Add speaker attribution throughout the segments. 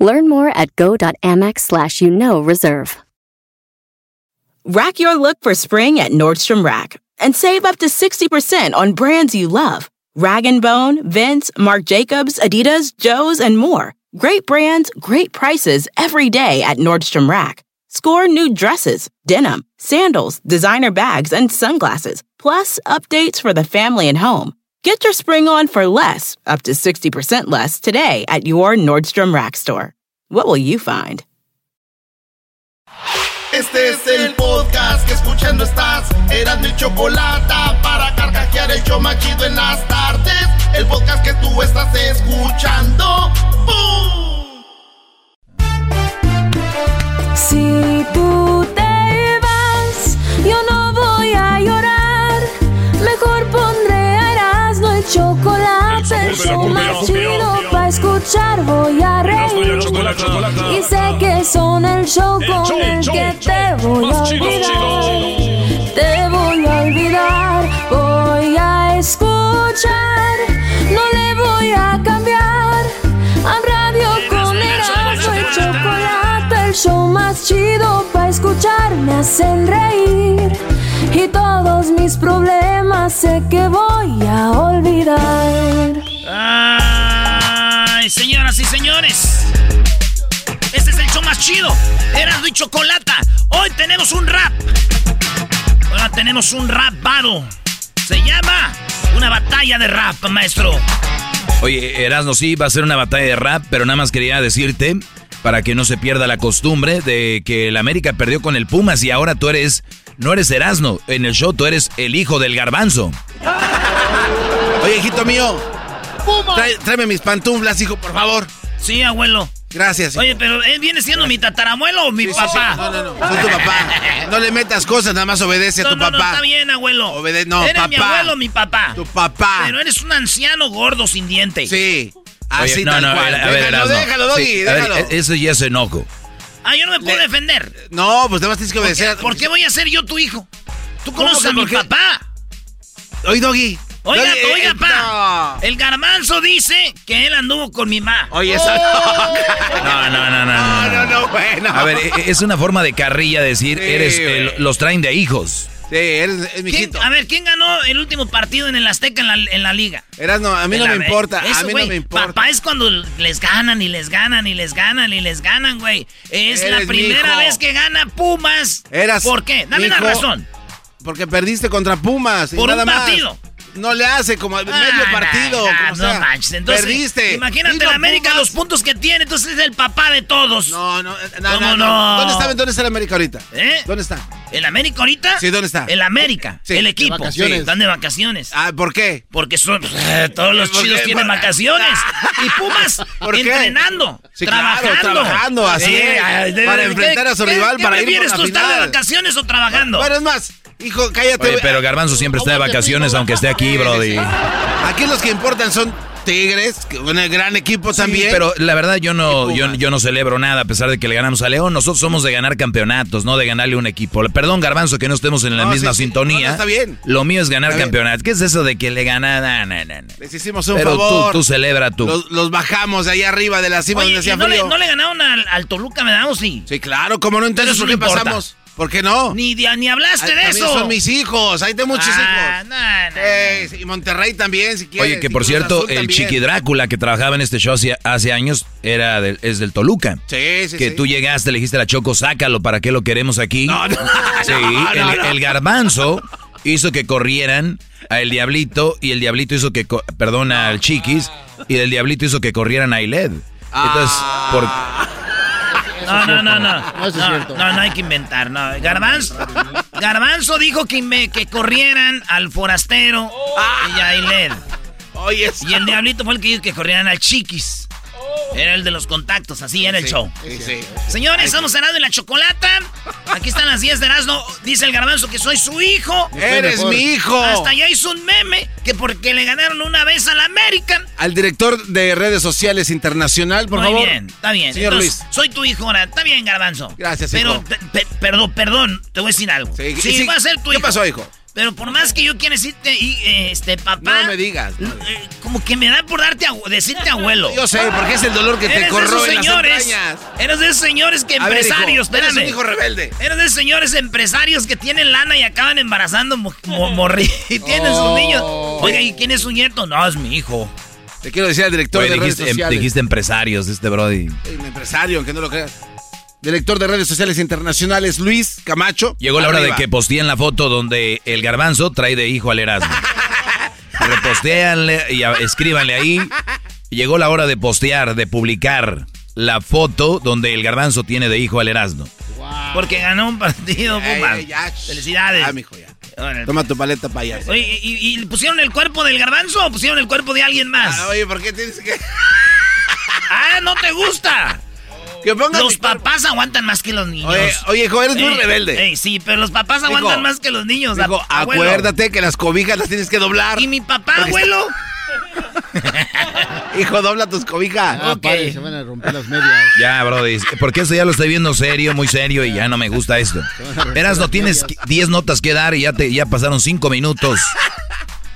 Speaker 1: Learn more at go.amex slash you know reserve.
Speaker 2: Rack your look for spring at Nordstrom Rack and save up to 60% on brands you love. Rag & Bone, Vince, Marc Jacobs, Adidas, Joe's, and more. Great brands, great prices every day at Nordstrom Rack. Score new dresses, denim, sandals, designer bags, and sunglasses, plus updates for the family and home. Get your spring on for less, up to 60% less, today at your Nordstrom Rack store. What will you find?
Speaker 3: Este es el podcast que escuchando estás. Eran mi chocolate para carcajear el show machido en las tardes. El podcast que tú estás escuchando. ¡Bum!
Speaker 4: Si tú te vas, yo no voy a llorar. Mejor pondré a Erasmo el chocolate, el show más chido para escuchar. Voy a reír y sé que son el show con el que te voy a olvidar. Te voy a olvidar, voy a escuchar. No le voy a cambiar a radio con Erasmo el chocolate, el show más chido para escuchar. Me hacen reír y todos mis problemas sé que voy a olvidar.
Speaker 5: Ay, señoras y señores. Este es el show más chido. Erasmo y Chocolata. Hoy tenemos un rap. Ahora tenemos un rap battle. Se llama una batalla de rap, maestro.
Speaker 6: Oye, Erasno, sí, va a ser una batalla de rap, pero nada más quería decirte, para que no se pierda la costumbre, de que el América perdió con el Pumas y ahora tú eres, no eres Erasno, en el show tú eres el hijo del garbanzo.
Speaker 7: Oye, hijito mío, trae- tráeme mis pantuflas, hijo, por favor.
Speaker 5: Sí, abuelo.
Speaker 7: Gracias. hijo.
Speaker 5: Oye, pero ¿él viene siendo mi tatarabuelo o mi
Speaker 7: Sí, sí,
Speaker 5: papá?
Speaker 7: sí. No, no, no, soy tu papá. No le metas cosas, nada más obedece a
Speaker 5: No,
Speaker 7: tu
Speaker 5: no, no,
Speaker 7: papá.
Speaker 5: está bien, abuelo.
Speaker 7: Obede- no,
Speaker 5: Eres mi
Speaker 7: papá.
Speaker 5: abuelo, mi papá.
Speaker 7: Tu papá.
Speaker 5: Pero eres un anciano gordo sin dientes.
Speaker 7: Sí.
Speaker 6: Oye,
Speaker 7: Así
Speaker 6: no,
Speaker 7: tal
Speaker 6: no,
Speaker 7: cual.
Speaker 6: a ver,
Speaker 7: déjalo, Doggy,
Speaker 6: Sí, a ver,
Speaker 7: déjalo.
Speaker 6: e- eso ya es enojo.
Speaker 5: Ah, yo no me puedo
Speaker 7: Le-
Speaker 5: defender.
Speaker 7: No, pues nada más tienes que
Speaker 5: ¿Por
Speaker 7: obedecer.
Speaker 5: qué, por qué voy a ser yo tu hijo? Tú
Speaker 7: ¿Cómo
Speaker 5: conoces a mi papá.
Speaker 7: Oye, Doggy.
Speaker 5: Oiga,
Speaker 7: Doggy, eh,
Speaker 5: oiga,
Speaker 7: eh,
Speaker 5: pa.
Speaker 7: no.
Speaker 5: El garbanzo dice que él anduvo con mi ma.
Speaker 7: Oye, eso
Speaker 6: No, no, no, no.
Speaker 7: no. No, no, no, bueno.
Speaker 6: A ver, e- e- es una forma de carrilla decir,
Speaker 7: Sí,
Speaker 6: eres, el- los traen de hijos.
Speaker 7: Sí, eres es mi
Speaker 5: ¿Quién-
Speaker 7: hijito.
Speaker 5: a ver, ¿quién ganó el último partido en el Azteca en la, en la liga?
Speaker 7: Erasno, a mí no me importa.
Speaker 5: Eso,
Speaker 7: a mí no me importa.
Speaker 5: Papá es cuando les ganan y les ganan y les ganan y les ganan, güey. Es
Speaker 7: Eres
Speaker 5: la primera vez que gana Pumas.
Speaker 7: Eras
Speaker 5: ¿Por qué? Dame una razón.
Speaker 7: Porque perdiste contra Pumas. y
Speaker 5: Por un
Speaker 7: más. No le hace como medio
Speaker 5: Ah,
Speaker 7: partido.
Speaker 5: nah,
Speaker 7: como
Speaker 5: no
Speaker 7: sea.
Speaker 5: manches. Entonces,
Speaker 7: Perdiste.
Speaker 5: Imagínate la América, los puntos que tiene. Entonces es el papá de todos.
Speaker 7: No, no, no,
Speaker 5: ¿Cómo
Speaker 7: no,
Speaker 5: no?
Speaker 7: ¿Dónde está, ¿Dónde está el América ahorita?
Speaker 5: ¿Eh?
Speaker 7: ¿Dónde está?
Speaker 5: ¿El América ahorita?
Speaker 7: Sí, ¿dónde está?
Speaker 5: El América.
Speaker 7: Sí,
Speaker 5: el
Speaker 7: de
Speaker 5: equipo.
Speaker 7: vacaciones.
Speaker 5: Sí, Están de vacaciones.
Speaker 7: Ah, ¿por qué?
Speaker 5: Porque son eh, todos los
Speaker 7: ¿Por
Speaker 5: chidos
Speaker 7: qué?
Speaker 5: tienen
Speaker 7: Por-
Speaker 5: vacaciones. Y Pumas
Speaker 7: ¿Por qué?
Speaker 5: entrenando,
Speaker 7: Sí, claro,
Speaker 5: trabajando.
Speaker 7: trabajando, así
Speaker 5: de-
Speaker 7: para
Speaker 5: ¿qué-
Speaker 7: enfrentar a su rival, para ir por
Speaker 5: tú estar de vacaciones o trabajando?
Speaker 7: Bueno, es más, hijo, cállate.
Speaker 6: Oye, pero Garbanzo siempre está de vacaciones, aunque esté aquí, brody.
Speaker 7: Aquí los que importan son Tigres, un gran equipo también.
Speaker 6: Sí, pero la verdad yo no, yo, no celebro nada a pesar de que le ganamos a León. Nosotros somos de ganar campeonatos, no de ganarle un equipo. Perdón, Garbanzo, que no estemos en la
Speaker 7: No,
Speaker 6: misma
Speaker 7: sí,
Speaker 6: sintonía.
Speaker 7: No, está bien.
Speaker 6: Lo mío es ganar campeonatos. ¿Qué es eso de que le gana? Na, na, na, na.
Speaker 7: Les hicimos un
Speaker 6: Pero tú,
Speaker 7: favor.
Speaker 6: tú celebra tú.
Speaker 7: Los, los bajamos de allá arriba de la cima
Speaker 5: Oye,
Speaker 7: donde
Speaker 5: ¿y
Speaker 7: hacía
Speaker 5: no, le, no le ganaron al, al Toluca, ¿me damos? Sí.
Speaker 7: Sí, claro, como no entonces
Speaker 5: Pero
Speaker 7: por qué pasamos. ¿Por qué no?
Speaker 5: Ni, de- ni hablaste
Speaker 7: Ay,
Speaker 5: de eso.
Speaker 7: Son mis hijos, ahí tengo muchos
Speaker 5: Ah,
Speaker 7: hijos.
Speaker 5: no, no, no.
Speaker 7: Eh, y Monterrey también, si quieres.
Speaker 6: Oye, que por cierto, el
Speaker 7: también.
Speaker 6: Chiqui Drácula que trabajaba en este show hace, hace años era del- es del Toluca.
Speaker 7: Sí, sí,
Speaker 6: que
Speaker 7: sí.
Speaker 6: tú llegaste, le dijiste a la Choco, sácalo, ¿para qué lo queremos aquí?
Speaker 7: No, no,
Speaker 6: Sí,
Speaker 7: no,
Speaker 6: el,
Speaker 7: no, no.
Speaker 6: el garbanzo hizo que corrieran a el Diablito y el Diablito hizo que, perdón, al Chiquis y el Diablito hizo que corrieran a Iled. Entonces, por,
Speaker 5: No, no, no, no.
Speaker 8: No,
Speaker 5: No,
Speaker 8: cierto.
Speaker 5: no, no hay que inventar. No. Garbanzo, Garbanzo dijo que, que corrieran al forastero y a Iled.
Speaker 7: Oye,
Speaker 5: Y el diablito fue el que dijo que corrieran al chiquis. Era el de los contactos, así era el show.
Speaker 9: Sí, sí.
Speaker 5: Señores, estamos cenando en la chocolata. Aquí están las 10 de Erasmo. Dice el garbanzo que soy su hijo.
Speaker 9: Eres mi hijo.
Speaker 5: Hasta allá hizo un meme que porque le ganaron una vez al American.
Speaker 9: Al director de redes sociales internacional, por
Speaker 5: Muy
Speaker 9: favor.
Speaker 5: bien, está bien.
Speaker 9: Señor
Speaker 5: Entonces,
Speaker 9: Luis.
Speaker 5: Soy tu hijo ahora. Está bien, garbanzo.
Speaker 9: Gracias,
Speaker 5: Pero,
Speaker 9: hijo.
Speaker 5: pe- pe- perdón, perdón, te voy a decir algo.
Speaker 9: Sí,
Speaker 5: Sí,
Speaker 9: sí.
Speaker 5: va a ser tu
Speaker 9: ¿Qué
Speaker 5: hijo.
Speaker 9: pasó, hijo?
Speaker 5: Pero por más que yo quiera decirte, y, este, papá.
Speaker 9: No me digas, no.
Speaker 5: eh, como que me da por darte decirte abuelo.
Speaker 9: Yo sé, porque es el dolor que te corroe las
Speaker 5: señores.
Speaker 9: entrañas.
Speaker 5: Eres de esos señores que
Speaker 9: A ver, hijo,
Speaker 5: empresarios,
Speaker 9: eres
Speaker 5: espérame.
Speaker 9: un hijo rebelde.
Speaker 5: Eres de esos señores empresarios que tienen lana y acaban embarazando mo- mo- morri y tienen sus
Speaker 9: Oh.
Speaker 5: niños. Oiga, ¿y quién es su nieto? No, es mi hijo.
Speaker 9: Te quiero decir al director de redes
Speaker 6: dijiste, em-
Speaker 9: sociales.
Speaker 6: dijiste empresarios, este Brody.
Speaker 9: Un empresario, aunque no lo creas. Director de redes sociales internacionales, Luis Camacho.
Speaker 6: Llegó la hora de que posteen la foto donde el garbanzo trae de hijo al Erasmo. Repostéanle y escríbanle ahí. Llegó la hora de postear, de publicar la foto donde el garbanzo tiene de hijo al Erasmo.
Speaker 5: Porque ganó un partido,
Speaker 9: Ey,
Speaker 5: Puma.
Speaker 9: ey, ya, sh-
Speaker 5: Felicidades.
Speaker 9: Ah, mijo, ya. Toma tu paleta payaso.
Speaker 5: Oye, ¿y, y pusieron el cuerpo del garbanzo o pusieron el cuerpo de alguien más?
Speaker 9: Ah, oye, ¿por qué tienes que.?
Speaker 5: Ah, no te gusta.
Speaker 9: Que pongan
Speaker 5: Los papás aguantan más que los niños.
Speaker 9: Oye, oye, hijo, eres muy
Speaker 5: Ey,
Speaker 9: rebelde.
Speaker 5: ey, sí, pero los papás aguantan
Speaker 9: Hijo,
Speaker 5: más que los niños.
Speaker 9: Digo,
Speaker 5: a- abuelo.
Speaker 9: acuérdate que las cobijas las tienes que doblar.
Speaker 5: ¿Y mi papá, abuelo?
Speaker 9: Hijo, dobla tus cobijas.
Speaker 10: Ah, padre, se van a romper las medias.
Speaker 6: Ya, Brody, porque esto ya lo estoy viendo serio, muy serio y ya no me gusta esto. Erasmo, tienes 10 notas que dar y ya, te, ya pasaron 5 minutos.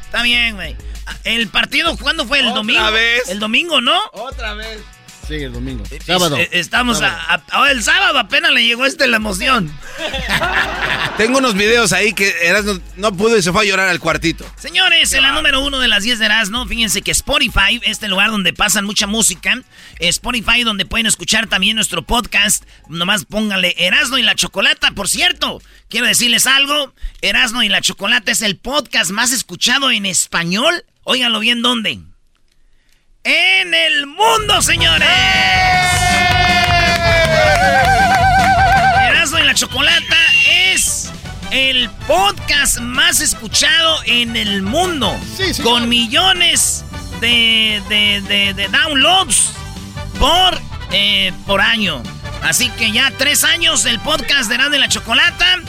Speaker 5: Está bien, güey. ¿El partido cuándo fue? ¿El
Speaker 9: Otra
Speaker 5: domingo?
Speaker 9: vez.
Speaker 5: El domingo, ¿no?
Speaker 9: Otra vez.
Speaker 10: Sí, el domingo. Sábado.
Speaker 5: Eh, Estamos
Speaker 10: Sábado.
Speaker 5: a, a- el sábado apenas le llegó este la emoción.
Speaker 9: Tengo unos videos ahí que eras no, pudo y se fue a llorar al cuartito.
Speaker 5: Señores, en la número uno de las 10 de Erasmo, fíjense que Spotify, este lugar donde pasan mucha música, Spotify donde pueden escuchar también nuestro podcast, nomás póngale Erasmo y la Chocolata. Por cierto, quiero decirles algo, Erasmo y la Chocolata es el podcast más escuchado en español. Óiganlo bien, ¿dónde? En el mundo, señores. Erasmo y la Chocolata es el podcast más escuchado en el mundo.
Speaker 10: Sí,
Speaker 5: con millones de, de- de- de downloads por, eh, por año. Así que ya tres años el podcast de Erasmo y la Chocolata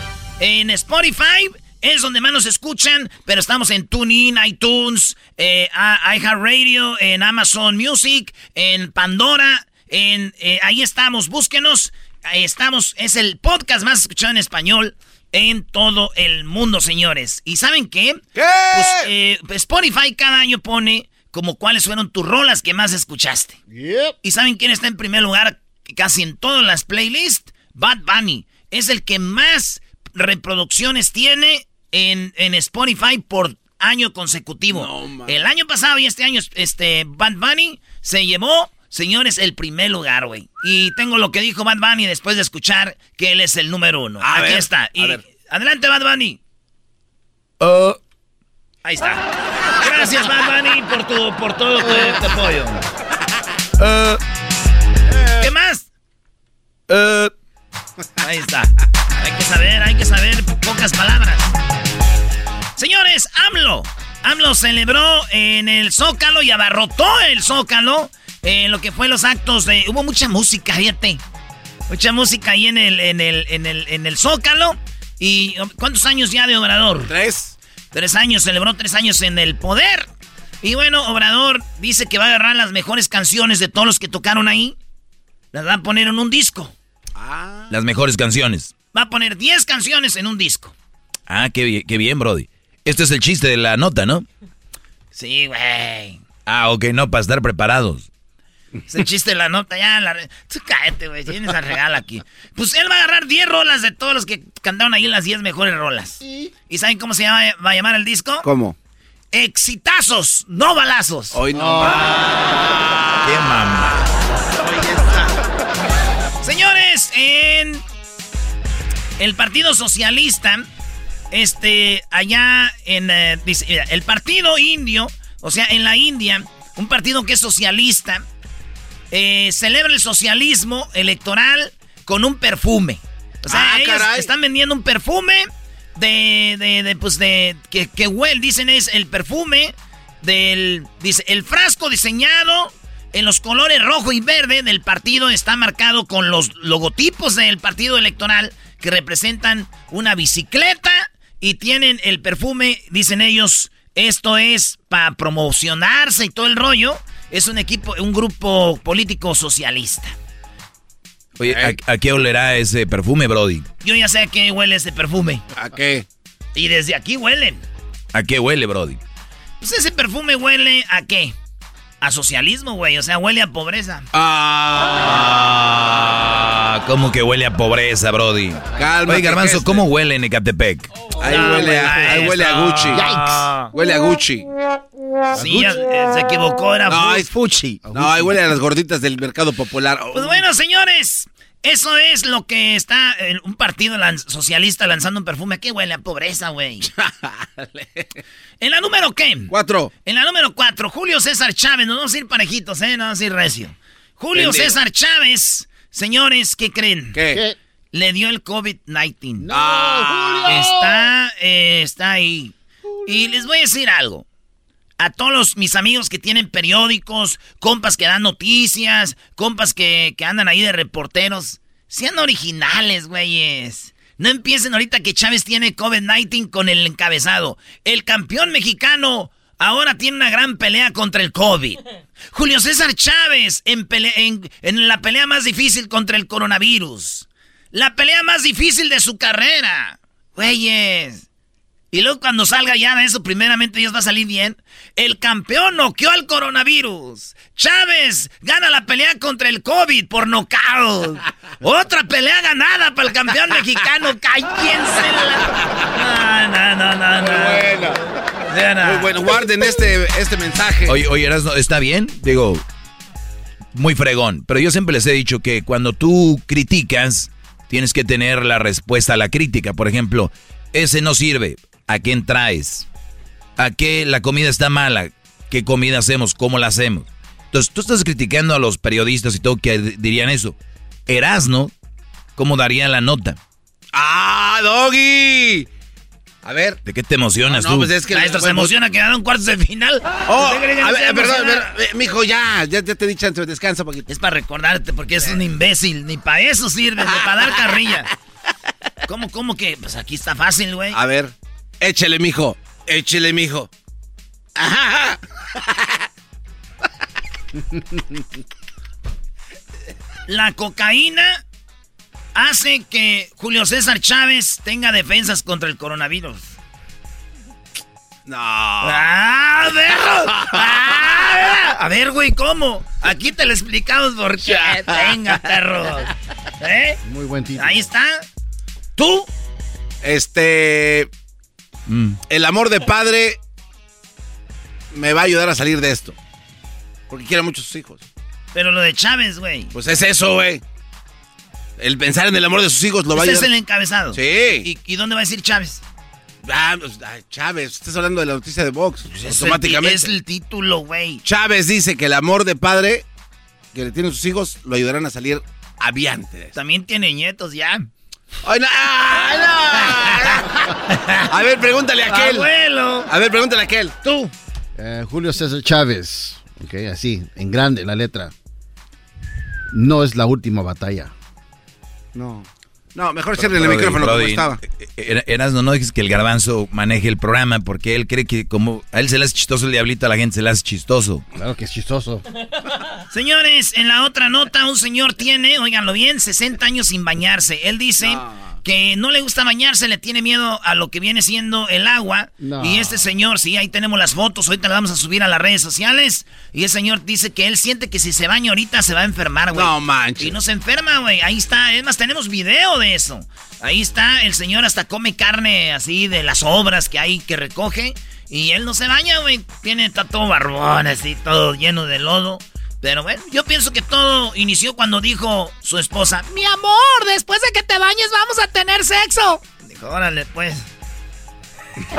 Speaker 5: en Spotify. Es donde más nos escuchan, pero estamos en TuneIn, iTunes, eh, iHeartRadio, en Amazon Music, en Pandora, en eh, ahí estamos, búsquenos. Ahí estamos, es el podcast más escuchado en español en todo el mundo, señores. ¿Y saben qué?
Speaker 9: ¿Qué?
Speaker 5: Pues, eh, Spotify cada año pone como cuáles fueron tus rolas que más escuchaste.
Speaker 10: Yep.
Speaker 5: ¿Y saben quién está en primer lugar casi en todas las playlists? Bad Bunny. Es el que más reproducciones tiene en, en Spotify por año consecutivo.
Speaker 9: No,
Speaker 5: el año pasado y este año, este Bad Bunny se llevó, señores, el primer lugar, güey. Y tengo lo que dijo Bad Bunny después de escuchar que él es el número uno.
Speaker 9: A
Speaker 5: Aquí
Speaker 9: ver,
Speaker 5: está. Y adelante, Bad Bunny.
Speaker 6: Oh,
Speaker 5: Ahí está. Gracias, Bad Bunny, por, tu, por todo tu, tu apoyo.
Speaker 6: oh,
Speaker 5: ¿Qué más?
Speaker 6: oh.
Speaker 5: Ahí está. Hay que saber, hay que saber pocas palabras. Señores, AMLO. AMLO celebró en el Zócalo y abarrotó el Zócalo en lo que fue los actos de... Hubo mucha música, fíjate. Mucha música ahí en el, en el, en el, en el Zócalo. ¿Y cuántos años ya de Obrador?
Speaker 9: Tres.
Speaker 5: Tres años, celebró tres años en el poder. Y bueno, Obrador dice que va a agarrar las mejores canciones de todos los que tocaron ahí. Las va a poner en un disco.
Speaker 9: Ah.
Speaker 6: Las mejores canciones.
Speaker 5: Va a poner 10 canciones en un disco.
Speaker 6: Ah, qué, bien- qué bien, Brody. Este es el chiste de la nota, ¿no?
Speaker 5: Sí, güey.
Speaker 6: Ah, ok, no, para estar preparados.
Speaker 5: Es el chiste de la nota, ya. La... re- Tú cállate, güey. Tienes al regalo aquí. Pues él va a agarrar 10 rolas de todos los que cantaron ahí las 10 mejores rolas. ¿Y saben cómo se llama, va a llamar el disco?
Speaker 9: ¿Cómo?
Speaker 5: Exitazos, no balazos.
Speaker 9: Hoy no.
Speaker 6: Qué mamá.
Speaker 5: Señores, en el Partido Socialista, este, allá en, eh, dice, mira, el Partido Indio, o sea, en la India, un partido que es socialista, eh, celebra el socialismo electoral con un perfume. O sea,
Speaker 9: Ah,
Speaker 5: ellos
Speaker 9: caray.
Speaker 5: están vendiendo un perfume de, de, de, pues de, que, que huele, dicen es el perfume del, dice, el frasco diseñado En los colores rojo y verde del partido está marcado con los logotipos del partido electoral que representan una bicicleta y tienen el perfume, dicen ellos, esto es para promocionarse y todo el rollo. Es un equipo, un grupo político socialista.
Speaker 6: Oye, ¿a, a qué olerá ese perfume, Brody?
Speaker 5: Yo ya sé a qué huele ese perfume.
Speaker 7: ¿A qué?
Speaker 5: Y desde aquí huelen.
Speaker 6: ¿A qué huele, Brody?
Speaker 5: Pues ese perfume huele a qué? A socialismo, güey. O sea, huele a pobreza.
Speaker 6: Ah, ¿cómo que huele a pobreza, Brody?
Speaker 7: Calma.
Speaker 6: Oye, Garbanzo, ¿cómo huele en Ecatepec?
Speaker 7: Ahí
Speaker 5: No,
Speaker 7: huele, a, ahí huele a Gucci.
Speaker 5: Yikes.
Speaker 7: Huele a Gucci.
Speaker 5: Sí, se equivocó, era
Speaker 7: No, es
Speaker 5: Fuchi.
Speaker 7: No, ahí huele a las gorditas del mercado popular.
Speaker 5: Pues bueno, señores, eso es lo que está eh, un partido socialista lanzando un perfume. ¿Qué huele a pobreza, güey? ¿En la número qué?
Speaker 7: Cuatro.
Speaker 5: En la número cuatro, Julio César Chávez. No vamos a ir parejitos, ¿eh? No vamos a ir recio. Julio. César Chávez. Señores, ¿qué creen?
Speaker 7: ¿Qué?
Speaker 5: Le dio el COVID-19.
Speaker 7: Ah,
Speaker 5: Está, eh, está ahí. Y les voy a decir algo. A todos los- mis amigos que tienen periódicos, compas que dan noticias, compas que, que andan ahí de reporteros, sean originales, güeyes. No empiecen ahorita que Chávez tiene COVID-19 con el encabezado. El campeón mexicano ahora tiene una gran pelea contra el COVID. Julio César Chávez en, pele- en- en la pelea más difícil contra el coronavirus. La pelea más difícil de su carrera. Güeyes. Y luego cuando salga ya de eso, primeramente Dios va a salir bien. El campeón noqueó al coronavirus. Chávez gana la pelea contra el COVID por nocaut. Otra pelea ganada para el campeón mexicano. Cállense la... No, no, no, no, no.
Speaker 7: Muy bueno. Guarden este, este mensaje.
Speaker 6: Oye, oye, ¿está bien? Digo, muy fregón. Pero yo siempre les he dicho que cuando tú criticas, tienes que tener la respuesta a la crítica. Por ejemplo, ese no sirve. ¿A quién traes? ¿A qué la comida está mala? ¿Qué comida hacemos? ¿Cómo la hacemos? Entonces, tú estás criticando a los periodistas y todo que dirían eso. Erasno, ¿cómo daría la nota?
Speaker 7: ¡Ah, Doggy! A ver.
Speaker 6: ¿De qué te emocionas
Speaker 7: No, no,
Speaker 6: tú?
Speaker 7: pues es que...
Speaker 5: Maestro, se emociona que ganaron cuartos de final.
Speaker 7: Oh,
Speaker 5: ¿Usted cree que no
Speaker 7: a ver, perdón, eh, mijo, ya, ya, te he dicho antes, descansa un poquito.
Speaker 5: Es para recordarte, porque es un imbécil. Ni para eso sirve, ni para dar carrilla. ¿Cómo, cómo que? Pues aquí está fácil, güey.
Speaker 7: A ver, échele, mijo, échele, mijo. Ajá.
Speaker 5: La cocaína hace que Julio César Chávez tenga defensas contra el coronavirus.
Speaker 7: No.
Speaker 5: ¡Ah, perro! ¡Ah! A ver, güey, ¿cómo? Aquí te lo explicamos por qué. Venga, perro. ¿Eh?
Speaker 8: Muy buen título.
Speaker 5: Ahí está. ¿Tú?
Speaker 7: Este,
Speaker 6: Mm.
Speaker 7: el amor de padre me va a ayudar a salir de esto. Porque quiere mucho a sus hijos.
Speaker 5: Pero lo de Chávez, güey.
Speaker 7: Pues es eso, güey. El pensar en el amor de sus hijos lo va a
Speaker 5: Ese es el encabezado.
Speaker 7: Sí.
Speaker 5: ¿Y, y dónde va a decir Chávez?
Speaker 7: Ah, pues, Chávez, estás hablando de la noticia de Vox.
Speaker 5: Es
Speaker 7: automáticamente.
Speaker 5: el, ti- es el título, güey.
Speaker 7: Chávez dice que el amor de padre que le tienen sus hijos lo ayudarán a salir aviante.
Speaker 5: También tiene nietos ya.
Speaker 7: Ay, no, ay, no. A ver, pregúntale a aquel.
Speaker 5: Abuelo.
Speaker 7: A ver, pregúntale a aquel.
Speaker 5: Tú.
Speaker 8: Eh, Julio César Chávez. Ok, así, en grande la letra. No es la última batalla.
Speaker 7: No. No, mejor cierren el
Speaker 6: Brody,
Speaker 7: micrófono como estaba.
Speaker 6: eh, eh, Erasmo, no dejes que el garbanzo maneje el programa porque él cree que como a él se le hace chistoso el diablito, a la gente se le hace chistoso.
Speaker 8: Claro que es chistoso.
Speaker 5: Señores, en la otra nota, un señor tiene, óiganlo bien, 60 años sin bañarse. Él dice que no le gusta bañarse, le tiene miedo a lo que viene siendo el agua.
Speaker 8: No.
Speaker 5: Y este señor, sí, ahí tenemos las fotos, ahorita las vamos a subir a las redes sociales. Y el señor dice que él siente que si se baña ahorita se va a enfermar, güey.
Speaker 7: No manches.
Speaker 5: Y no se enferma, güey. Ahí está. Es más, tenemos video de eso. Ahí está. El señor hasta come carne así de las obras que hay que recoge. Y él no se baña, güey. Tiene, está todo barbón, así, todo lleno de lodo. Pero bueno, yo pienso que todo inició cuando dijo su esposa, mi amor, después de que te bañes vamos a tener sexo. Dijo, órale, pues.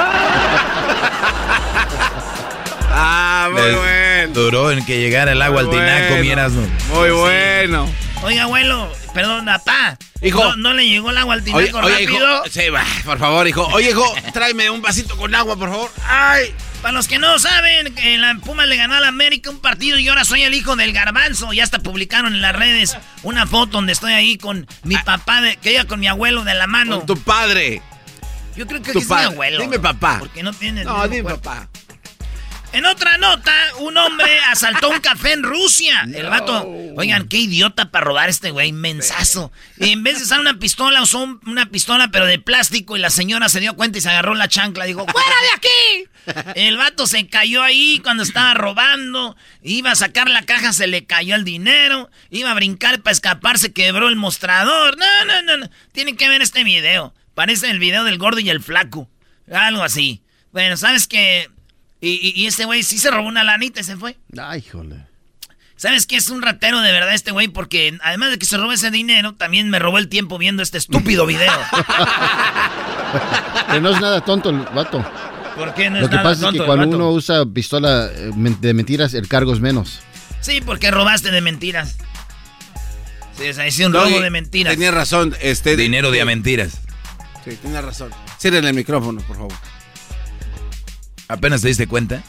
Speaker 7: Ah, muy
Speaker 6: Les
Speaker 7: bueno.
Speaker 6: Duró en que llegara el agua al tinaco,
Speaker 7: bueno. Muy bueno.
Speaker 5: Oiga, abuelo, perdón, papá.
Speaker 7: Hijo.
Speaker 5: ¿No, no le llegó el agua al
Speaker 7: Oye,
Speaker 5: tinaco
Speaker 7: oye, hijo.
Speaker 5: rápido?
Speaker 7: Sí, va, por favor, hijo. Oye, hijo, tráeme un vasito con agua, por favor. Ay.
Speaker 5: Para los que no saben, la Puma le ganó a la América un partido y ahora soy el hijo del garbanzo. Ya hasta publicaron en las redes una foto donde estoy ahí con mi
Speaker 9: Ah.
Speaker 5: papá, de, que iba con mi abuelo de la mano.
Speaker 9: Con tu padre.
Speaker 5: Yo creo que
Speaker 9: tu
Speaker 5: es mi abuelo.
Speaker 9: Dime papá.
Speaker 5: Porque no tiene...
Speaker 9: No, dime
Speaker 5: cuerpo.
Speaker 9: papá.
Speaker 5: En otra nota, un hombre asaltó un café en Rusia. El vato, oigan, qué idiota para robar este güey, mensazo. Y en vez de usar una pistola, usó un- una pistola pero de plástico y la señora se dio cuenta y se agarró la chancla. Dijo, ¡fuera de aquí! El vato se cayó ahí cuando estaba robando. Iba a sacar la caja, se le cayó el dinero. Iba a brincar para escapar, se quebró el mostrador. No, no, no, no. Tienen que ver este video. Parece el video del gordo y el flaco. Algo así. Bueno, ¿sabes qué? Y, y- y este güey sí se robó una lanita y se fue.
Speaker 10: Ay, híjole.
Speaker 5: ¿Sabes qué? Es un ratero de verdad este güey porque además de que se robó ese dinero, también me robó el tiempo viendo este estúpido video.
Speaker 10: Que no es nada tonto el vato.
Speaker 5: ¿Por qué no
Speaker 10: Lo
Speaker 5: es
Speaker 10: que
Speaker 5: nada
Speaker 10: pasa es que cuando uno usa pistola eh, de mentiras, el cargo es menos.
Speaker 5: Sí, porque robaste de mentiras. Sí, hice un robo de mentiras.
Speaker 9: Tenía razón. Este,
Speaker 6: Dinero de a mentiras.
Speaker 9: Sí, tenía razón. Cierren el micrófono, por favor.
Speaker 6: ¿Apenas te diste cuenta?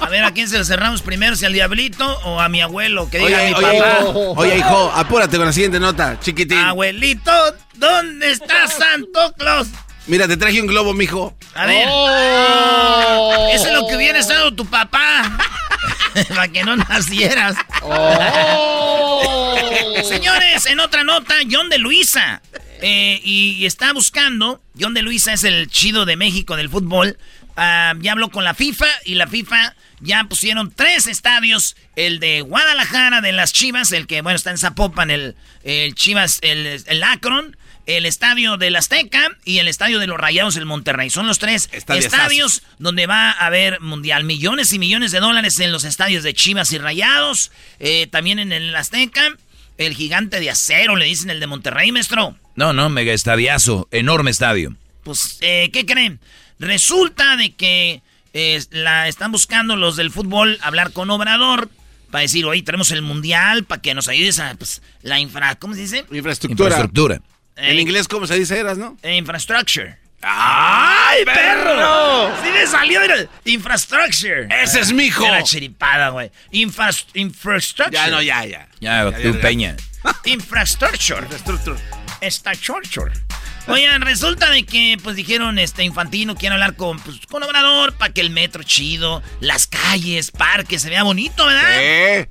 Speaker 5: A ver, ¿a quién se lo cerramos primero? ¿Si al diablito o a mi abuelo? Que diga
Speaker 9: Oye,
Speaker 5: mi
Speaker 9: oye,
Speaker 5: papá.
Speaker 9: oye, hijo, apúrate con la siguiente nota, chiquitín.
Speaker 5: Abuelito, ¿dónde está Santo Claus?
Speaker 9: Mira, te traje un globo, mijo.
Speaker 5: A ver. Eso es lo que hubiera estado tu papá. Para que no nacieras. Señores, en otra nota, John de Luisa. eh, y, y está buscando. John de Luisa es el chido de México del fútbol. Ah, ya habló con la FIFA y la FIFA ya pusieron tres estadios. El de Guadalajara, de las Chivas, el que, bueno, está en Zapopan, el, el Chivas, el, el Akron. El estadio del Azteca y el estadio de los Rayados del Monterrey. Son los tres estadios donde va a haber mundial. Millones y millones de dólares en los estadios de Chivas y Rayados. eh, también en el Azteca. El gigante de acero, le dicen el de Monterrey, maestro.
Speaker 6: No, no, mega estadiazo, enorme estadio.
Speaker 5: Pues, eh, ¿qué creen? Resulta de que eh, la están buscando los del fútbol hablar con Obrador para decir, oye, tenemos el mundial para que nos ayudes a pues, la infra... ¿Cómo se dice?
Speaker 9: Infraestructura.
Speaker 6: Infraestructura.
Speaker 9: En
Speaker 5: Eh,
Speaker 9: inglés, ¿cómo se dice, eras, no?
Speaker 5: infrastructure. ¡Ay, perro! Sí me salió, mira. Infrastructure.
Speaker 9: Ese es mi hijo.
Speaker 5: Era chiripada, güey. Infras- infrastructure.
Speaker 9: Ya, no, ya, ya.
Speaker 6: Ya, tú,
Speaker 9: ya.
Speaker 6: Peña.
Speaker 5: Infrastructure.
Speaker 9: Infraestructura.
Speaker 5: Está chorchor. Oigan, resulta de que, pues dijeron, este, Infantino quiere hablar con, pues, con Obrador para que el metro chido, las calles, parques, se vea bonito, ¿verdad?
Speaker 9: ¿Eh?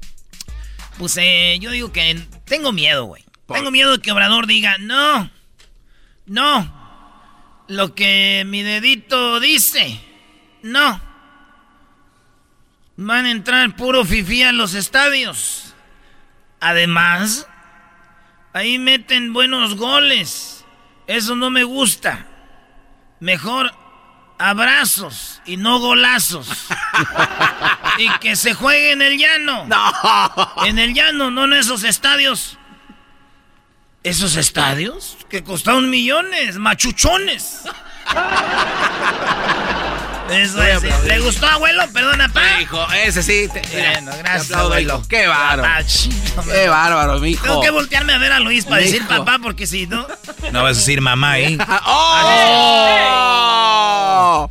Speaker 5: Pues eh, yo digo que tengo miedo, güey. Tengo miedo de que Obrador diga, no, no, lo que mi dedito dice, no. Van a entrar puro fifí a los estadios. Además, ahí meten buenos goles. Eso no me gusta. Mejor abrazos y no golazos. y que se juegue en el llano. En el llano, no en esos estadios. ¿Esos estadios? Que costaron millones, machuchones. Eso es. ¿Le gustó, abuelo? Perdona, pa.
Speaker 9: Hijo, ese sí. Te,
Speaker 5: Bueno,
Speaker 9: te
Speaker 5: gracias,
Speaker 9: aplaudo,
Speaker 5: abuelo.
Speaker 9: hijo. Qué bárbaro.
Speaker 5: Ah,
Speaker 9: Qué bárbaro, mijo.
Speaker 5: Tengo que voltearme a ver a Luis para decir papá, porque si no.
Speaker 6: No vas a decir mamá, ¿eh?
Speaker 9: ¡Oh!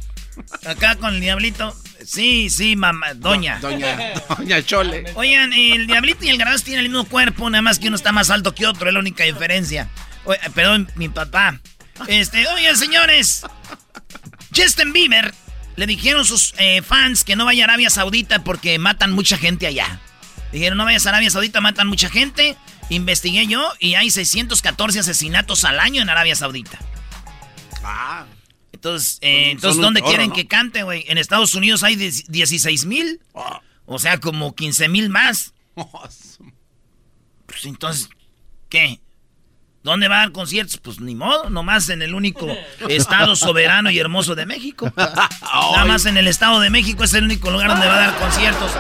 Speaker 5: Acá con el diablito. Sí, sí, mamá, doña.
Speaker 9: Doña, doña Chole.
Speaker 5: Oigan, el diablito y el garbanzo tienen el mismo cuerpo, nada más que uno está más alto que otro, es la única diferencia. Oye, perdón, mi papá. Este, oigan, señores. Justin Bieber le dijeron sus eh, fans que no vaya a Arabia Saudita porque matan mucha gente allá. Dijeron, no vayas a Arabia Saudita, matan mucha gente. Investigué yo y hay 614 asesinatos al año en Arabia Saudita.
Speaker 9: Ah.
Speaker 5: Entonces, eh, entonces ¿dónde
Speaker 9: chorro,
Speaker 5: quieren
Speaker 9: ¿no?
Speaker 5: que cante, güey? En Estados Unidos hay 16 mil.
Speaker 9: Ah.
Speaker 5: O sea, como 15 mil más. Pues entonces, ¿qué? ¿Dónde va a dar conciertos? Pues ni modo, nomás en el único estado soberano y hermoso de México. Nada más en el estado de México es el único lugar donde va a dar conciertos.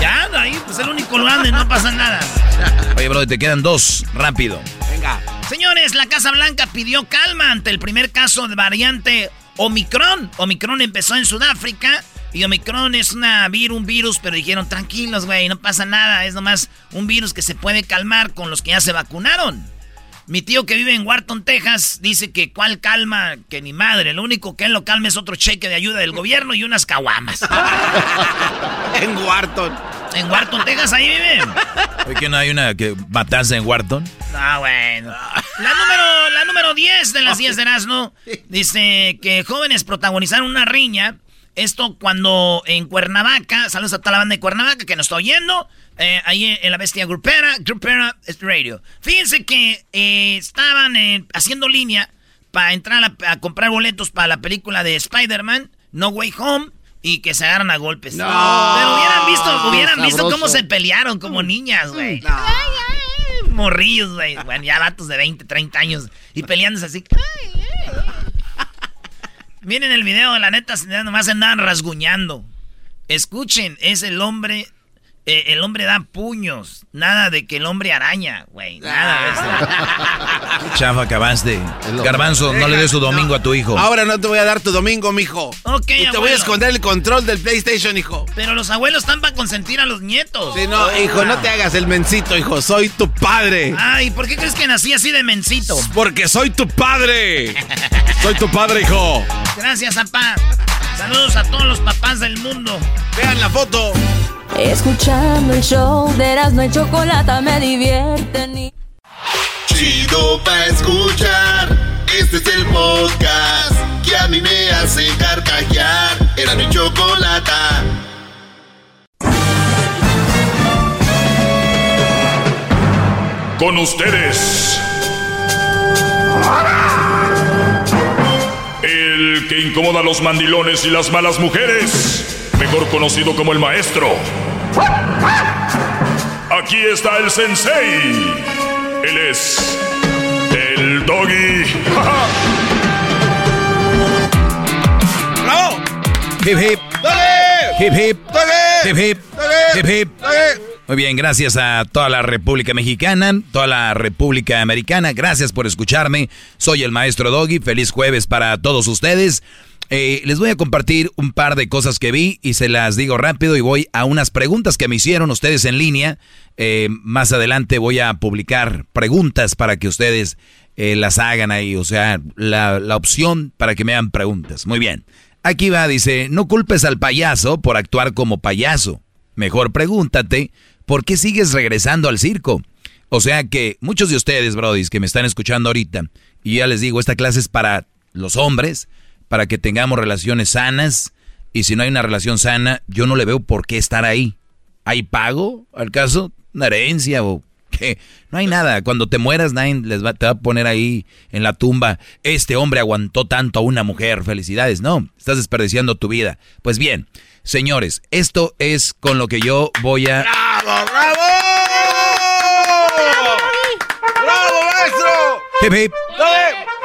Speaker 5: Ya, ahí, pues el único lugar donde no pasa nada.
Speaker 6: Oye, bro, te quedan dos, rápido.
Speaker 9: Venga.
Speaker 5: Señores, la Casa Blanca pidió calma ante el primer caso de variante Omicron. Omicron empezó en Sudáfrica y Omicron es una vir, un virus, pero dijeron, tranquilos, güey, no pasa nada, es nomás un virus que se puede calmar con los que ya se vacunaron. Mi tío que vive en Wharton, Texas, dice que cuál calma, que ni madre. Lo único que él lo calma es otro cheque de ayuda del gobierno y unas caguamas.
Speaker 9: en Wharton.
Speaker 5: En Wharton, Texas, ahí vive.
Speaker 6: ¿Por qué no hay una que matanza en Wharton?
Speaker 5: Ah, bueno. La número, la número 10 de las 10 de Erasmo dice que jóvenes protagonizaron una riña. Esto cuando en Cuernavaca, saludos a toda la banda de Cuernavaca que nos está oyendo. Eh, ahí en la bestia grupera, grupera radio. Fíjense que eh, estaban eh, haciendo línea para entrar a, comprar boletos para la película de Spider-Man, No Way Home, y que se agarran a golpes. No, Pero hubieran visto, hubieran visto cómo se pelearon como niñas, güey. Morrillos, güey. Bueno, ya vatos de 20, 30 años y peleándose así. Miren el video, la neta, nomás andaban rasguñando. Escuchen, es el hombre eh, el hombre da puños. Nada de que el hombre araña, güey. Nada de eso.
Speaker 6: Chafa, acabaste. Garbanzo, no le des tu domingo a tu hijo.
Speaker 9: Ahora no te voy a dar tu domingo, mijo.
Speaker 5: Ok,
Speaker 9: Y te voy a esconder el control del PlayStation, hijo.
Speaker 5: Pero los abuelos están para consentir a los nietos.
Speaker 9: Sí, no, hijo, no te hagas el mencito, hijo. Soy tu padre.
Speaker 5: Ay, ¿por qué crees que nací así de mencito?
Speaker 9: Porque soy tu padre. soy tu padre, hijo.
Speaker 5: Gracias, papá. Saludos a todos los papás del mundo.
Speaker 9: Vean la foto.
Speaker 4: Escuchando el show de Erasmo y Chocolata me divierten
Speaker 11: Chido pa' escuchar, este es el podcast que a mí me hace carcajear. Era mi chocolata.
Speaker 12: Con ustedes. El que incomoda a los mandilones y las malas mujeres mejor conocido como el maestro. Aquí está el sensei. Él es el doggy.
Speaker 6: ¡Bravo! Hip hip. Hip hip. Hip hip. Hip hip. Muy bien, gracias a toda la República Mexicana, toda la República Americana. Gracias por escucharme. Soy el maestro Doggy. Feliz jueves para todos ustedes. Eh, les voy a compartir un par de cosas que vi y se las digo rápido y voy a unas preguntas que me hicieron ustedes en línea. Eh, más adelante voy a publicar preguntas para que ustedes eh, las hagan ahí, o sea, la, la opción para que me hagan preguntas. Muy bien. Aquí va, dice, no culpes al payaso por actuar como payaso. Mejor pregúntate, ¿por qué sigues regresando al circo? O sea que muchos de ustedes, brodis, que me están escuchando ahorita, y ya les digo, esta clase es para los hombres, para que tengamos relaciones sanas. Y si no hay una relación sana, yo no le veo por qué estar ahí. ¿Hay pago al caso? ¿Una herencia o qué? No hay nada. Cuando te mueras, nadie les va, te va a poner ahí en la tumba. Este hombre aguantó tanto a una mujer. Felicidades. No, estás desperdiciando tu vida. Pues bien, señores, esto es con lo que yo voy a...
Speaker 9: ¡Bravo, bravo! ¡Bravo, maestro!
Speaker 6: Hip hip.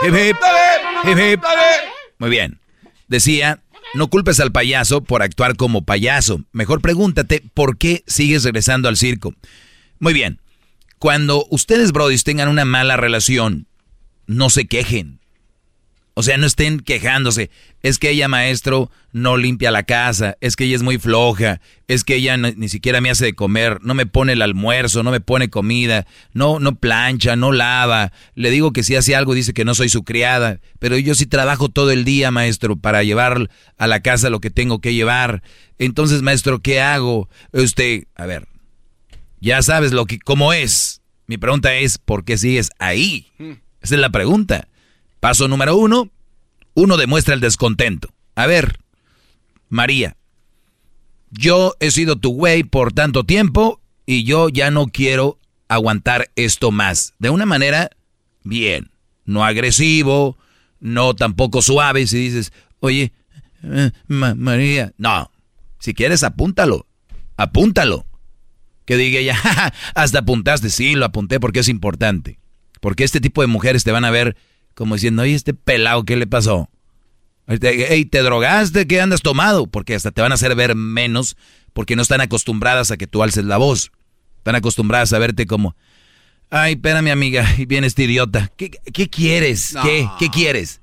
Speaker 6: Hip hip. Hip hip.
Speaker 9: ¡Dale!
Speaker 6: Muy bien. Decía, no culpes al payaso por actuar como payaso. Mejor pregúntate por qué sigues regresando al circo. Muy bien. Cuando ustedes, brodis, tengan una mala relación, no se quejen. O sea, no estén quejándose. Es que ella, maestro, no limpia la casa. Es que ella es muy floja. Es que ella ni siquiera me hace de comer. No me pone el almuerzo. No me pone comida. No, no plancha. No lava. Le digo que si hace algo dice que no soy su criada. Pero yo sí trabajo todo el día, maestro, para llevar a la casa lo que tengo que llevar. Entonces, maestro, ¿qué hago? Usted, a ver, ya sabes lo que, cómo es. Mi pregunta es, ¿por qué sigues ahí? Esa es la pregunta. Paso número uno, uno demuestra el descontento. A ver, María, yo he sido tu güey por tanto tiempo y yo ya no quiero aguantar esto más. De una manera, bien, no agresivo, no tampoco suave si dices, oye, eh, María, no, si quieres apúntalo, apúntalo. Que diga ella, hasta apuntaste, sí, lo apunté porque es importante. Porque este tipo de mujeres te van a ver como diciendo, oye, este pelado, ¿qué le pasó? Hey, ¿te drogaste? ¿Qué andas tomado? Porque hasta te van a hacer ver menos porque no están acostumbradas a que tú alces la voz. Están acostumbradas a verte como, ay, espérame amiga, y viene este idiota. ¿Qué, quieres? ¿Qué? ¿Qué quieres?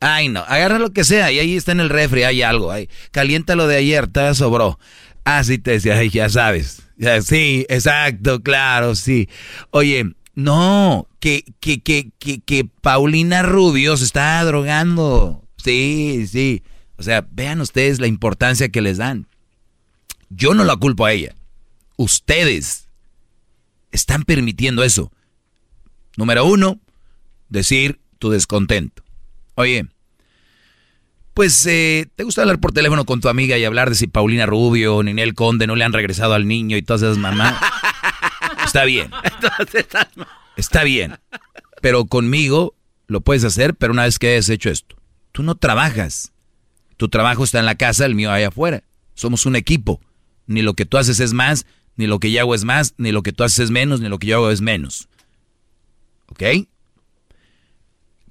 Speaker 6: Ay, no, agarra lo que sea y ahí está en el refri, hay algo. Ahí. Calienta lo de ayer, te sobró. Ah, sí, te decía, ay, ya sabes. sí, exacto, claro, sí. Oye, No, que, que, que, que, que Paulina Rubio se está drogando. Sí, sí. O sea, vean ustedes la importancia que les dan. Yo no la culpo a ella. Ustedes están permitiendo eso. Número uno, decir tu descontento. Oye, pues eh, te gusta hablar por teléfono con tu amiga y hablar de si Paulina Rubio o Ninel Conde no le han regresado al niño y todas esas mamás. Está bien. Está bien. Pero conmigo lo puedes hacer, pero una vez que hayas hecho esto. Tú no trabajas. Tu trabajo está en la casa, el mío allá afuera. Somos un equipo. Ni lo que tú haces es más, ni lo que yo hago es más, ni lo que tú haces es menos, ni lo que yo hago es menos. ¿Ok?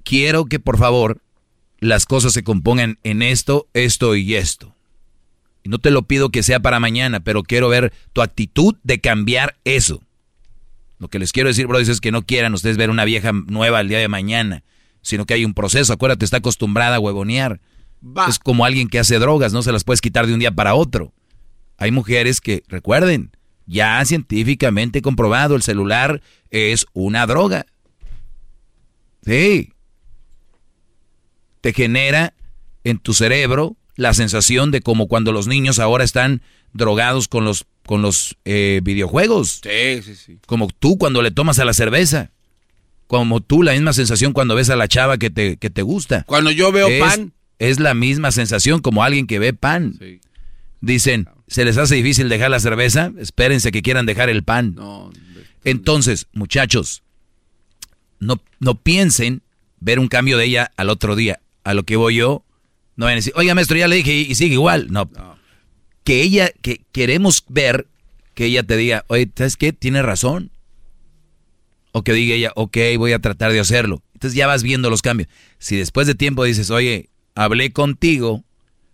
Speaker 6: Quiero que por favor las cosas se compongan en esto, esto y esto. Y no te lo pido que sea para mañana, pero quiero ver tu actitud de cambiar eso. Lo que les quiero decir, bro, es que no quieran ustedes ver una vieja nueva el día de mañana, sino que hay un proceso. Acuérdate, está acostumbrada a huevonear. Es como alguien que hace drogas, no se las puedes quitar de un día para otro. Hay mujeres que, recuerden, ya científicamente comprobado, el celular es una droga. Sí. Te genera en tu cerebro la sensación de como cuando los niños ahora están drogados con los, con los eh, videojuegos.
Speaker 9: Sí, sí, sí.
Speaker 6: Como tú cuando le tomas a la cerveza. Como tú, la misma sensación cuando ves a la chava que te, que te gusta.
Speaker 9: Cuando yo veo
Speaker 6: Es-
Speaker 9: pan.
Speaker 6: Es la misma sensación como alguien que ve pan. Dicen, ¿se les hace difícil dejar la cerveza? Espérense que quieran dejar el pan. Entonces, muchachos, no, no piensen ver un cambio de ella al otro día. A lo que voy yo, no vayan a decir, oiga maestro, ya le dije y, y sigue igual. No. Que ella, que queremos ver que ella te diga, oye, ¿sabes qué? Tiene razón. O que diga ella, ok, voy a tratar de hacerlo. Entonces ya vas viendo los cambios. Si después de tiempo dices, oye, hablé contigo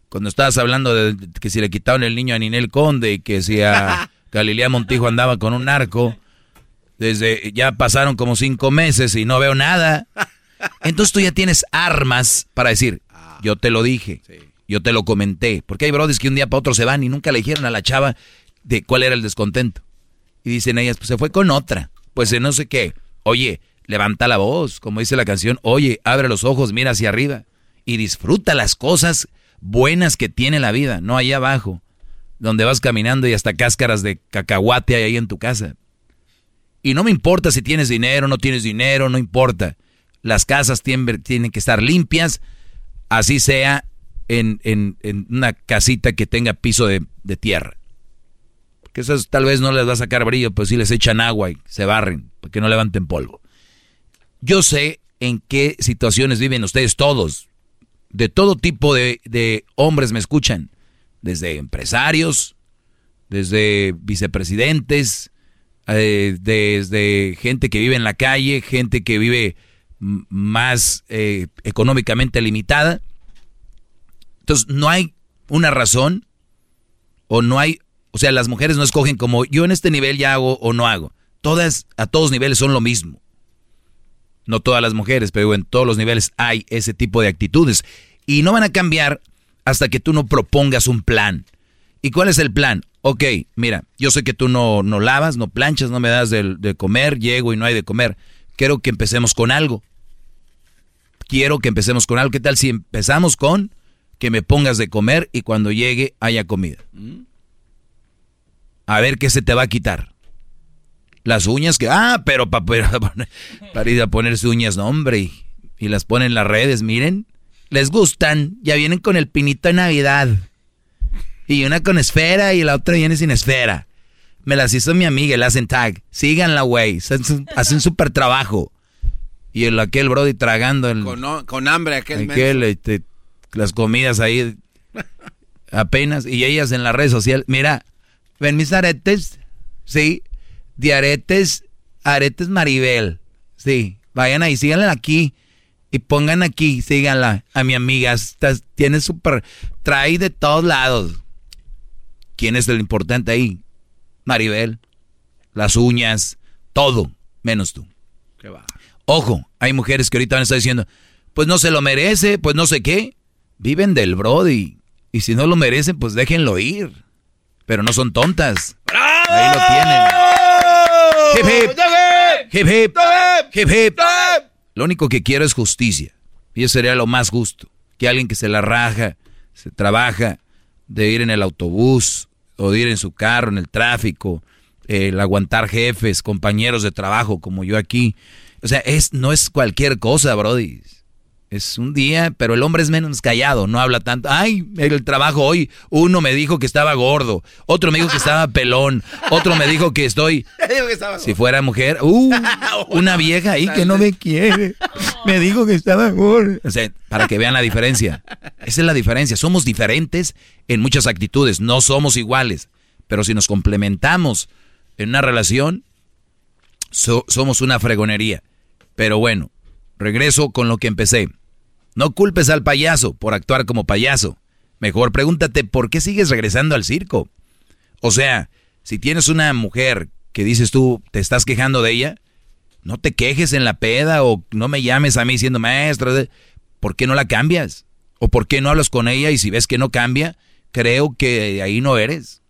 Speaker 6: cuando estabas hablando de que si le quitaban el niño a Ninel Conde y que si a Galilea Montijo andaba con un narco, desde ya pasaron como cinco meses y no veo nada. Entonces tú ya tienes armas para decir, yo te lo dije, yo te lo comenté. Porque hay brodis que un día para otro se van y nunca le dijeron a la chava de cuál era el descontento. Y dicen ellas, pues se fue con otra, pues no sé qué. Oye, levanta la voz, como dice la canción, oye, abre los ojos, mira hacia arriba y disfruta las cosas buenas que tiene la vida, no allá abajo, donde vas caminando y hasta cáscaras de cacahuate hay ahí en tu casa. Y no me importa si tienes dinero, no tienes dinero, no importa. Las casas tienen que estar limpias, así sea en, en- en una casita que tenga piso de, de tierra. Que esas tal vez no les va a sacar brillo, pero sí les echan agua y se barren, para que no levanten polvo. Yo sé en qué situaciones viven ustedes todos. De todo tipo de, de hombres me escuchan. Desde empresarios, desde vicepresidentes, eh, desde gente que vive en la calle, gente que vive más eh, económicamente limitada. Entonces, no hay una razón o no hay, o sea, las mujeres no escogen como yo en este nivel ya hago o no hago. Todas, a todos niveles son lo mismo. No todas las mujeres, pero en todos los niveles hay ese tipo de actitudes. Y no van a cambiar hasta que tú no propongas un plan. ¿Y cuál es el plan? Ok, mira, yo sé que tú no, no lavas, no planchas, no me das de, de comer, llego y no hay de comer. Quiero que empecemos con algo. Quiero que empecemos con algo. ¿Qué tal si empezamos con que me pongas de comer y cuando llegue haya comida? A ver qué se te va a quitar. Las uñas que, ah, pero para, para, ir a ponerse uñas, no, hombre, y, y las ponen en las redes, miren, les gustan, ya vienen con el pinito de Navidad. Y una con esfera y la otra viene sin esfera. Me las hizo mi amiga, le hacen tag. Síganla, güey, hacen súper trabajo. Y el aquel brody tragando el,
Speaker 9: Con, con hambre aquel,
Speaker 6: aquel, este, las comidas ahí apenas. Y ellas en las redes sociales, mira, ven mis aretes, sí, de aretes, aretes Maribel, sí, vayan ahí, síganla aquí y pongan aquí, síganla a mi amiga, estás- tiene súper, trae de todos lados. ¿Quién es el importante ahí? Maribel, las uñas, todo, menos tú.
Speaker 9: Qué va.
Speaker 6: Ojo, hay mujeres que ahorita van a estar diciendo, pues no se lo merece, pues no sé qué. Viven del Brody. Y si no lo merecen, pues déjenlo ir. Pero no son tontas. Ahí lo tienen. Hip, hip. Hip hip. Hip hip. Lo único que quiero es justicia. Y eso sería lo más justo. Que alguien que se la raja, se trabaja, de ir en el autobús, o de ir en su carro, en el tráfico, el aguantar jefes, compañeros de trabajo como yo aquí. O sea, es, no es cualquier cosa, Brody. Es un día, pero el hombre es menos callado, no habla tanto. Ay, el trabajo hoy, uno me dijo que estaba gordo, otro me dijo que estaba pelón, otro me dijo que estoy... Si fuera mujer, uh, una vieja ahí que no me quiere, me dijo que estaba gordo. O sea, para que vean la diferencia. Esa es la diferencia, somos diferentes en muchas actitudes, no somos iguales, pero si nos complementamos en una relación, somos una fregonería. Pero bueno, regreso con lo que empecé. No culpes al payaso por actuar como payaso. Mejor pregúntate por qué sigues regresando al circo. O sea, si tienes una mujer que dices tú, te estás quejando de ella, no te quejes en la peda o no me llames a mí siendo maestra. ¿Por qué no la cambias? ¿O por qué no hablas con ella y si ves que no cambia, creo que ahí no eres?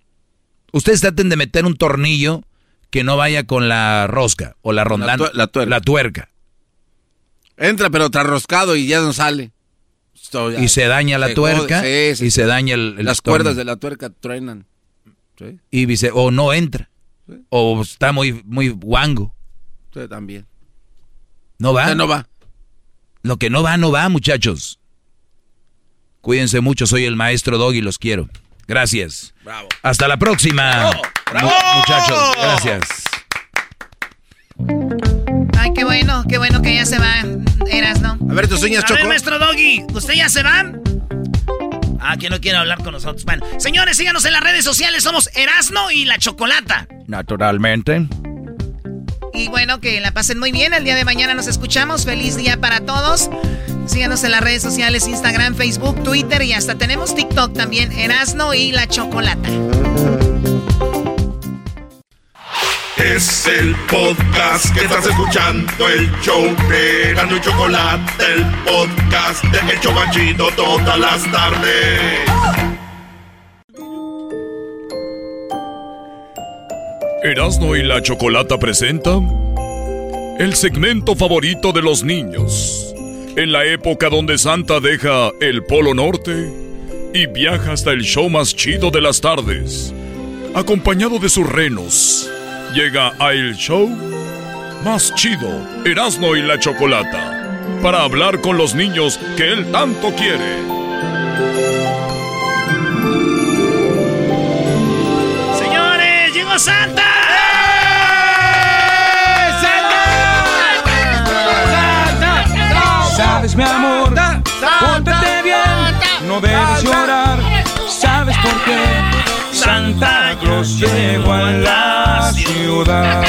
Speaker 6: Ustedes traten de meter un tornillo que no vaya con la rosca o la rondana. La, tuerca.
Speaker 9: Entra, pero roscado y ya no sale.
Speaker 6: y se daña la tuerca y se daña el,
Speaker 9: Las cuerdas de la tuerca truenan.
Speaker 6: Y dice, o no entra. O está muy, muy guango.
Speaker 9: Sí, también.
Speaker 6: No va.
Speaker 9: no va.
Speaker 6: Lo que no va, no va, muchachos. Cuídense mucho, soy el maestro Dog y los quiero. Gracias. Bravo. Hasta la próxima. Bravo. Muchachos, gracias.
Speaker 13: Ay, qué bueno, qué bueno que ya se va, Eras, ¿no?
Speaker 9: A ver tus uñas, Choco. A ver,
Speaker 5: maestro Doggy, ¿usted ya se va? Ah, que no quiere hablar con nosotros. Bueno, señores, síganos en las redes sociales. Somos Erasno y la Chocolata.
Speaker 6: Naturalmente.
Speaker 13: Y bueno, que la pasen muy bien. El día de mañana nos escuchamos. Feliz día para todos. Síganos en las redes sociales, Instagram, Facebook, Twitter y hasta tenemos TikTok también, Erasno y la Chocolata.
Speaker 11: Es el podcast que estás escuchando, el show de y Chocolate, el podcast de El Chocachito todas las tardes.
Speaker 12: Erasno y la Chocolata presenta el segmento favorito de los niños en la época donde Santa deja el Polo Norte y viaja hasta el show más chido de las tardes. Acompañado de sus renos, llega a el show más chido, Erasmo y la Chocolata, para hablar con los niños que él tanto quiere.
Speaker 5: Señores, llegó Santa.
Speaker 14: Sabes, mi amor, pórtate bien, no debes llorar. ¿Sabes por qué? Santa Claus llegó a la ciudad.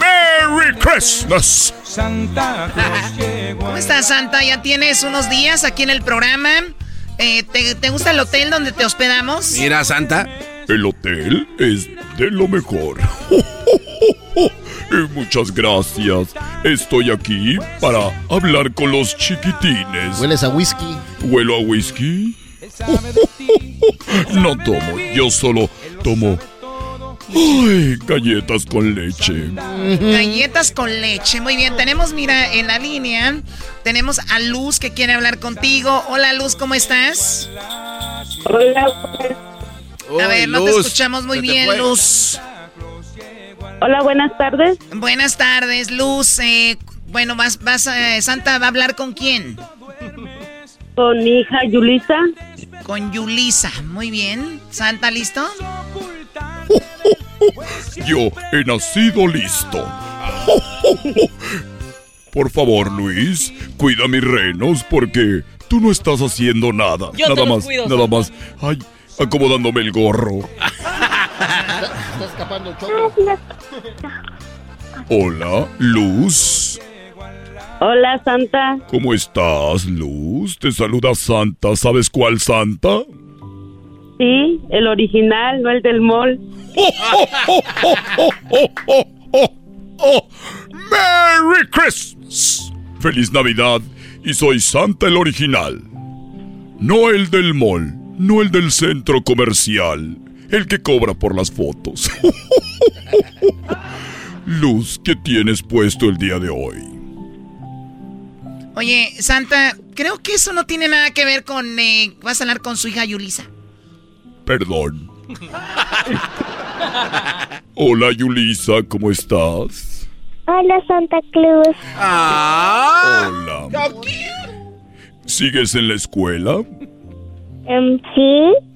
Speaker 12: ¡Merry Christmas!
Speaker 13: Santa ¿Cómo estás, Santa? ¿Ya tienes unos días aquí en el programa? Eh, ¿te, ¿Te gusta el hotel donde te hospedamos?
Speaker 9: Mira, Santa.
Speaker 12: El hotel es de lo mejor. Muchas gracias. Estoy aquí para hablar con los chiquitines.
Speaker 10: ¿Hueles a whisky?
Speaker 12: ¿Huelo a whisky? No tomo, yo solo tomo Ay, galletas con leche.
Speaker 13: Galletas con leche. Muy bien, tenemos, mira, en la línea, tenemos a Luz que quiere hablar contigo. Hola, Luz, ¿cómo estás?
Speaker 15: Hola.
Speaker 13: A ver, no te escuchamos muy bien, Luz.
Speaker 15: Hola, buenas tardes.
Speaker 13: Buenas tardes, Luz. Eh, bueno, vas, vas, eh, Santa va a hablar con quién?
Speaker 15: Con mi hija Yulisa.
Speaker 13: Con Yulisa, muy bien. Santa, ¿listo?
Speaker 12: Yo he nacido listo. Por favor, Luis, cuida mis renos porque tú no estás haciendo nada. nada más, nada más. Ay, acomodándome el gorro.
Speaker 10: Está escapando el
Speaker 12: Hola, Luz.
Speaker 15: Hola, Santa.
Speaker 12: ¿Cómo estás, Luz? Te saluda Santa. ¿Sabes cuál Santa?
Speaker 15: Sí, el original, no el del mall.
Speaker 12: ¡Oh, merry Christmas! ¡Feliz Navidad! Y soy Santa el original, no el del mall. No el del centro comercial, el que cobra por las fotos. Luz, ¿qué tienes puesto el día de hoy?
Speaker 13: Oye, Santa, creo que eso no tiene nada que ver con... Eh, vas a hablar con su hija Yulisa.
Speaker 12: Perdón. Hola Yulisa, ¿cómo estás?
Speaker 16: Hola Santa Cruz.
Speaker 12: Hola. ¿Sigues en la escuela?
Speaker 16: Em, sí.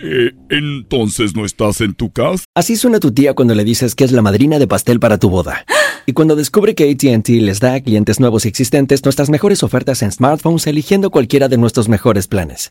Speaker 12: Eh, entonces no estás en tu casa.
Speaker 17: Así suena tu tía cuando le dices que es la madrina de pastel para tu boda. Y cuando descubre que ATT les da a clientes nuevos y existentes nuestras mejores ofertas en smartphones eligiendo cualquiera de nuestros mejores planes.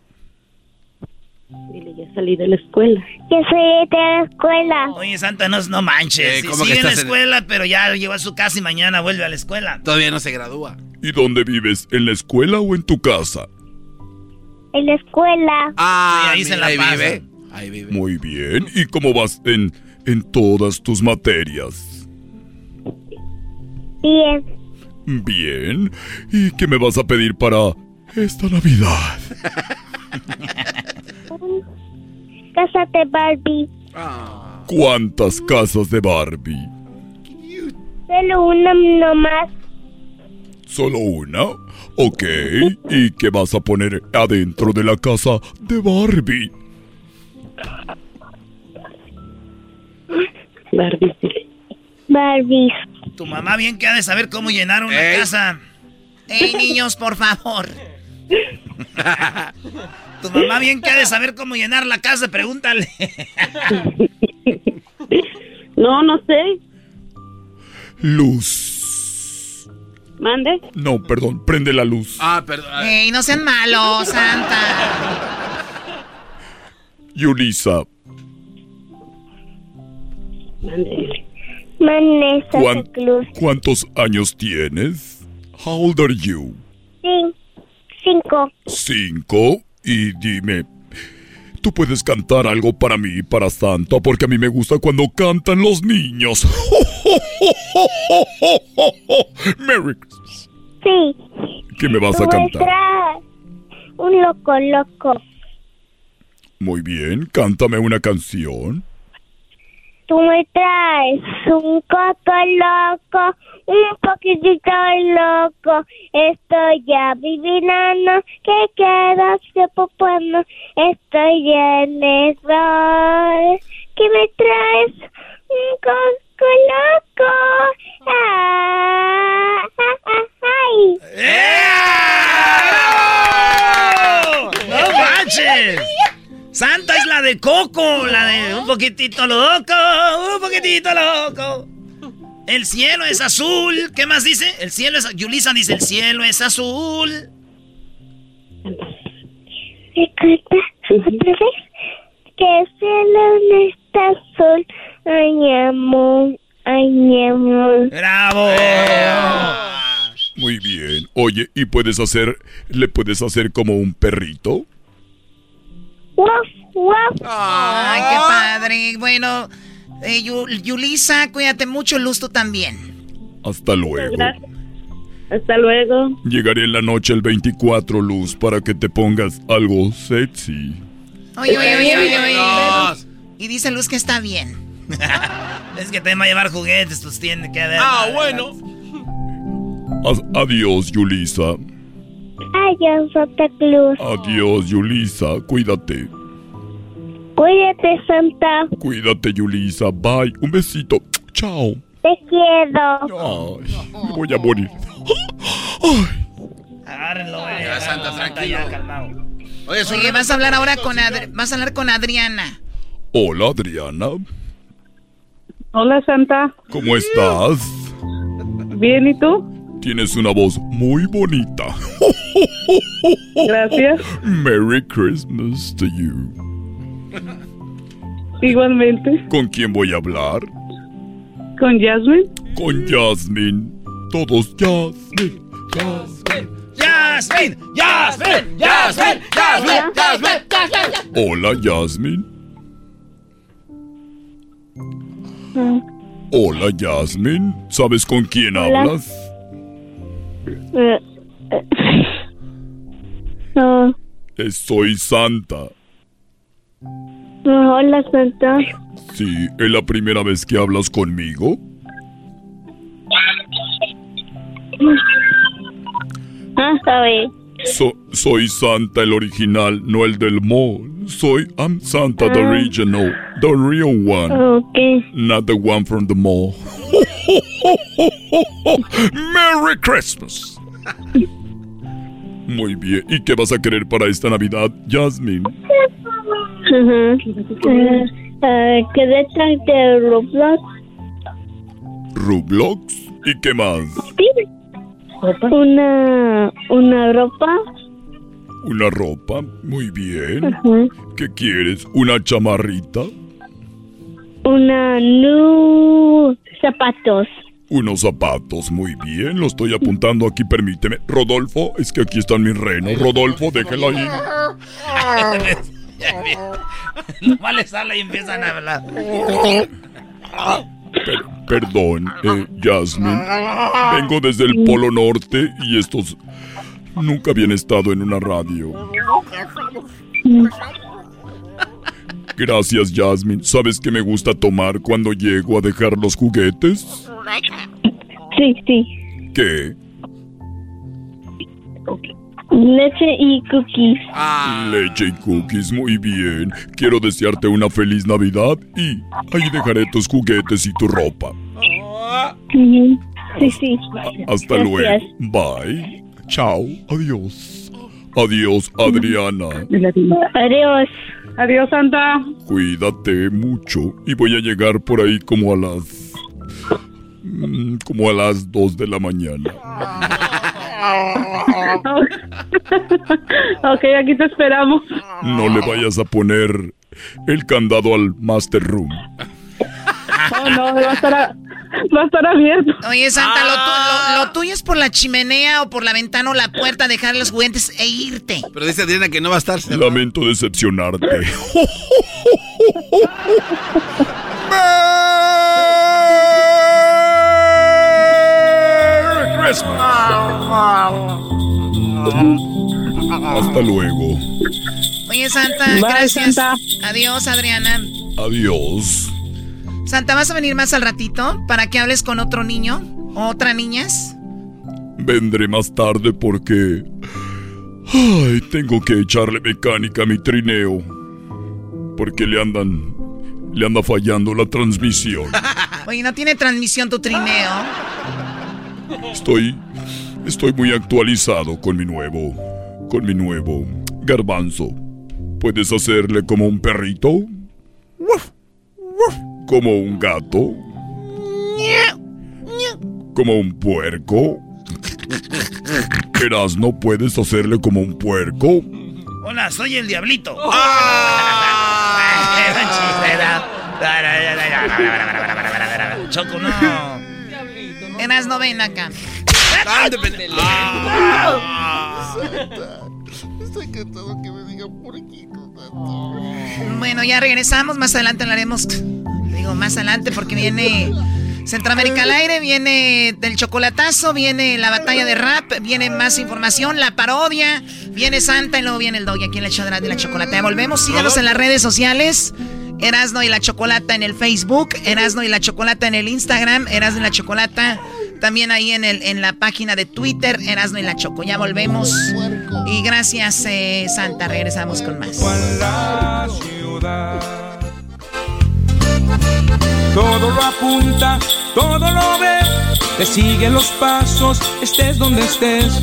Speaker 15: Dile, ya salí de la escuela.
Speaker 16: Yo soy de la escuela.
Speaker 5: Oye, Santa, no, no manches.
Speaker 9: Eh,
Speaker 5: Sí,
Speaker 9: ¿cómo que
Speaker 5: sigue en la
Speaker 9: en-
Speaker 5: escuela, pero ya llegó a su casa y mañana vuelve a la escuela.
Speaker 9: Todavía no se gradúa.
Speaker 12: ¿Y dónde vives? ¿En la escuela o en tu casa?
Speaker 16: En la escuela.
Speaker 9: Ah,
Speaker 5: Sí, ahí se la
Speaker 9: ahí
Speaker 5: pasa.
Speaker 9: vive. Ahí vive.
Speaker 12: Muy bien. ¿Y cómo vas en, en todas tus materias?
Speaker 16: Bien.
Speaker 12: Bien. ¿Y qué me vas a pedir para esta Navidad?
Speaker 16: Casa de Barbie.
Speaker 12: ¿Cuántas casas de Barbie?
Speaker 16: Solo una nomás.
Speaker 12: ¿Solo una? Ok. ¿Y qué vas a poner adentro de la casa de Barbie?
Speaker 15: Barbie.
Speaker 16: Barbie.
Speaker 5: Tu mamá bien que ha de saber cómo llenar una casa.
Speaker 13: Ey, niños, por favor.
Speaker 5: Tu mamá bien que ha de saber cómo llenar la casa, pregúntale.
Speaker 15: No, no sé.
Speaker 12: Luz.
Speaker 15: Mande.
Speaker 12: No, perdón. Prende la luz.
Speaker 9: Ah, perdón.
Speaker 13: Ey, no sean malos, Santa.
Speaker 12: Yulisa,
Speaker 15: Mande, dile.
Speaker 16: Mané Santa
Speaker 12: ¿cuán-
Speaker 16: Cruz.
Speaker 12: ¿cuántos años tienes? How old are you?
Speaker 16: Cin- Cinco.
Speaker 12: Cinco. Y dime, ¿tú puedes cantar algo para mí, para Santa? Porque a mí me gusta cuando cantan los niños. Merry Christmas.
Speaker 16: Sí.
Speaker 12: ¿Qué me vas a cantar?
Speaker 16: un loco loco.
Speaker 12: Muy bien, cántame una canción.
Speaker 16: Tú me traes un coco loco, un poquitito loco. Estoy ya vivinando, que quedas de popano. Estoy en error. Que me traes un coco loco. Ah, ah, ah, ay.
Speaker 5: ¡No manches! Santa es la de Coco, la de un poquitito loco, un poquitito loco. El cielo es azul. ¿Qué más dice? El cielo es... Yulisa dice, el cielo es azul.
Speaker 16: Recuerda otra vez que el cielo no está azul. Ay, amor.
Speaker 5: ¡Bravo!
Speaker 12: Muy bien. Oye, ¿y puedes hacer, le puedes hacer como un perrito?
Speaker 13: Ay, qué padre. Bueno, eh, Yu- Yulisa, cuídate mucho, Luz, tú también.
Speaker 12: Hasta luego.
Speaker 15: Gracias. Hasta luego.
Speaker 12: Llegaré en la noche el 24, Luz, para que te pongas algo sexy.
Speaker 13: Oye, oye, oye, oye, oye. Y dice Luz que está bien.
Speaker 5: es que te va a llevar juguetes, pues tiene que haber.
Speaker 11: Ah, bueno.
Speaker 12: Ad- adiós, Yulisa.
Speaker 16: Adiós, Santa Claus.
Speaker 12: Adiós, Yulisa. Cuídate.
Speaker 16: Cuídate, Santa.
Speaker 12: Cuídate, Yulisa. Bye. Un besito. Chao.
Speaker 16: Te quiero.
Speaker 12: Ay, me voy a morir.
Speaker 5: Agárrenlo, eh.
Speaker 9: Ya, Santa, tranquilo.
Speaker 5: ya, calmado.
Speaker 9: Oye,
Speaker 13: Oye, vas a hablar ahora con Adri- vas a hablar con Adriana.
Speaker 12: Hola, Adriana.
Speaker 15: Hola, Santa.
Speaker 12: ¿Cómo estás?
Speaker 15: Bien, ¿y tú?
Speaker 12: Tienes una voz muy bonita.
Speaker 15: Gracias.
Speaker 12: Merry Christmas to you.
Speaker 15: Igualmente.
Speaker 12: ¿Con quién voy a hablar?
Speaker 15: ¿Con Jasmine?
Speaker 12: Con Jasmine. Todos Jasmine. Jasmine.
Speaker 5: ¡Jasmine! ¡Jasmine! ¡Jasmine! ¡Jasmine! ¡Jasmine!
Speaker 12: Hola, Jasmine. Hola, Jasmine. ¿Sabes con quién
Speaker 16: Hola.
Speaker 12: hablas?
Speaker 16: Eh, eh. No,
Speaker 12: Soy Santa.
Speaker 16: no, hola, Santa.
Speaker 12: Sí, ¿es la primera vez que hablas conmigo?
Speaker 16: Ah.
Speaker 12: So- soy Santa el original, no el del mall. Soy I'm Santa the
Speaker 16: Ah.
Speaker 12: original, the real one,
Speaker 16: Ok.
Speaker 12: not the one from the mall. Merry Christmas. Muy bien. ¿Y qué vas a querer para esta Navidad, Jasmine?
Speaker 16: Ajá. Eh, eh, ¿Qué detrás de Roblox?
Speaker 12: Roblox. ¿Y qué más?
Speaker 16: Una, una ropa.
Speaker 12: Una ropa. Muy bien. ¿Qué quieres? ¿Una chamarrita?
Speaker 16: Una nu zapatos.
Speaker 12: Unos zapatos, muy bien, lo estoy apuntando aquí, permíteme. Rodolfo, es que aquí están mis renos. Rodolfo, déjela ahí.
Speaker 5: Nomás les habla y empiezan a hablar.
Speaker 12: Per- perdón, eh, Jasmine. Vengo desde el Polo Norte y estos nunca habían estado en una radio. Gracias, Jasmine. ¿Sabes qué me gusta tomar cuando llego a dejar los juguetes?
Speaker 16: Sí, sí.
Speaker 12: ¿Qué?
Speaker 16: Leche y cookies.
Speaker 12: Leche y cookies, muy bien. Quiero desearte una feliz Navidad y ahí dejaré tus juguetes y tu ropa.
Speaker 16: Sí, sí.
Speaker 12: Hasta
Speaker 16: Gracias.
Speaker 12: luego. Bye. Chao. Adiós. Adiós, Adriana.
Speaker 16: Adiós.
Speaker 15: Adiós, Santa.
Speaker 12: Cuídate mucho y voy a llegar por ahí como a las... mm, como a las 2 de la mañana.
Speaker 15: ok, aquí te esperamos.
Speaker 12: No le vayas a poner el candado al Master Room.
Speaker 15: Oh, no, va a estar, a- va a estar abierto.
Speaker 13: Oye, Santa, lo, tu- lo- lo tuyo es por la chimenea o por la ventana o la puerta, dejar los juguetes e irte.
Speaker 9: Pero dice Adriana que no va a estar.
Speaker 12: Lamento decepcionarte. Hasta luego.
Speaker 13: Oye, Santa,
Speaker 15: Bye,
Speaker 13: gracias.
Speaker 15: Santa.
Speaker 13: Adiós, Adriana.
Speaker 12: Adiós.
Speaker 13: Santa, ¿vas a venir más al ratito para que hables con otro niño o otra niñas?
Speaker 12: Vendré más tarde porque... Ay, tengo que echarle mecánica a mi trineo. Porque le andan... Le anda fallando la transmisión.
Speaker 13: Oye, ¿no tiene transmisión tu trineo?
Speaker 12: Estoy... Estoy muy actualizado con mi nuevo... Con mi nuevo... Garbanzo. ¿Puedes hacerle como un perrito? ¿Como un gato? ¿Como un puerco? Eras, ¿no puedes hacerle como un puerco?
Speaker 5: Hola, soy el diablito. Choco, no.
Speaker 13: Eras no ven acá.
Speaker 11: Estoy encantado que me diga porquito.
Speaker 13: Bueno, ya regresamos. Más adelante hablaremos. Digo, más adelante porque viene Centroamérica al aire, viene del chocolatazo, viene la batalla de rap, viene más información, la parodia, viene Santa y luego viene el doggy aquí en el show de la chocolata. Volvemos, síganos en las redes sociales. Erasno y la Chocolata en el Facebook, Erasno y la Chocolata en el Instagram, Erasno y la Chocolata también ahí en, el, en la página de Twitter, Erasno y la Choco. Ya volvemos. Y gracias, eh, Santa. Regresamos con más.
Speaker 14: Todo lo apunta, todo lo ve, te sigue los pasos, estés donde estés.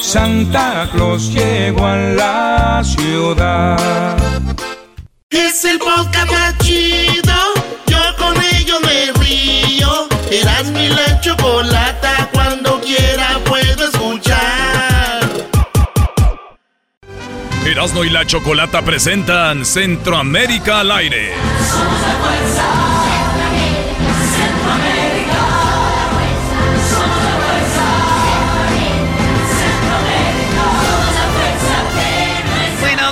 Speaker 14: Santa Claus llegó a la ciudad.
Speaker 11: Es el podcast más chido. Yo con ello me río. Eras mi la chocolata.
Speaker 12: Erasmo y la Chocolata presentan Centroamérica al aire.
Speaker 13: Bueno,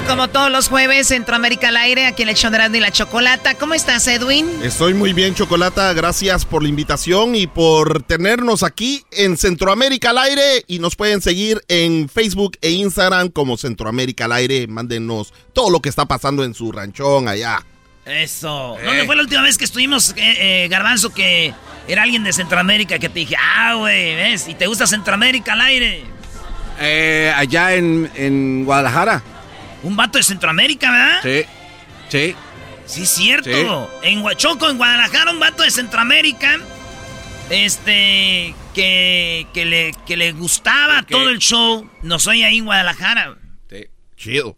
Speaker 13: como todos los jueves, Centroamérica al aire, aquí en el show de y la Chocolata. ¿Cómo estás, Edwin?
Speaker 9: Estoy muy bien, Chocolata. Gracias por la invitación y por tenernos aquí en Centroamérica al aire. Y nos pueden seguir en Facebook e Instagram como Centroamérica al aire. Mándenos todo lo que está pasando en su ranchón allá.
Speaker 5: Eso. ¿Dónde fue la última vez que estuvimos, eh, eh, Garbanzo, que era alguien de Centroamérica que te dije, ah, güey, ¿ves? ¿Y te gusta Centroamérica al aire?
Speaker 7: Eh, allá en, en Guadalajara.
Speaker 5: Un vato de Centroamérica, ¿verdad?
Speaker 7: Sí, sí.
Speaker 5: Sí, cierto. En Huachoco, en Guadalajara, un vato de Centroamérica. Este. Que, que, le, que le gustaba todo el show. Nos oye ahí en Guadalajara.
Speaker 7: Sí.
Speaker 9: Chido.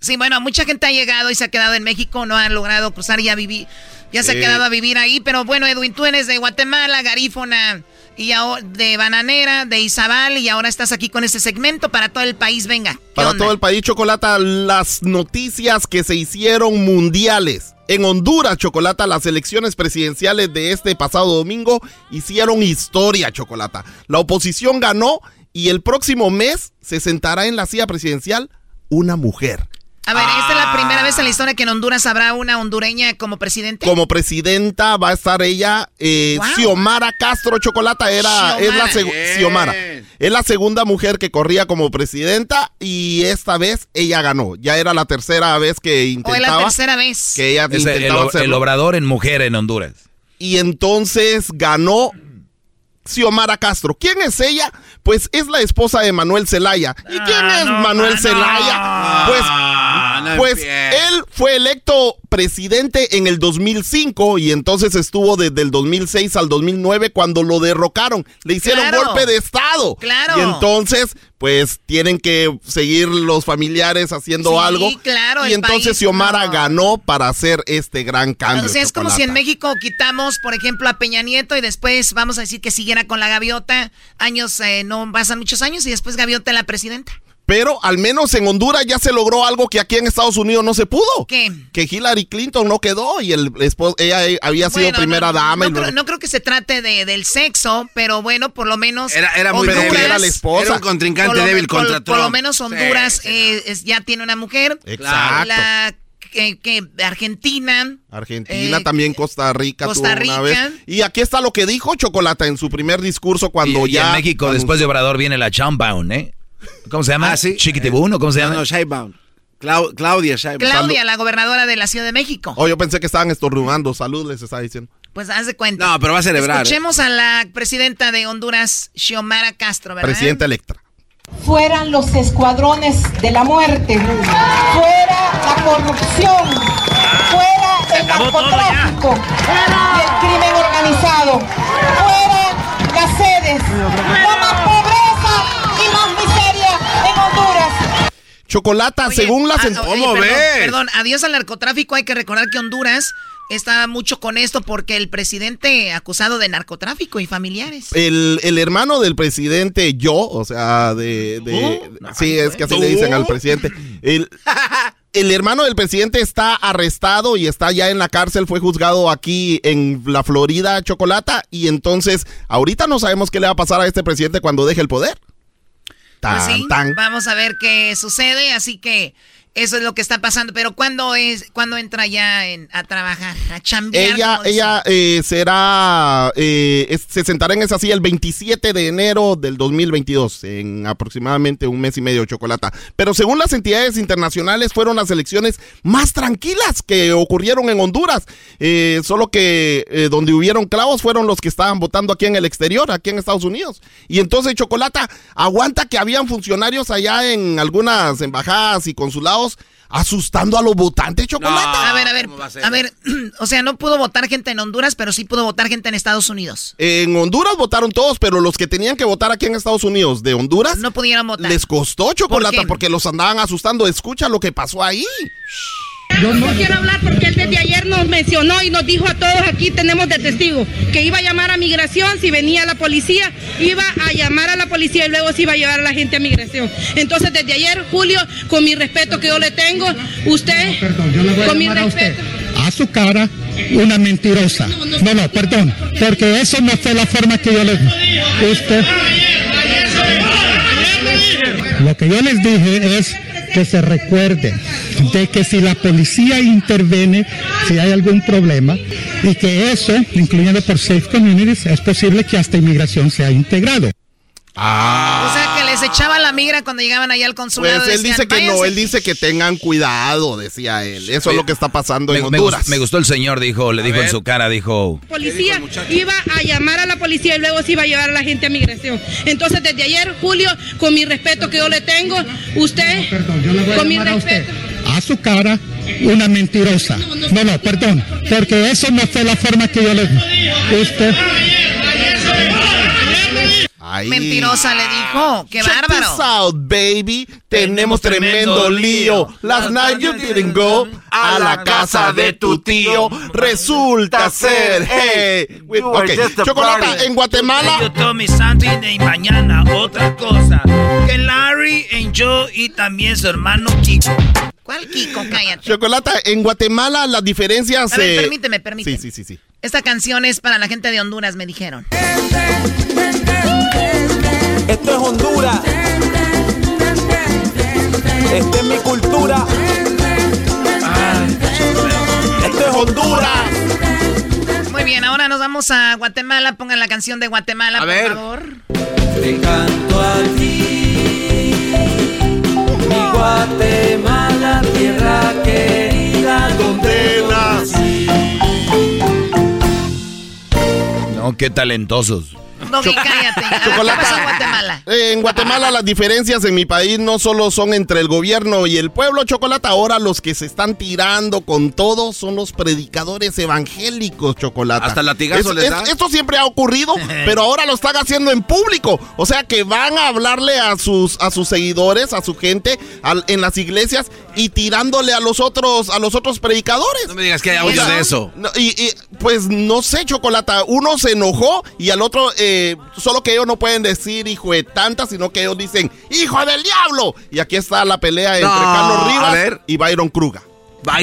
Speaker 13: Sí, bueno, mucha gente ha llegado y se ha quedado en México, no han logrado cruzar y ya vivir. Ya se ha quedado a vivir ahí, pero bueno, Edwin, tú eres de Guatemala, Garífona, y ahora de Bananera, de Izabal, y ahora estás aquí con este segmento para todo el país. Venga, ¿qué
Speaker 9: Para
Speaker 13: onda?
Speaker 9: todo el país, Chocolata, las noticias que se hicieron mundiales. En Honduras, Chocolata, las elecciones presidenciales de este pasado domingo hicieron historia, Chocolata. La oposición ganó y el próximo mes se sentará en la silla presidencial una mujer.
Speaker 13: A ver, ¿esta es la
Speaker 9: Ah.
Speaker 13: primera vez en la historia que en Honduras habrá una hondureña como presidente?
Speaker 9: Como presidenta va a estar ella, eh,
Speaker 13: Wow.
Speaker 9: Xiomara Castro Chocolata era, es la,
Speaker 13: Xiomara.
Speaker 9: es la segunda mujer que corría como presidenta y esta vez ella ganó. Ya era la tercera vez que
Speaker 13: ¿O es la
Speaker 9: intentaba.
Speaker 13: tercera vez?
Speaker 9: que ella
Speaker 6: Es el,
Speaker 9: intentaba
Speaker 6: el
Speaker 9: hacerlo.
Speaker 6: obrador en mujer en Honduras.
Speaker 9: Y entonces ganó Xiomara Castro. ¿Quién es ella? Pues es la esposa de Manuel Zelaya. ¿Y quién
Speaker 5: Ah,
Speaker 9: es
Speaker 5: no,
Speaker 9: Manuel
Speaker 5: no.
Speaker 9: Zelaya? Pues,
Speaker 7: Ah, no
Speaker 9: pues
Speaker 7: empieces.
Speaker 9: él fue electo presidente en el 2005 y entonces estuvo desde el 2006 al 2009 cuando lo derrocaron. Le hicieron
Speaker 13: Claro.
Speaker 9: golpe de Estado.
Speaker 13: Claro.
Speaker 9: Y entonces, pues tienen que seguir los familiares haciendo
Speaker 13: Sí,
Speaker 9: algo.
Speaker 13: claro,
Speaker 9: Y entonces
Speaker 13: país,
Speaker 9: Xiomara
Speaker 13: no.
Speaker 9: ganó para hacer este gran cambio.
Speaker 13: O sea, es como si en. México quitamos, por ejemplo, a Peña Nieto y después vamos a decir que siguiera con la gaviota. Años, eh, no pasan muchos años y después gaviota la presidenta.
Speaker 9: Pero al menos en Honduras ya se logró algo que aquí en Estados Unidos no se pudo.
Speaker 13: ¿Qué?
Speaker 9: Que Hillary Clinton no quedó y el esposo, ella eh, había sido
Speaker 13: Bueno,
Speaker 9: primera
Speaker 13: no,
Speaker 9: dama.
Speaker 13: No,
Speaker 9: y
Speaker 13: creo,
Speaker 9: luego-
Speaker 13: no creo que se trate de, del sexo, pero bueno, por lo menos.
Speaker 7: Era, era muy
Speaker 13: Honduras-
Speaker 7: débil.
Speaker 9: era la esposa.
Speaker 7: Era un contrincante
Speaker 13: por lo-
Speaker 7: débil
Speaker 13: por-
Speaker 7: contra
Speaker 13: Por lo menos Honduras
Speaker 7: Sí, sí.
Speaker 13: eh, es- ya tiene una mujer.
Speaker 9: Exacto.
Speaker 13: La que, que Argentina.
Speaker 9: Argentina,
Speaker 13: eh,
Speaker 9: también Costa Rica
Speaker 13: Costa
Speaker 9: una
Speaker 13: Rica.
Speaker 9: vez. Y aquí está lo que dijo Chocolata en su primer discurso cuando
Speaker 6: y, y
Speaker 9: ya...
Speaker 6: en México, después de Obrador, viene la Chambound, ¿eh? ¿Cómo se llama?
Speaker 7: Ah, sí.
Speaker 6: Chiquitibún, ¿o cómo se
Speaker 7: No,
Speaker 6: llama?
Speaker 7: no, Sheinbaum. Clau- Claudia Sheinbaum.
Speaker 13: Claudia, la gobernadora de la Ciudad de México.
Speaker 9: Oh, yo pensé que estaban estornudando. Salud, les estaba diciendo.
Speaker 13: Pues haz de cuenta.
Speaker 7: No, pero va a celebrar. ¿eh?
Speaker 13: Escuchemos a la presidenta de Honduras, Xiomara Castro, ¿verdad?
Speaker 9: Presidenta electa.
Speaker 18: fueran los escuadrones de la muerte, fuera la corrupción, fuera el narcotráfico y el crimen organizado, fuera las sedes,
Speaker 9: Chocolata, según las...
Speaker 13: ah,
Speaker 9: ent-
Speaker 13: oye,
Speaker 7: ¿Cómo
Speaker 13: perdón,
Speaker 7: ves?
Speaker 13: Perdón, adiós al narcotráfico. Hay que recordar que Honduras está mucho con esto porque el presidente acusado de narcotráfico y familiares.
Speaker 9: El, el hermano del presidente, yo, o sea, de... de- sí, es que así le dicen al presidente. El, el hermano del presidente está arrestado y está ya en la cárcel, fue juzgado aquí en la Florida, Chocolata, y entonces ahorita no sabemos qué le va a pasar a este presidente cuando deje el poder.
Speaker 13: Pues
Speaker 9: Tan,
Speaker 13: sí,
Speaker 9: tan.
Speaker 13: vamos a ver qué sucede. Así que Eso es lo que está pasando. Pero ¿cuándo es, cuándo entra ya en, a trabajar, a chambear?
Speaker 9: Ella, ella eh, será, eh, es- se sentará en esa silla el 27 de enero del 2022, en aproximadamente un mes y medio, Chocolata. Pero según las entidades internacionales, fueron las elecciones más tranquilas que ocurrieron en Honduras. Eh, solo que eh, donde hubieron clavos fueron los que estaban votando aquí en el exterior, aquí en Estados Unidos. Y entonces, Chocolata, aguanta que habían funcionarios allá en algunas embajadas y consulados asustando a los votantes, Chocolata.
Speaker 13: A ver, a ver, a ver, o sea, no pudo votar gente en Honduras, pero sí pudo votar gente en Estados Unidos.
Speaker 9: En Honduras votaron todos, pero los que tenían que votar aquí en Estados Unidos de Honduras
Speaker 13: no pudieron votar.
Speaker 9: les costó chocolate
Speaker 13: qué?
Speaker 9: porque los andaban asustando. Escucha lo que pasó ahí.
Speaker 19: Yo no quiero hablar porque él desde ayer nos mencionó y nos dijo a todos aquí, tenemos de testigo, que iba a llamar a migración, si venía la policía, iba a llamar a la policía y luego se iba a llevar a la gente a migración. Entonces desde ayer, Julio, con mi respeto que yo le tengo, usted, con mi respeto.
Speaker 20: a su cara una mentirosa. No, no, perdón, porque eso no fue la forma que yo les usted. Lo que yo les dije es que se recuerden de que si la policía interviene, si hay algún problema, y que eso, incluyendo por Safe Communities, es posible que hasta inmigración sea integrado.
Speaker 13: O sea, que les echaba la migra cuando llegaban allá al consulado.
Speaker 9: Pues él
Speaker 13: decían,
Speaker 9: dice que no, él dice que tengan cuidado, decía él. Eso es lo que está pasando
Speaker 6: Me,
Speaker 9: en Honduras.
Speaker 6: me gustó el señor, dijo, le dijo en su cara, dijo...
Speaker 19: policía iba a llamar a la policía y luego se iba a llevar a la gente a migración. Entonces, desde ayer, Julio, con mi respeto que yo le tengo, usted, con mi respeto.
Speaker 20: a su cara una mentirosa. No, no, perdón, porque eso no fue la forma que yo le usted.
Speaker 13: Mentirosa le dijo, qué
Speaker 9: Check
Speaker 13: bárbaro.
Speaker 9: this out, baby. Tenemos tremendo lío. Last night you didn't go a la casa de tu tío. Resulta ser, hey. with-
Speaker 5: You were
Speaker 9: Ok,
Speaker 5: just a
Speaker 9: Chocolata, en Guatemala.
Speaker 5: Yo tomé something y mañana otra cosa. Que Larry, en yo y también su hermano Kiko.
Speaker 13: ¿Cuál Kiko? Cállate.
Speaker 9: Chocolata, en Guatemala las diferencias.
Speaker 13: A ver,
Speaker 9: eh,
Speaker 13: permíteme, permíteme.
Speaker 9: Sí, sí, sí, sí.
Speaker 13: Esta canción es para la gente de Honduras, me dijeron.
Speaker 21: Esto es Honduras. Esta es mi cultura. Esto es Honduras.
Speaker 13: Muy bien, ahora nos vamos a Guatemala. Pongan la canción de Guatemala,
Speaker 21: A
Speaker 13: por
Speaker 21: ver.
Speaker 13: favor.
Speaker 21: Te canto a ti, mi Guatemala, tierra querida, donde nací.
Speaker 6: No, qué talentosos.
Speaker 13: Doggy, cállate. Ver, ¿Qué
Speaker 9: Chocolata.
Speaker 13: pasó en Guatemala?
Speaker 9: Eh, En Guatemala las diferencias en mi país no solo son entre el gobierno y el pueblo, Chocolata. Ahora los que se están tirando con todo son los predicadores evangélicos, Chocolata.
Speaker 7: Hasta latigazo
Speaker 9: Es-
Speaker 7: les
Speaker 9: es-
Speaker 7: da.
Speaker 9: Esto siempre ha ocurrido, pero ahora lo están haciendo en público. O sea que van a hablarle a sus, a sus seguidores, a su gente al- en las iglesias y tirándole a los otros, a los otros predicadores.
Speaker 7: No me digas que hay audio de eso.
Speaker 9: No, y, y, pues no sé, Chocolata. Uno se enojó y al otro, eh, solo que ellos no pueden decir hijo de tanta, sino que ellos dicen hijo del diablo. Y aquí está la pelea entre
Speaker 7: No,
Speaker 9: Carlos Rivas
Speaker 7: ver.
Speaker 9: y Byron Kruga.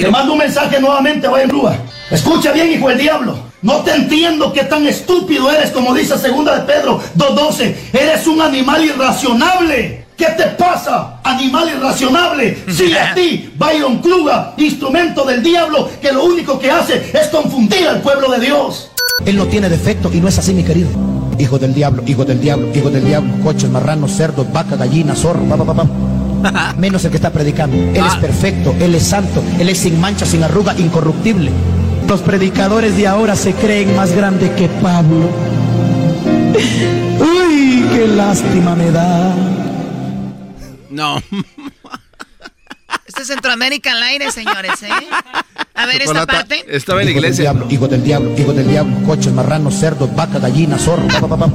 Speaker 22: Te mando un mensaje nuevamente, Byron Kruga. Escucha bien, hijo del diablo. No te entiendo qué tan estúpido eres, como dice segunda de Pedro 2.12. Eres un animal irracionable. ¿Qué te pasa, animal irracionable? Sí, a ti, Byron Kruga, instrumento del diablo, que lo único que hace es confundir al pueblo de Dios.
Speaker 23: Él no tiene defecto y no es así, mi querido. Hijo del diablo, hijo del diablo, hijo del diablo, coches, marranos, cerdos, vaca, gallina, zorro, pa, pa, pa, pa. Menos el que está predicando. Él es perfecto, él es santo, él es sin mancha, sin arruga, incorruptible. Los predicadores de ahora se creen más grande que Pablo. Uy, qué lástima me da.
Speaker 7: No.
Speaker 13: Este es Centroamérica al aire, señores, ¿eh? A ver, esta parte.
Speaker 7: Estaba en la
Speaker 23: Hijo del
Speaker 7: iglesia.
Speaker 23: diablo, hijo del diablo, hijo del diablo, coches, marranos, cerdos, vaca, gallina, zorro, pa, pa, pa.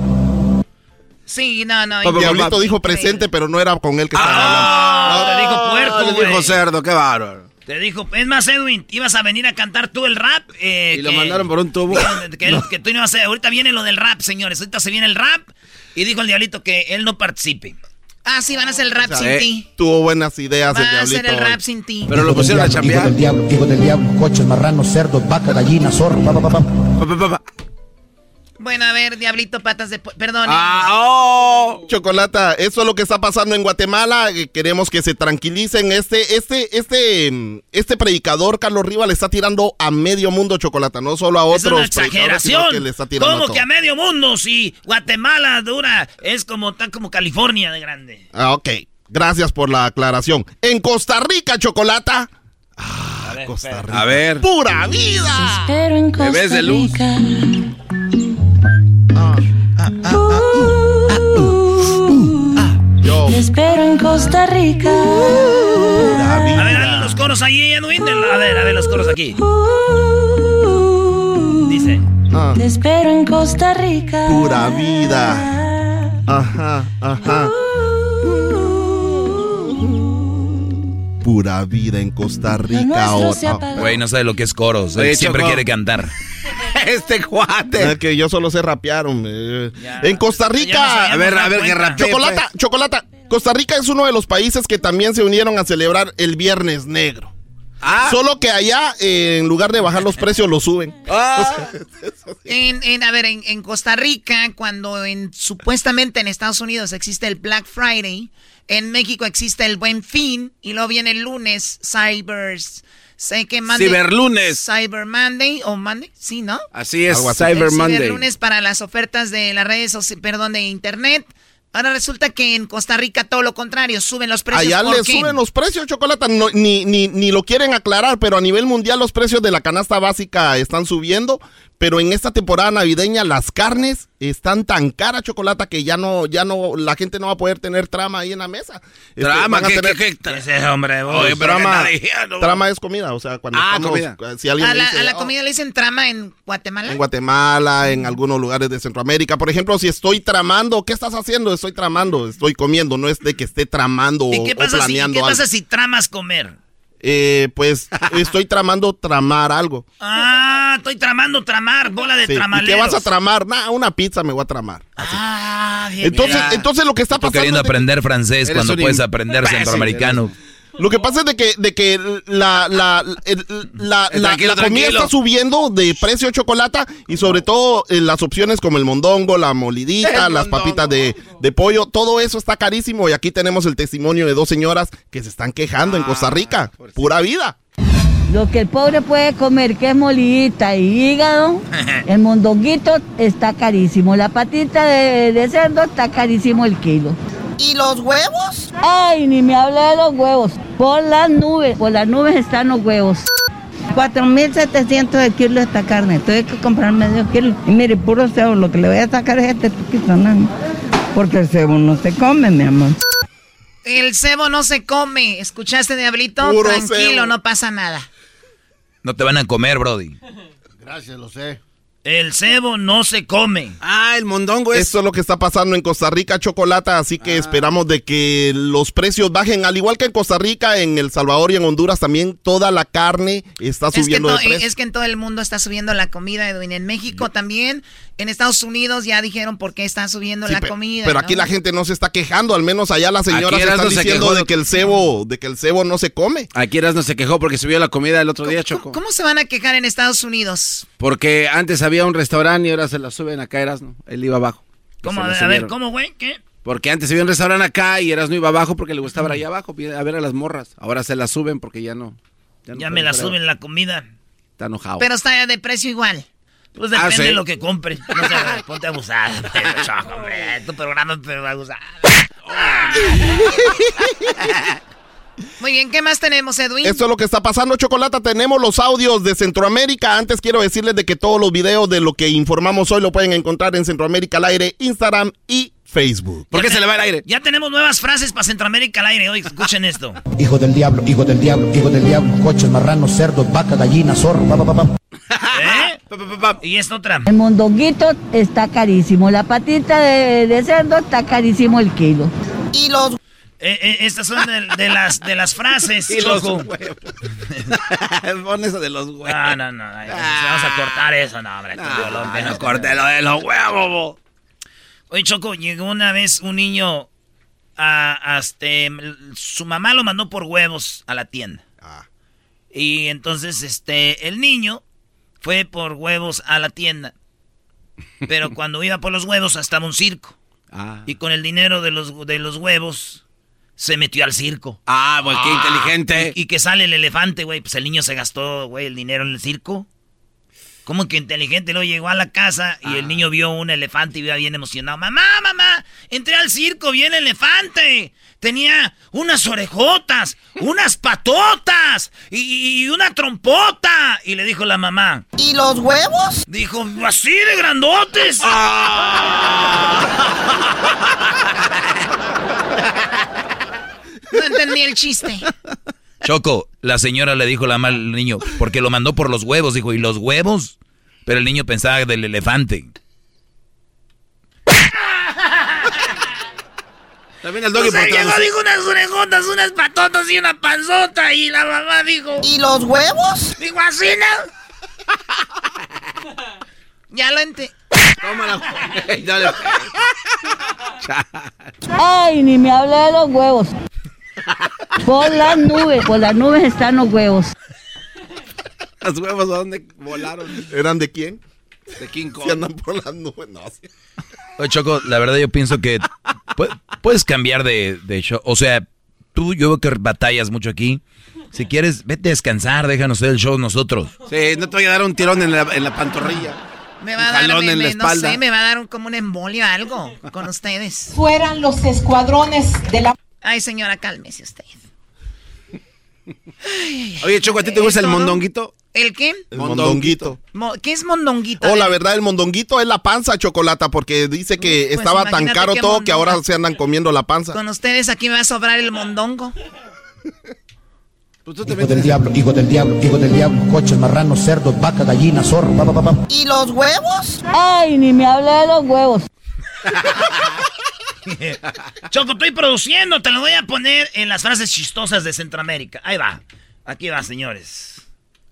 Speaker 13: Sí, no, no.
Speaker 9: El diablito dijo presente, pero no era con él que estaba
Speaker 5: Ah, te dijo
Speaker 7: Ah,
Speaker 5: puerco,
Speaker 7: le
Speaker 5: güey.
Speaker 7: dijo cerdo, qué bárbaro.
Speaker 5: Te dijo, es más, Edwin, ibas a venir a cantar tú el rap. eh,
Speaker 7: Y lo
Speaker 5: que-
Speaker 7: mandaron por un tubo.
Speaker 5: Que, que- que tú no ibas a Ahorita viene lo del rap, señores. Ahorita se viene el rap. Y dijo el diablito que él no participe.
Speaker 13: Ah, sí, van a hacer el rap
Speaker 9: O sea,
Speaker 13: sin
Speaker 9: eh,
Speaker 13: ti.
Speaker 9: Tuvo buenas ideas el
Speaker 13: Van a hacer el
Speaker 9: hoy.
Speaker 13: rap sin ti.
Speaker 23: Hijo del diablo, Hijo del diablo, hijo del diablo, coches, marranos, cerdos, vaca, gallina, zorro, pa, pa, pa, pa.
Speaker 13: Bueno, a ver, ver, Diablito Patas de... Perdón.
Speaker 9: Ah, oh. Chocolata, eso es lo que está pasando en Guatemala. eh, Queremos que se tranquilicen. Este, este, este, mm, este predicador, Carlos Riva, le está tirando a medio mundo Chocolata, no solo a
Speaker 5: Es
Speaker 9: otros.
Speaker 5: una
Speaker 9: predicadores, sino
Speaker 5: exageración.
Speaker 9: que le está tirando a
Speaker 5: ¿Cómo que a medio mundo? Si Guatemala dura, es como tan como California de grande.
Speaker 9: Ah, ok. Gracias por la aclaración. En Costa Rica, Chocolata. Ah, Costa Rica.
Speaker 7: A ver.
Speaker 9: ¡Pura vida!
Speaker 4: Pero en Costa
Speaker 7: Bebés de luz.
Speaker 4: Espero en Costa Rica.
Speaker 5: A ver, dale los coros ahí, Edwin. A ver, a ver los coros aquí. Dice.
Speaker 9: Ah,
Speaker 4: Te espero en Costa Rica.
Speaker 9: pura vida. Ajá, ajá. Pura vida en Costa Rica.
Speaker 4: nuestro se
Speaker 9: ahora.
Speaker 6: Güey, no sabe lo que es coros.
Speaker 7: Oye,
Speaker 6: siempre quiere cantar.
Speaker 7: este cuate.
Speaker 9: Es que yo solo sé rapear, hombre. En Costa Rica.
Speaker 7: A ver, a ver, que rapee.
Speaker 9: Chocolata, chocolata. Costa Rica es uno de los países que también se unieron a celebrar el Viernes Negro.
Speaker 7: Ah,
Speaker 9: Solo que allá, eh, en lugar de bajar los precios, los suben.
Speaker 7: ah.
Speaker 13: En, en- a ver, en, en Costa Rica, cuando en, supuestamente en Estados Unidos existe el Black Friday, en México existe el Buen Fin, y luego viene el lunes, Cybers, sé que Monday.
Speaker 7: Ciberlunes.
Speaker 13: Cyber Monday, o Monday, sí, ¿no?
Speaker 7: Así es. Cyber Monday.
Speaker 13: Ciberlunes para las ofertas de las redes, perdón, de internet. Ahora resulta que en Costa Rica todo lo contrario, suben los precios.
Speaker 9: Allá
Speaker 13: ¿por
Speaker 9: le suben los precios, chocolate. No, ni, ni, ni lo quieren aclarar, pero a nivel mundial los precios de la canasta básica están subiendo. Pero en esta temporada navideña las carnes están tan caras, chocolate, que ya no, ya no, la gente no va a poder tener trama ahí en la mesa. Este,
Speaker 7: Drama,
Speaker 9: van a
Speaker 7: ¿qué,
Speaker 9: tener-
Speaker 7: qué, qué?
Speaker 5: Ese hombre, vos.
Speaker 7: Oye, pero
Speaker 9: trama, trama es comida, o sea, cuando
Speaker 7: Ah,
Speaker 9: estamos,
Speaker 7: comida.
Speaker 9: si alguien
Speaker 13: ¿A la,
Speaker 9: dice,
Speaker 13: a la
Speaker 9: "Oh,
Speaker 13: comida le dicen trama en Guatemala?
Speaker 9: en Guatemala, en algunos lugares de Centroamérica. Por ejemplo, si estoy tramando, ¿qué estás haciendo? Estoy tramando, estoy comiendo, no es de que esté tramando
Speaker 5: ¿Y
Speaker 9: o,
Speaker 5: qué
Speaker 9: o
Speaker 5: pasa, si,
Speaker 9: planeando
Speaker 5: qué
Speaker 9: algo.
Speaker 5: pasa si tramas comer?
Speaker 9: Eh, pues estoy tramando tramar algo.
Speaker 5: Ah, estoy tramando tramar, bola de
Speaker 9: Sí, ¿Y
Speaker 5: tramaleros.
Speaker 9: qué vas a tramar? Nah, una pizza me voy a tramar.
Speaker 5: Ah, bien.
Speaker 9: Entonces,
Speaker 7: mira.
Speaker 9: entonces lo que está pasando
Speaker 6: queriendo
Speaker 9: es de que-
Speaker 6: aprender francés
Speaker 7: Eres
Speaker 6: cuando puedes aprender centroamericano.
Speaker 9: Lo que pasa es de que, de que la, la,
Speaker 7: Eh,
Speaker 9: la- comida está subiendo de precio chocolate y sobre todo eh, las opciones como el mondongo, la molidita,
Speaker 7: El
Speaker 9: las
Speaker 7: mondongo.
Speaker 9: papitas de, de pollo, todo eso está carísimo y aquí tenemos el testimonio de dos señoras que se están quejando en Costa Rica. Pura vida.
Speaker 24: Lo que el pobre puede comer, que es molidita y hígado, el mondonguito está carísimo. La patita de, de cerdo está carísimo el kilo.
Speaker 18: ¿Y los huevos?
Speaker 24: Ay, ni me hable de los huevos. Por las nubes, por las nubes están los huevos. 4.700 el kilo esta carne. Tuve que comprar medio kilo. Y mire, puro cebo, lo que le voy a sacar es este poquito, ¿no? Porque el cebo no se come, mi amor.
Speaker 13: El cebo no se come. ¿Escuchaste, Diablito?
Speaker 9: Puro
Speaker 13: Tranquilo,
Speaker 9: cebo.
Speaker 13: no pasa nada.
Speaker 6: No te van a comer, Brody.
Speaker 10: Gracias, lo sé.
Speaker 5: El cebo no se come.
Speaker 7: Ah, el mondongo es.
Speaker 9: Esto es lo que está pasando en Costa Rica, chocolate, así que esperamos de que los precios bajen, al igual que en Costa Rica, en El Salvador y en Honduras también toda la carne está
Speaker 13: Es que,
Speaker 9: subiendo de precio.
Speaker 13: es que en todo el mundo está subiendo la comida, Edwin. En México también. En Estados Unidos ya dijeron por qué está subiendo
Speaker 9: Sí,
Speaker 13: la comida.
Speaker 9: Pero
Speaker 13: ¿no?
Speaker 9: aquí la gente no se está quejando, al menos allá las señoras están diciendo de que el cebo, de que el cebo no se come.
Speaker 7: Aquí no se quejó porque subió la comida el otro día, Choco.
Speaker 13: ¿Cómo se van a quejar en Estados Unidos?
Speaker 7: Porque antes había un restaurante y ahora se la suben acá, Erasmo. Él iba abajo.
Speaker 5: ¿Cómo? A ver,
Speaker 7: subieron.
Speaker 5: ¿cómo, güey? ¿Qué?
Speaker 7: Porque antes había un restaurante acá y Erasmo iba abajo porque le gustaba ir allá abajo a ver a las morras. Ahora se la suben porque ya no. no
Speaker 5: Ya me la suben la comida.
Speaker 7: Está enojado.
Speaker 13: Pero está de precio igual.
Speaker 5: Pues
Speaker 7: Ah,
Speaker 5: depende
Speaker 7: ¿sí?
Speaker 5: de lo que compres. No sé, ponte abusada. pero, choco, hombre, tu programa pero abusada.
Speaker 13: Muy bien, ¿qué más tenemos, Edwin?
Speaker 9: Esto es lo que está pasando, Chocolata. Tenemos los audios de Centroamérica. Antes quiero decirles de que todos los videos de lo que informamos hoy lo pueden encontrar en Centroamérica al aire, Instagram y Facebook.
Speaker 7: ¿Por qué se le va el aire?
Speaker 5: Ya tenemos nuevas frases para Centroamérica al aire hoy. Escuchen esto.
Speaker 23: Hijo del diablo, hijo del diablo, hijo del diablo, coches, marranos, cerdos, vaca, gallina, zorro, pa, pa, pa, pa.
Speaker 5: ¿Eh? Y esta otra.
Speaker 24: El mondonguito está carísimo. La patita de, de cerdo está carísimo el kilo.
Speaker 18: ¿Y los
Speaker 5: Eh, eh, estas son de, de las, de las frases,
Speaker 7: Y los
Speaker 5: Choco.
Speaker 7: huevos. Pon eso de los huevos.
Speaker 5: No, no, no. ay, Vamos a cortar eso, no, hombre.
Speaker 7: No,
Speaker 5: dolor, que
Speaker 7: no corte lo de los huevos. bo.
Speaker 5: Oye, Choco, llegó una vez un niño a, a este, su mamá lo mandó por huevos a la tienda. Y entonces, este, el niño fue por huevos a la tienda. Pero cuando iba por los huevos estaba un circo.
Speaker 7: Ah.
Speaker 5: Y con el dinero de los, de los huevos se metió al circo.
Speaker 7: Ah, pues qué inteligente.
Speaker 5: Y, y que sale el elefante, güey. Pues el niño se gastó, güey, el dinero en el circo. ¿Cómo que inteligente? Luego llegó a la casa y
Speaker 7: Ah.
Speaker 5: el niño vio un elefante y iba bien emocionado. Mamá, mamá, entré al circo, vi el elefante. Tenía unas orejotas, unas patotas y, y una trompota. Y le dijo la mamá.
Speaker 18: ¿Y los huevos?
Speaker 5: Dijo, así de grandotes.
Speaker 13: No entendí el chiste.
Speaker 6: Choco, la señora le dijo la mal al niño, porque lo mandó por los huevos, dijo, ¿y los huevos? Pero el niño pensaba del elefante.
Speaker 7: También el
Speaker 5: O
Speaker 7: doggy
Speaker 5: sea,
Speaker 7: por
Speaker 5: llegó, dijo unas orejotas, unas patotas y una panzota. Y la mamá dijo.
Speaker 18: ¿Y los huevos?
Speaker 5: Dijo así, ¿no? Ya lo entendí.
Speaker 7: Tómala. Dale.
Speaker 24: Ay, ni me hable de los huevos. Por las nubes, por las nubes están los huevos.
Speaker 7: Los huevos, ¿a dónde volaron?
Speaker 9: ¿Eran de quién?
Speaker 7: De King Kong.
Speaker 9: Si andan por las nubes, no.
Speaker 6: Oye, Choco, la verdad yo pienso que pu- puedes cambiar de, de show. O sea, tú yo veo que batallas mucho aquí. Si quieres, vete a descansar, déjanos hacer el show nosotros.
Speaker 7: Sí, no te voy a dar un tirón en la, en la pantorrilla.
Speaker 13: Me va a dar,
Speaker 7: jalón
Speaker 13: me-
Speaker 7: en la
Speaker 13: me- no
Speaker 7: espalda.
Speaker 13: sé, me va a dar un- como un embolio algo con ustedes.
Speaker 18: Fueran los escuadrones de la...
Speaker 13: Ay, señora, cálmese usted.
Speaker 7: Oye, Choco, ¿a ti te gusta el
Speaker 13: todo?
Speaker 7: mondonguito?
Speaker 13: ¿El qué?
Speaker 9: El mondonguito.
Speaker 13: Mo- ¿Qué es mondonguito?
Speaker 9: Oh, la verdad, el mondonguito es la panza chocolata, porque dice que
Speaker 13: Pues
Speaker 9: estaba tan caro todo que ahora se andan comiendo la panza.
Speaker 13: Con ustedes aquí me va a sobrar el mondongo.
Speaker 7: Pues tú te
Speaker 23: Hijo del diablo, hijo del diablo, hijo del diablo, coches, marranos, cerdos, vaca, gallina, zorro, pa, pa, pa.
Speaker 18: ¿Y los huevos?
Speaker 24: Ay, ni me hable de los huevos.
Speaker 5: Choco, estoy produciendo, te lo voy a poner en las frases chistosas de Centroamérica. Ahí va. Aquí va, señores.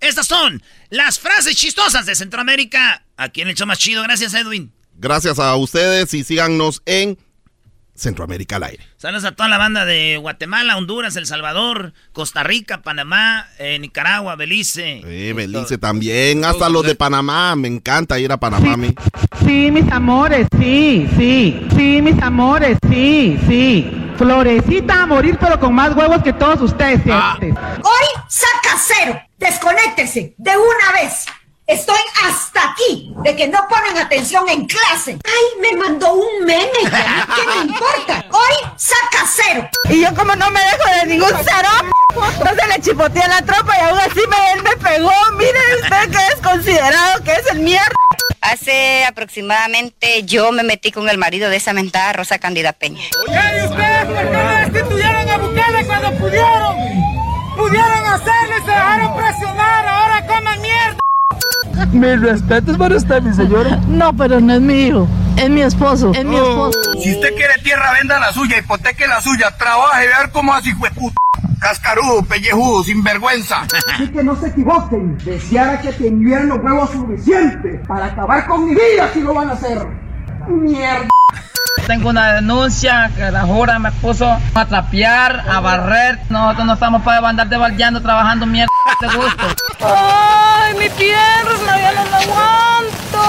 Speaker 5: Estas son las frases chistosas de Centroamérica. Aquí en el show más chido. Gracias, Edwin.
Speaker 9: Gracias a ustedes y síganos en Centroamérica al aire.
Speaker 5: Saludos a toda la banda de Guatemala, Honduras, El Salvador, Costa Rica, Panamá, eh, Nicaragua, Belice.
Speaker 9: Sí, Belice también, hasta los de Panamá, me encanta ir a Panamá mí.
Speaker 18: Sí, mis amores, sí, sí. Sí, mis amores, sí, sí. Florecita a morir, pero con más huevos que todos ustedes. fíjate.
Speaker 25: Hoy saca cero. Desconéctese de una vez. Estoy hasta aquí de que no ponen atención en clase. Ay, me mandó un meme. ¿Qué me importa? Hoy saca cero.
Speaker 18: Y yo como no me dejo de ningún cero, entonces le chipoteé la tropa y aún así me, él me pegó. Mire usted que es considerado que es el mierda.
Speaker 26: Hace aproximadamente yo me metí con el marido de esa mentada Rosa Cándida Peña.
Speaker 18: ¿Y ustedes por qué no destituyeron a Bukele cuando pudieron? Pudieron hacerlo y se dejaron presionar, mierda.
Speaker 27: Mis respetos para usted, mi señora.
Speaker 18: No, pero no es mi hijo, es mi esposo, es mi esposo.
Speaker 27: Si usted quiere tierra, venda la suya, hipoteque la suya, trabaje, ver cómo hace, hijo de puta. Cascarudo, pellejudo, sinvergüenza.
Speaker 18: Así que no se equivoquen, deseara que tuvieran los huevos suficientes para acabar con mi vida si lo van a hacer. Mierda.
Speaker 27: Tengo una denuncia que la jura me puso a trapear, a barrer. Nosotros no estamos para andar debaldeando, trabajando mierda de gusto.
Speaker 18: ¡Ay, mi pierna! ¡Ya no la aguanto!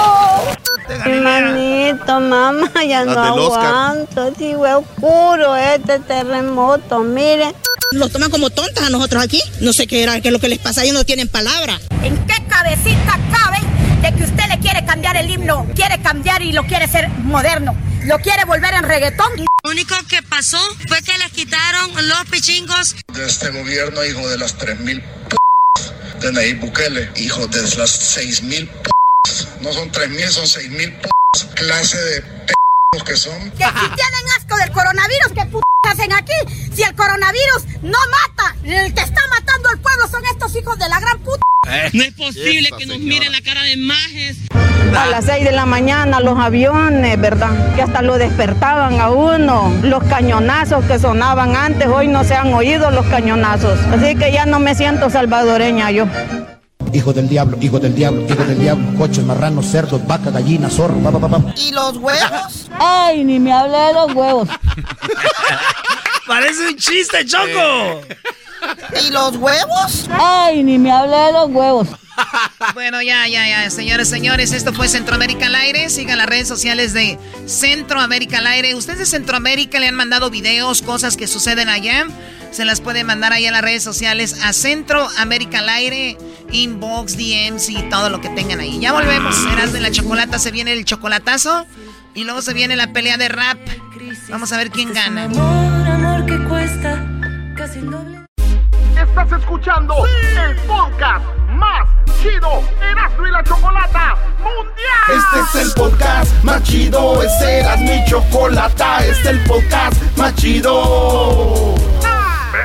Speaker 28: Manito, mamá, ya
Speaker 18: Las
Speaker 28: no aguanto. Sí, fue oscuro este terremoto, mire.
Speaker 25: Los toman como tontas a nosotros aquí. No sé qué era, qué es lo que les pasa, ellos no tienen palabra. ¿En qué cabecita cabe de que usted le quiere cambiar el himno? Quiere cambiar y lo quiere hacer moderno. Lo quiere volver en reggaetón.
Speaker 28: Lo único que pasó fue que les quitaron los pichingos.
Speaker 29: de este gobierno, hijo de las 3.000 p de Nayib Bukele, hijo de las 6.000 p no son 3.000, son 6.000 p clase de p que son.
Speaker 25: Que si tienen asco del coronavirus, ¿qué p hacen aquí? Si el coronavirus no mata, el que está matando al pueblo son estos hijos de la gran puta.
Speaker 27: No es posible que nos miren la cara de majes.
Speaker 28: A las 6 de la mañana los aviones, ¿verdad? Que hasta lo despertaban a uno. Los cañonazos que sonaban antes, hoy no se han oído los cañonazos. Así que ya no me siento salvadoreña yo.
Speaker 23: Hijo del diablo, hijo del diablo, hijo del diablo, coches, marranos, cerdos, vaca, gallina, zorro, pa, pa, pa, pa.
Speaker 18: ¿Y los huevos?
Speaker 24: Ay, ni me hable de los huevos.
Speaker 5: Parece un chiste, Choco.
Speaker 18: ¿Y los huevos?
Speaker 24: Ay, ni me hable de los huevos.
Speaker 13: Bueno, ya, ya, ya, señores, señores, esto fue Centroamérica al aire. Sigan las redes sociales de Centroamérica al aire. Ustedes de Centroamérica le han mandado videos, cosas que suceden allá. Se las pueden mandar ahí en las redes sociales a Centroamérica al aire, inbox, DMs y todo lo que tengan ahí. Ya volvemos. Serás de la chocolata, se viene el chocolatazo y luego se viene la pelea de rap. Vamos a ver quién gana.
Speaker 4: amor que cuesta casi el doble.
Speaker 30: Estás escuchando el podcast más chido Erasmo y la Chocolata Mundial.
Speaker 3: Este es el podcast más chido, este era mi chocolata, este es el podcast más chido.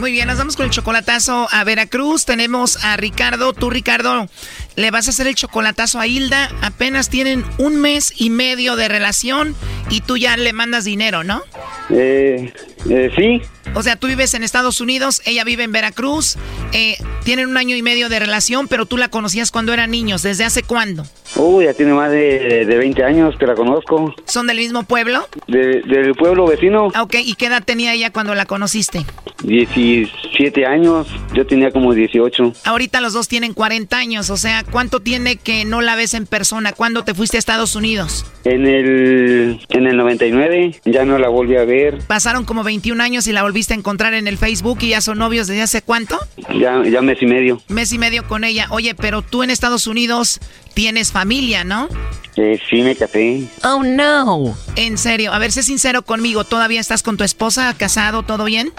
Speaker 13: Muy bien, nos vamos con el chocolatazo a Veracruz. Tenemos a Ricardo. Tú, Ricardo, le vas a hacer el chocolatazo a Hilda. Apenas tienen un mes y medio de relación y tú ya le mandas dinero, ¿no?
Speaker 31: Eh, eh, sí.
Speaker 13: O sea, tú vives en Estados Unidos, ella vive en Veracruz. eh, tienen un año y medio de relación, pero tú la conocías cuando eran niños. ¿Desde hace cuándo?
Speaker 31: Uy, ya tiene más de, de 20 años que la conozco.
Speaker 13: ¿Son del mismo pueblo?
Speaker 31: De- del pueblo vecino,
Speaker 13: Ah, Ok, ¿y qué edad tenía ella cuando la conociste?
Speaker 31: 17 años. Yo tenía como 18.
Speaker 13: Ahorita los dos tienen 40 años, o sea, ¿cuánto tiene que no la ves en persona? ¿Cuándo te fuiste a Estados Unidos?
Speaker 31: En el, en el 99 ya no la volví a ver.
Speaker 13: Pasaron como 21 años y la volviste a encontrar en el Facebook y ya son novios desde hace cuánto?
Speaker 31: Ya, ya mes y medio.
Speaker 13: Mes y medio con ella. Oye, pero tú en Estados Unidos tienes familia, ¿no?
Speaker 31: Eh, sí, me casé.
Speaker 13: Oh, no. En serio, a ver, sé sincero conmigo, ¿todavía estás con tu esposa, casado, todo bien?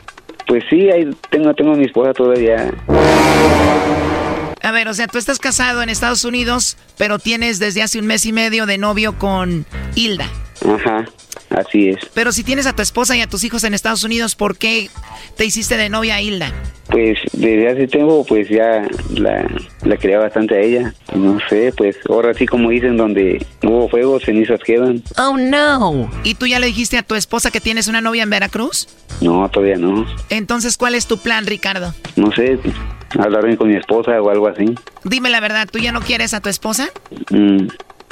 Speaker 31: Pues sí, ahí tengo, tengo a mi esposa todavía.
Speaker 13: A ver, o sea, tú estás casado en Estados Unidos, pero tienes desde hace un mes y medio de novio con Hilda.
Speaker 31: Ajá, así es.
Speaker 13: Pero si tienes a tu esposa y a tus hijos en Estados Unidos, ¿por qué te hiciste de novia a Hilda?
Speaker 31: Pues desde hace tiempo, pues ya la, la quería bastante a ella. No sé, pues ahora sí como dicen, donde hubo fuego, cenizas quedan.
Speaker 13: Oh, no. ¿Y tú ya le dijiste a tu esposa que tienes una novia en Veracruz?
Speaker 31: No, todavía no.
Speaker 13: Entonces, ¿cuál es tu plan, Ricardo?
Speaker 31: No sé, hablar bien con mi esposa o algo así.
Speaker 13: Dime la verdad, ¿tú ya no quieres a tu esposa?
Speaker 31: Mm,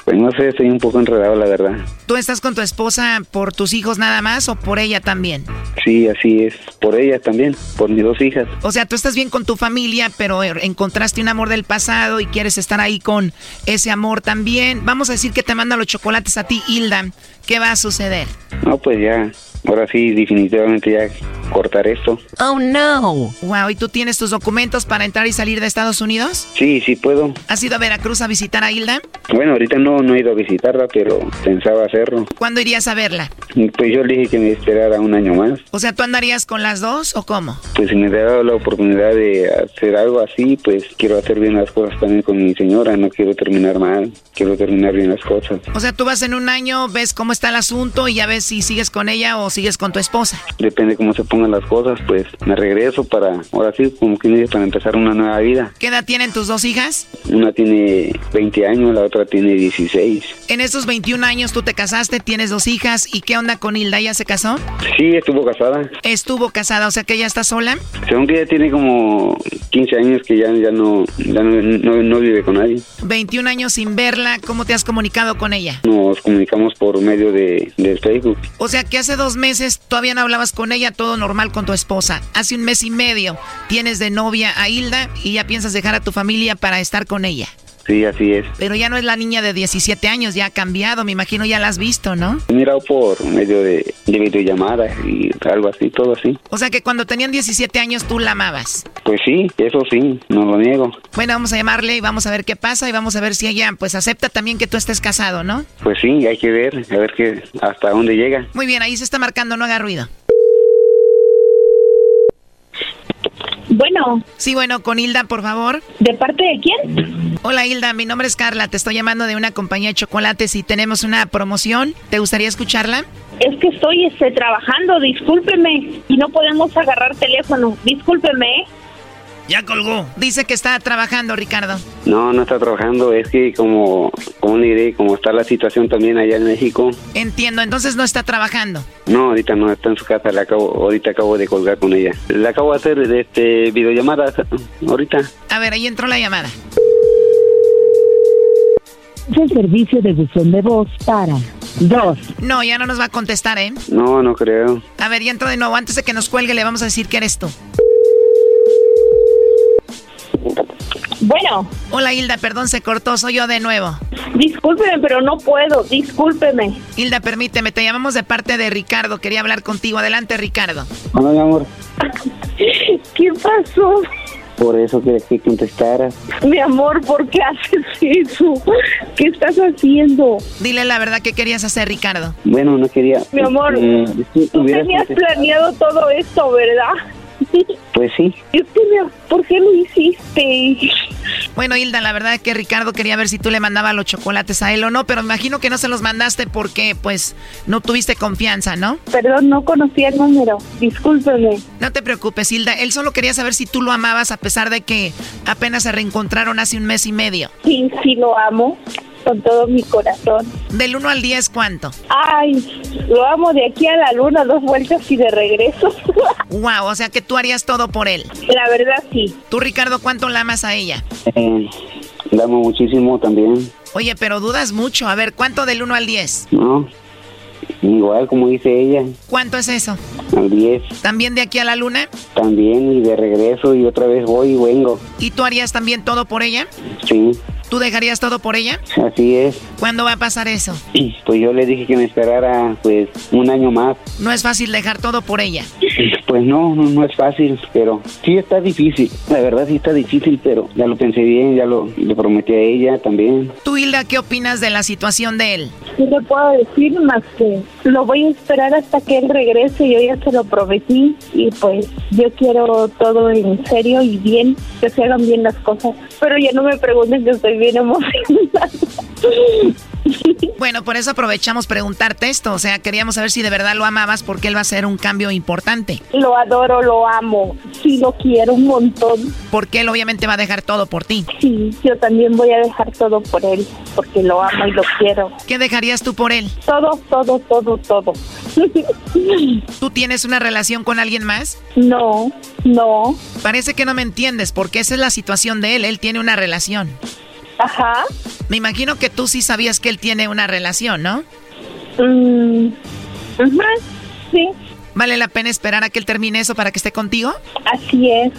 Speaker 31: pues no sé, estoy un poco enredado, la verdad.
Speaker 13: ¿Tú estás con tu esposa por tus hijos nada más o por ella también?
Speaker 31: Sí, así es. Por ella también, por mis dos hijas.
Speaker 13: O sea, tú estás bien con tu familia, pero encontraste un amor del pasado y quieres estar ahí con ese amor también. Vamos a decir que te manda los chocolates a ti, Hilda. ¿Qué va a suceder?
Speaker 31: No, pues ya, ahora sí, definitivamente ya cortar esto.
Speaker 13: Oh, no. Wow, ¿y tú tienes tus documentos para entrar y salir de Estados Unidos?
Speaker 31: Sí, sí puedo.
Speaker 13: ¿Has ido a Veracruz a visitar a Hilda?
Speaker 31: Bueno, ahorita no, no he ido a visitarla, pero pensaba hacerlo.
Speaker 13: ¿Cuándo irías a verla?
Speaker 31: Pues yo le dije que me esperara un año más.
Speaker 13: O sea, ¿tú andarías con las dos o cómo?
Speaker 31: Pues si me da la oportunidad de hacer algo así, pues quiero hacer bien las cosas también con mi señora. No quiero terminar mal, quiero terminar bien las cosas.
Speaker 13: O sea, tú vas en un año, ves cómo está el asunto y ya ves si sigues con ella o sigues con tu esposa.
Speaker 31: Depende cómo se pongan las cosas, pues me regreso para, ahora sí, como que dice, para empezar una nueva vida.
Speaker 13: ¿Qué edad tienen tus dos hijas?
Speaker 31: Una tiene 20 años, la otra tiene 16.
Speaker 13: En estos 21 años tú te casaste, tienes dos hijas. ¿Y qué onda con Hilda? ¿Ya se casó?
Speaker 31: Sí, estuvo casada.
Speaker 13: Estuvo casada, o sea que ella está sola.
Speaker 31: Según que ella tiene como 15 años que ya, ya, no, ya no, no, no vive con nadie.
Speaker 13: 21 años sin verla, ¿cómo te has comunicado con ella?
Speaker 31: Nos comunicamos por medio de, de Facebook.
Speaker 13: O sea que hace dos meses todavía no hablabas con ella, todo normal con tu esposa. Hace un mes y medio tienes de novia a Hilda y ya piensas dejar a tu familia para estar con ella.
Speaker 31: Sí, así es.
Speaker 13: Pero ya no es la niña de 17 años, ya ha cambiado, me imagino ya la has visto, ¿no?
Speaker 31: He mirado por medio de, de videollamadas y algo así, todo así.
Speaker 13: O sea que cuando tenían 17 años tú la amabas.
Speaker 31: Pues sí, eso sí, no lo niego.
Speaker 13: Bueno, vamos a llamarle y vamos a ver qué pasa y vamos a ver si ella pues acepta también que tú estés casado, ¿no?
Speaker 31: Pues sí, hay que ver, a ver qué, hasta dónde llega.
Speaker 13: Muy bien, ahí se está marcando, no haga ruido.
Speaker 32: Bueno.
Speaker 13: Sí, bueno, con Hilda, por favor.
Speaker 32: ¿De parte de quién?
Speaker 13: Hola Hilda, mi nombre es Carla, te estoy llamando de una compañía de chocolates y tenemos una promoción. ¿Te gustaría escucharla?
Speaker 32: Es que estoy este, trabajando, discúlpeme, y no podemos agarrar teléfono. Discúlpeme.
Speaker 13: Ya colgó. Dice que está trabajando, Ricardo.
Speaker 31: No, no está trabajando, es que como, como le diré, como está la situación también allá en México.
Speaker 13: Entiendo, entonces no está trabajando.
Speaker 31: No, ahorita no está en su casa, le acabo, ahorita acabo de colgar con ella. Le acabo de hacer este videollamada ahorita.
Speaker 13: A ver, ahí entró la llamada.
Speaker 23: Es el servicio de buzón de voz para dos.
Speaker 13: No, ya no nos va a contestar, ¿eh?
Speaker 31: No, no creo.
Speaker 13: A ver, ya entró de nuevo. Antes de que nos cuelgue, le vamos a decir que eres tú.
Speaker 32: Bueno.
Speaker 13: Hola Hilda, perdón, se cortó, soy yo de nuevo.
Speaker 32: Discúlpeme, pero no puedo, discúlpeme.
Speaker 13: Hilda, permíteme, te llamamos de parte de Ricardo, quería hablar contigo. Adelante, Ricardo.
Speaker 31: Hola, mi amor.
Speaker 32: ¿Qué pasó?
Speaker 31: Por eso quería que contestaras.
Speaker 32: Mi amor, ¿por qué haces eso? ¿Qué estás haciendo?
Speaker 13: Dile la verdad que querías hacer, Ricardo.
Speaker 31: Bueno, no quería...
Speaker 32: Mi amor,
Speaker 31: eh,
Speaker 32: tú tenías
Speaker 31: contestado-
Speaker 32: planeado todo esto, ¿verdad?
Speaker 31: Pues sí.
Speaker 32: ¿por qué lo hiciste?
Speaker 13: Bueno, Hilda, la verdad es que Ricardo quería ver si tú le mandabas los chocolates a él o no, pero me imagino que no se los mandaste porque, pues, no tuviste confianza, ¿no?
Speaker 32: Perdón, no conocía el número. Discúlpeme.
Speaker 13: No te preocupes, Hilda. Él solo quería saber si tú lo amabas a pesar de que apenas se reencontraron hace un mes y medio.
Speaker 32: Sí, sí lo amo con todo mi corazón.
Speaker 13: Del 1 al 10, ¿cuánto?
Speaker 32: Ay, lo amo de aquí a la luna, dos vueltas y de regreso.
Speaker 13: Wow, o sea que tú harías todo por él.
Speaker 32: La verdad, sí.
Speaker 13: Tú, Ricardo, ¿cuánto la amas a ella?
Speaker 31: Eh, la amo muchísimo también.
Speaker 13: Oye, pero dudas mucho. A ver, ¿cuánto del 1 al 10?
Speaker 31: ¿No? Igual como dice ella,
Speaker 13: ¿Cuánto es eso?
Speaker 31: al 10
Speaker 13: ¿También de aquí a la luna?
Speaker 31: también y de regreso y otra vez voy y vengo.
Speaker 13: ¿Y tú harías también todo por ella?
Speaker 31: Sí,
Speaker 13: ¿Tú dejarías todo por ella?
Speaker 31: así es.
Speaker 13: ¿Cuándo va a pasar eso?
Speaker 31: Pues yo le dije que me esperara pues un año más.
Speaker 13: No es fácil dejar todo por ella.
Speaker 31: Pues no, no, no es fácil, pero sí está difícil. La verdad sí está difícil, pero ya lo pensé bien, ya lo le prometí a ella también.
Speaker 13: ¿Tú, Hilda, qué opinas de la situación de él?
Speaker 32: ¿Qué le puedo decir más que lo voy a esperar hasta que él regrese? Yo ya se lo prometí y pues yo quiero todo en serio y bien, que se hagan bien las cosas. Pero ya no me pregunten que estoy bien emocionada.
Speaker 13: Bueno, por eso aprovechamos preguntarte esto. O sea, queríamos saber si de verdad lo amabas porque él va a ser un cambio importante.
Speaker 32: Lo adoro, lo amo, sí lo quiero un montón.
Speaker 13: Porque él obviamente va a dejar todo por ti.
Speaker 32: Sí, yo también voy a dejar todo por él, porque lo amo y lo quiero.
Speaker 13: ¿Qué dejarías tú por él?
Speaker 32: Todo, todo, todo, todo.
Speaker 13: ¿Tú tienes una relación con alguien más?
Speaker 32: No, no.
Speaker 13: Parece que no me entiendes porque esa es la situación de él. Él tiene una relación.
Speaker 32: Ajá.
Speaker 13: Me imagino que tú sí sabías que él tiene una relación, ¿no?
Speaker 32: Mm, ajá, sí,
Speaker 13: ¿Vale la pena esperar a que él termine eso para que esté contigo?
Speaker 32: así es.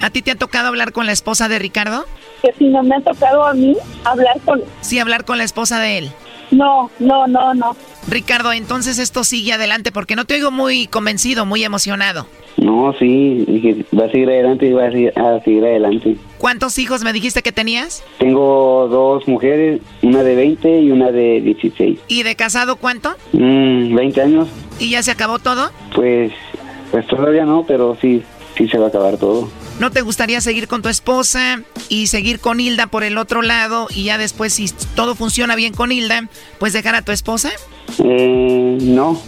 Speaker 13: ¿A ti te ha tocado hablar con la esposa de Ricardo?
Speaker 32: Que si no me ha tocado a mí hablar con...
Speaker 13: Sí, hablar con la esposa de él.
Speaker 32: No, no, no, no.
Speaker 13: Ricardo, entonces esto sigue adelante porque no te oigo muy convencido, muy emocionado.
Speaker 31: No, sí, dije, va a seguir adelante y va a seguir, a seguir adelante.
Speaker 13: ¿Cuántos hijos me dijiste que tenías?
Speaker 31: Tengo dos mujeres, una de 20 y una de 16.
Speaker 13: ¿Y de casado cuánto?
Speaker 31: Mm, 20 años,
Speaker 13: ¿Y ya se acabó todo?
Speaker 31: pues, pues todavía no, pero sí, sí se va a acabar todo.
Speaker 13: ¿No te gustaría seguir con tu esposa y seguir con Hilda por el otro lado y ya después si todo funciona bien con Hilda, pues dejar a tu esposa?
Speaker 31: Eh, no,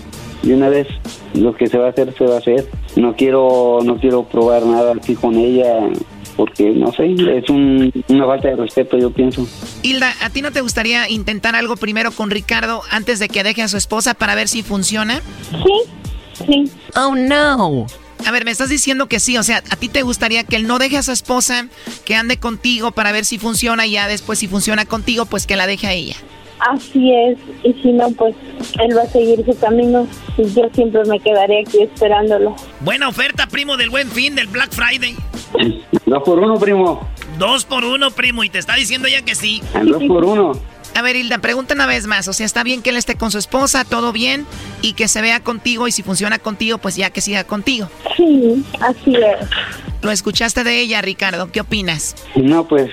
Speaker 31: de una vez lo que se va a hacer se va a hacer. No quiero, no quiero probar nada así con ella porque no sé, es un- una falta de respeto, yo pienso.
Speaker 13: Hilda, ¿a ti no te gustaría intentar algo primero con Ricardo antes de que deje a su esposa para ver si funciona?
Speaker 32: Sí, sí.
Speaker 13: Oh, no. A ver, me estás diciendo que sí, o sea, ¿a ti te gustaría que él no deje a su esposa, que ande contigo para ver si funciona y ya después si funciona contigo, pues que la deje a ella?
Speaker 32: Así es, y si no, pues él va a seguir su camino y yo siempre me quedaré aquí esperándolo.
Speaker 5: Buena oferta, primo, del buen fin, del Black Friday.
Speaker 31: Dos por uno, primo.
Speaker 5: Dos por uno, primo, y te está diciendo ya que sí.
Speaker 31: Dos por uno.
Speaker 13: A ver, Hilda, pregunta una vez más. O sea, está bien que él esté con su esposa, todo bien, y que se vea contigo, y si funciona contigo, pues ya que siga contigo.
Speaker 32: Sí, así es.
Speaker 13: Lo escuchaste de ella, Ricardo. ¿Qué opinas?
Speaker 31: No, pues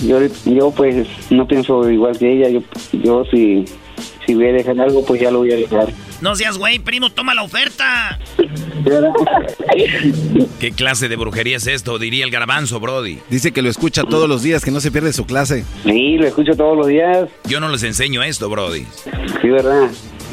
Speaker 31: yo, yo pues no pienso igual que ella. Yo, yo si, si voy a dejar algo, pues ya lo voy a dejar.
Speaker 5: No seas güey, primo, toma la oferta.
Speaker 6: ¿Qué clase de brujería es esto? Diría el garbanzo, Brody.
Speaker 7: Dice que lo escucha todos los días, que no se pierde su clase.
Speaker 31: Sí, lo escucho todos los días.
Speaker 6: Yo no les enseño esto, Brody.
Speaker 31: Sí, ¿verdad?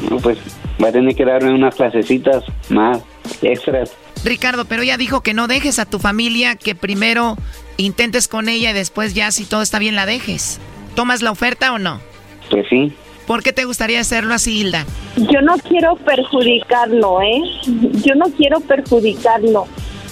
Speaker 31: No, pues va a tener que darme unas clasecitas más extras.
Speaker 13: Ricardo, pero ella dijo que no dejes a tu familia, que primero intentes con ella y después ya si todo está bien la dejes. ¿Tomas la oferta o no?
Speaker 31: Pues sí.
Speaker 13: ¿Por qué te gustaría hacerlo así, Hilda?
Speaker 32: Yo no quiero perjudicarlo, ¿eh? Yo no quiero perjudicarlo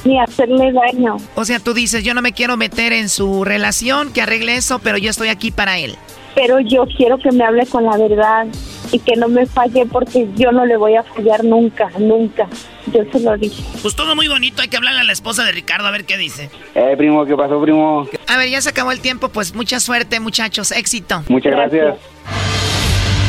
Speaker 32: ni hacerle daño.
Speaker 13: O sea, tú dices, yo no me quiero meter en su relación, que arregle eso, pero yo estoy aquí para él.
Speaker 32: Pero yo quiero que me hable con la verdad y que no me falle porque yo no le voy a fallar nunca, nunca. Yo se lo dije.
Speaker 5: Pues todo muy bonito, hay que hablarle a la esposa de Ricardo a ver qué dice.
Speaker 31: Eh, primo, ¿qué pasó, primo?
Speaker 13: A ver, ya se acabó el tiempo, pues mucha suerte, muchachos, éxito.
Speaker 31: Muchas gracias.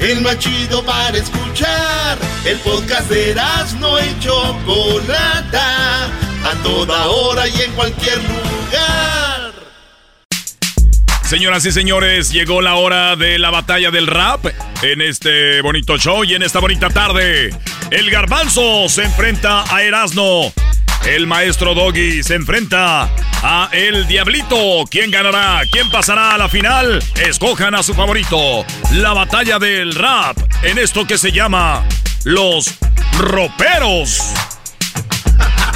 Speaker 3: el más chido para escuchar. El podcast de Erasmo y Chocolata, a toda hora y en cualquier lugar.
Speaker 12: Señoras y señores, llegó la hora de la batalla del rap en este bonito show y en esta bonita tarde. El garbanzo se enfrenta a Erasno. El maestro Doggy se enfrenta a El Diablito. ¿Quién ganará? ¿Quién pasará a la final? Escojan a su favorito. La batalla del rap en esto que se llama Los Roperos.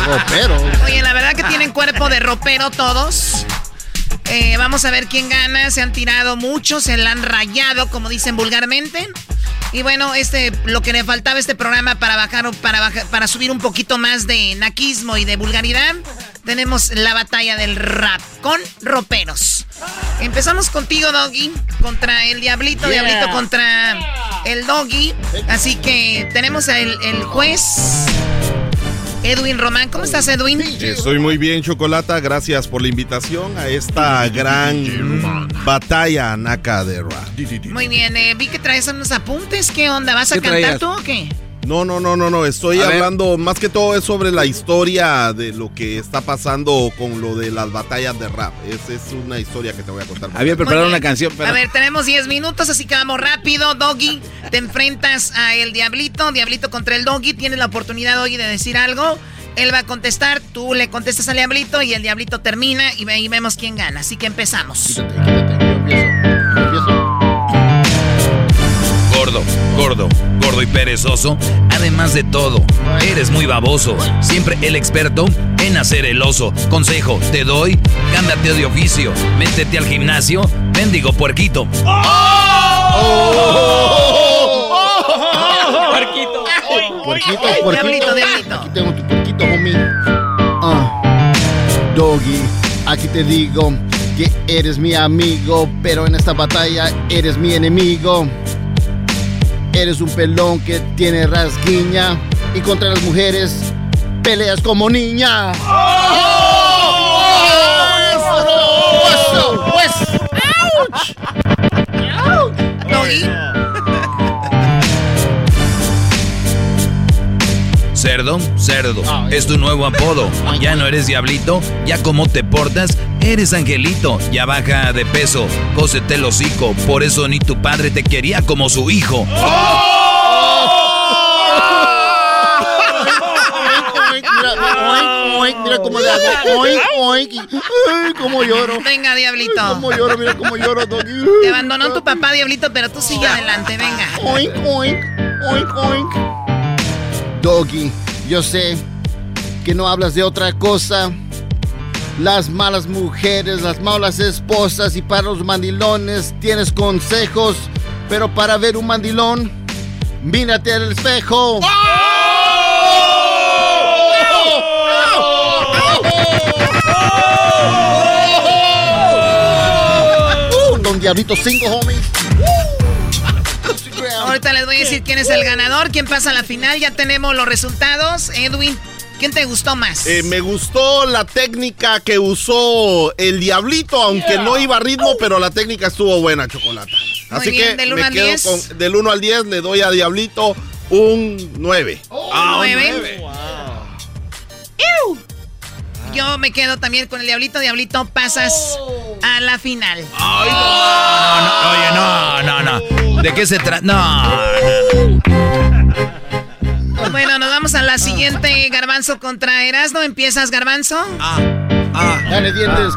Speaker 7: Roperos.
Speaker 13: Oye, la verdad que tienen cuerpo de ropero todos. Eh, vamos a ver quién gana. Se han tirado muchos, se la han rayado, como dicen vulgarmente. Y bueno, este, lo que le faltaba a este programa para bajar, para bajar, para subir un poquito más de naquismo y de vulgaridad, tenemos la batalla del rap con roperos. Empezamos contigo, Doggy, contra el Diablito, Diablito contra el Doggy. Así que tenemos el, el juez. Edwin Román, ¿cómo estás, Edwin?
Speaker 9: Estoy muy bien, Chocolata. Gracias por la invitación a esta gran batalla naca de rap.
Speaker 13: Muy bien, eh, vi que traes unos apuntes. ¿Qué onda? ¿Vas a
Speaker 9: ¿Qué
Speaker 13: cantar
Speaker 9: traías?
Speaker 13: tú o qué?
Speaker 9: No, no, no, no, no. Estoy
Speaker 7: A ver.
Speaker 9: hablando más que todo es sobre la historia de lo que está pasando con lo de las batallas de rap. Esa es una historia que te voy a contar.
Speaker 7: Había preparado una canción, pero...
Speaker 13: A ver, tenemos 10 minutos, así que vamos rápido. Doggy, te enfrentas a el Diablito. Diablito contra el Doggy. Tienes la oportunidad, Doggy, de decir algo. Él va a contestar, tú le contestas al Diablito y el Diablito termina y ahí vemos quién gana. Así que empezamos.
Speaker 6: Gordo, gordo, gordo y perezoso. Además de todo, eres muy baboso. Siempre el experto en hacer el oso. Consejo, te doy, cámbiate de oficio. Métete al gimnasio, mendigo puerquito.
Speaker 5: Puerquito.
Speaker 8: Puerquito,
Speaker 13: Ay,
Speaker 8: puerquito.
Speaker 13: diablito, diablito.
Speaker 8: Aquí tengo tu puerquito, homie. Ah, Doggy, aquí te digo que eres mi amigo, pero en esta batalla eres mi enemigo. Eres un pelón que tiene rasguiña y contra las mujeres peleas como niña.
Speaker 6: Cerdo, cerdo, es tu nuevo apodo. Ya no eres diablito, ya como te portas, eres angelito. Ya baja de peso, cósete el hocico. Por eso ni tu padre te quería como su hijo.
Speaker 8: Mira, oink, oink, mira cómo le hago. Oink, oink. Ay, cómo lloro.
Speaker 13: Venga, Diablito.
Speaker 8: Ay, cómo lloro, mira cómo lloro, Doggy.
Speaker 13: Te abandonó tu papá, Diablito, pero tú sigue adelante, venga.
Speaker 8: Oink, oink, oink, oink. Doggy, yo sé que no hablas de otra cosa. Las malas mujeres, las malas esposas y para los mandilones tienes consejos. Pero para ver un mandilón, mírate al espejo. Uh, Don Diablito 5, homies.
Speaker 13: Ahorita les voy a decir quién es el ganador, quién pasa a la final. Ya tenemos los resultados. Edwin, ¿quién te gustó más?
Speaker 9: Eh, me gustó la técnica que usó el Diablito, aunque no iba a ritmo, pero la técnica estuvo buena, Chocolata. Así
Speaker 13: bien,
Speaker 9: que
Speaker 13: del uno
Speaker 9: me
Speaker 13: al
Speaker 9: quedo
Speaker 13: 10.
Speaker 9: con- del 1 al 10 le doy a Diablito un 9.
Speaker 13: Ah, un nueve. ¡Ew! Yo me quedo también con el Diablito. Diablito, pasas a la final.
Speaker 6: No, no, oye, no, no, no. ¿De qué se trata? No, no.
Speaker 13: Bueno, nos vamos a la siguiente. Garbanzo contra Erasmo. ¿Empiezas, Garbanzo?
Speaker 7: Ah,
Speaker 8: Dale dientes.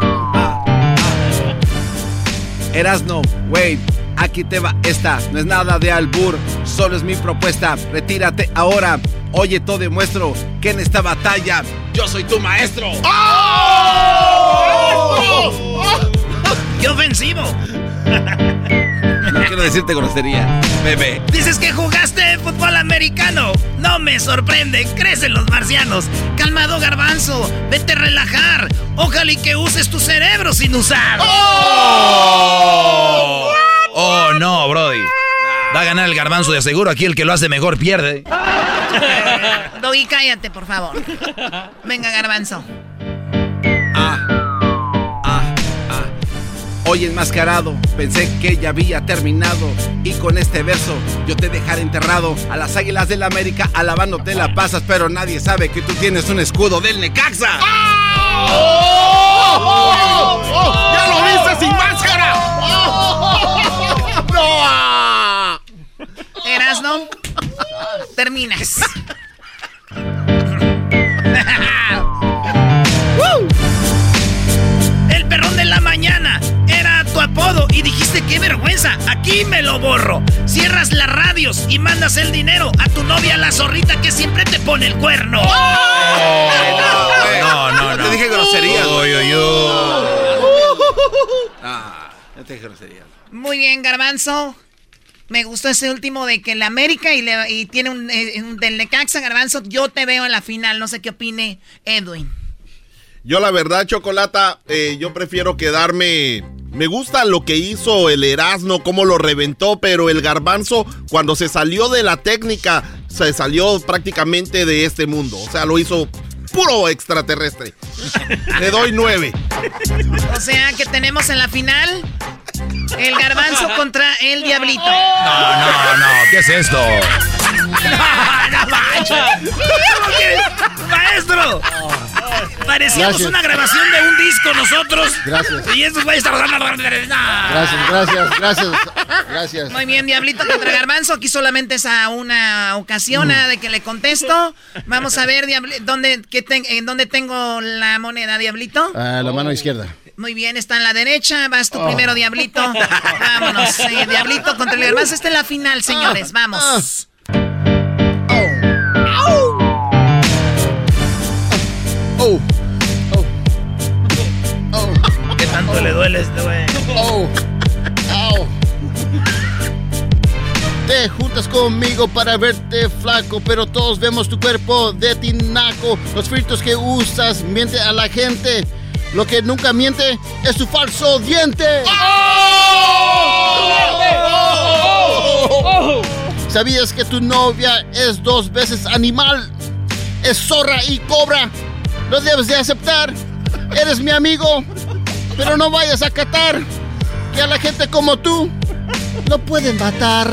Speaker 7: Erasno, wait, aquí te va esta. No es nada de albur, solo es mi propuesta. Retírate ahora. Oye, todo demuestro que en esta batalla yo soy tu maestro.
Speaker 5: ¡Qué ofensivo!
Speaker 7: Quiero decirte grosería, bebé.
Speaker 5: Dices que jugaste fútbol americano. No me sorprende, crecen los marcianos. Calmado, garbanzo, vete a relajar. Ojalá y que uses tu cerebro sin usar.
Speaker 6: Oh, no, Brody. Va a ganar el garbanzo de seguro. Aquí el que lo hace mejor pierde.
Speaker 13: Doggy, cállate, por favor. Venga, Garbanzo.
Speaker 7: Hoy enmascarado, pensé que ya había terminado. Y con este verso yo te dejaré enterrado. A las águilas del América alabando te la pasas, pero nadie sabe que tú tienes un escudo del Necaxa.
Speaker 3: ¡Ya lo viste sin máscara!
Speaker 13: ¡No! Erasno, terminas.
Speaker 5: El perrón de la mañana tu apodo y dijiste qué vergüenza. Aquí me lo borro. Cierras las radios y mandas el dinero a tu novia la zorrita que siempre te pone el cuerno.
Speaker 6: No, no, no.
Speaker 7: Te dije groserías.
Speaker 6: Uy, uy, uy.
Speaker 7: Ah, no te dije groserías.
Speaker 13: Muy bien, Garbanzo. Me gustó ese último de que el América y, le- y tiene un, eh, un del Necaxa, Garbanzo. Yo te veo en la final. No sé qué opine Edwin.
Speaker 9: Yo la verdad, Chocolata, eh, yo prefiero quedarme... Me gusta lo que hizo el Erasmo, cómo lo reventó, pero el garbanzo, cuando se salió de la técnica, se salió prácticamente de este mundo. O sea, lo hizo puro extraterrestre. Le doy nueve.
Speaker 13: O sea que tenemos en la final el Garbanzo contra el Diablito.
Speaker 6: No, no, no. ¿Qué es esto?
Speaker 5: ¡No manches! ¿Cómo que- ¡Maestro! Parecíamos
Speaker 8: Gracias.
Speaker 5: una grabación de un disco nosotros.
Speaker 8: Gracias.
Speaker 5: Y estos güeyes estaban...
Speaker 8: Gracias, gracias, gracias. Gracias.
Speaker 13: Muy bien, Diablito contra Garbanzo. Aquí solamente es a una ocasión ah, de que le contesto. Vamos a ver, Diabli- ¿dónde, qué ¿en dónde tengo la moneda, Diablito?
Speaker 8: Ah, la mano izquierda.
Speaker 13: Muy bien, está en la derecha. Vas tú
Speaker 8: Oh.
Speaker 13: primero, Diablito. Vámonos. Diablito contra el Garbanzo. Esta es la final, señores. Vamos.
Speaker 8: Oh.
Speaker 5: ¿Qué tanto le duele este güey?
Speaker 8: Oh. Au. Te juntas conmigo para verte flaco, pero todos vemos tu cuerpo de tinaco. Los fritos que usas miente a la gente. Lo que nunca miente es tu falso diente. ¿Sabías que tu novia es dos veces animal? Es zorra y cobra. Lo debes de aceptar. Eres mi amigo. Pero no vayas a catar. Que a la gente como tú no pueden matar.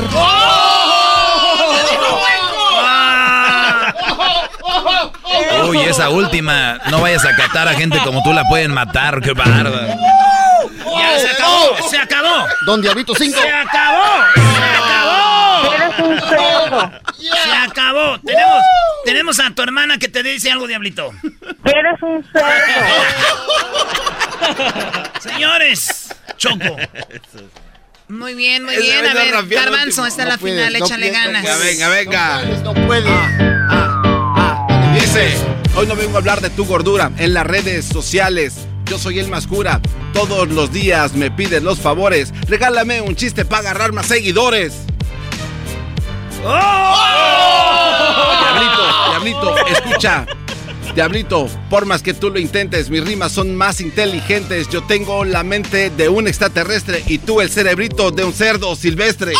Speaker 6: Uy, esa última. No vayas a catar a gente como tú la pueden matar. Qué bárbaro.
Speaker 5: ¡Ya se acabó! ¡Se acabó!
Speaker 8: Don Diablito 5.
Speaker 5: ¡Se acabó! ¡Se acabó!
Speaker 32: Eres un cerdo.
Speaker 5: ¡Se acabó! Tenemos, tenemos a tu hermana que te dice algo, Diablito.
Speaker 32: Eres un cerdo.
Speaker 5: Señores, Choco.
Speaker 13: Muy bien, muy bien. A ver, Garbanzo, esta es la final. Échale ganas.
Speaker 7: Venga, venga, venga.
Speaker 8: No puedes.
Speaker 7: Dice, hoy no vengo a hablar de tu gordura en las redes sociales. Yo soy el más cura. Todos los días me piden los favores. Regálame un chiste para agarrar más seguidores.
Speaker 5: ¡Oh!
Speaker 7: Diablito, diablito, escucha. Diablito, por más que tú lo intentes, mis rimas son más inteligentes. Yo tengo la mente de un extraterrestre y tú el cerebrito de un cerdo silvestre.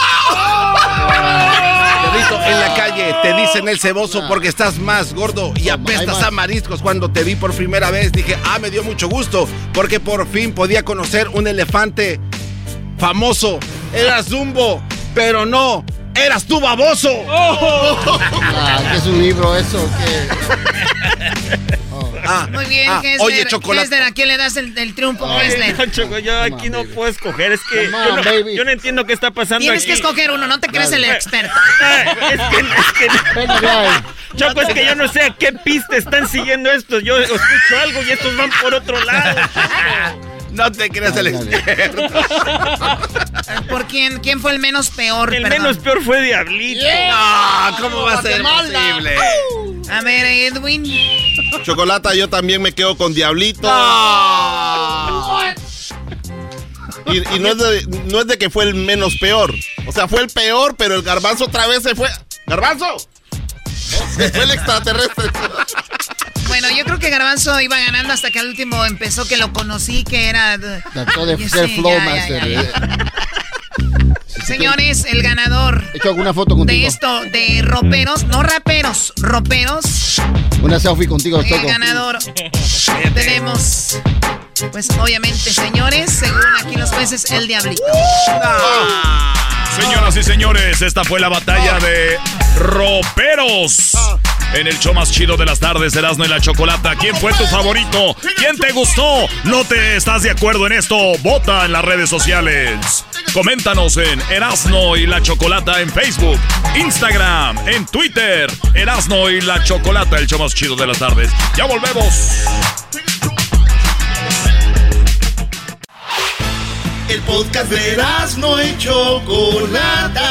Speaker 7: Diablito, en la calle te dicen el ceboso porque estás más gordo y apestas a mariscos. Cuando te vi por primera vez dije, ah, me dio mucho gusto porque por fin podía conocer un elefante famoso. Era Zumbo, pero no, eras tú baboso.
Speaker 8: Ah, ¿qué es un libro eso?
Speaker 7: Ah,
Speaker 13: Muy bien,
Speaker 7: ah,
Speaker 13: Hesler.
Speaker 7: oye, chocolate.
Speaker 13: Hesler, ¿a quién le das el, el triunfo,
Speaker 33: Ay,
Speaker 13: Hesler?
Speaker 33: no, Choco, yo aquí no puedo escoger, es que yo, no,
Speaker 8: baby.
Speaker 33: yo no entiendo qué está pasando
Speaker 13: Tienes
Speaker 33: aquí.
Speaker 13: que escoger uno, no te crees el experto.
Speaker 33: Es que, es que- Choco, es que yo no sé a qué pista están siguiendo estos. Yo escucho algo y estos van por otro lado.
Speaker 7: No te creas el experto.
Speaker 13: ¿Por quién, quién fue el menos peor?
Speaker 33: El
Speaker 13: Perdón.
Speaker 33: menos peor fue Diablito.
Speaker 7: No, ¿cómo va a ser posible?
Speaker 13: A ver, Edwin.
Speaker 9: Chocolata, yo también me quedo con Diablito. Y, y no, es de, no es de que fue el menos peor. O sea, fue el peor, pero el garbanzo otra vez se fue. ¡Garbanzo! Se fue el extraterrestre.
Speaker 13: Bueno, yo creo que Garbanzo iba ganando hasta que al último empezó que lo conocí, que era...
Speaker 8: Trató de ser flow
Speaker 13: ya,
Speaker 8: master.
Speaker 13: ya,
Speaker 8: eh.
Speaker 13: Señores, el ganador
Speaker 8: He hecho alguna foto
Speaker 13: de
Speaker 8: contigo.
Speaker 13: esto, de roperos, no raperos, roperos,
Speaker 8: Una selfie contigo,
Speaker 13: el
Speaker 8: Choco.
Speaker 13: ganador tenemos, pues obviamente, señores, según aquí los jueces, el diablito.
Speaker 12: Señoras y señores, esta fue la batalla de roperos. En el show más chido de las tardes, Erasmo y la Chocolata. ¿Quién fue tu favorito? ¿Quién te gustó? ¿No te estás de acuerdo en esto? Vota en las redes sociales. Coméntanos en Erasmo y la Chocolata en Facebook, Instagram, en Twitter. Erasmo y la Chocolata, el show más chido de las tardes. Ya volvemos.
Speaker 3: El podcast de no y Chocolata.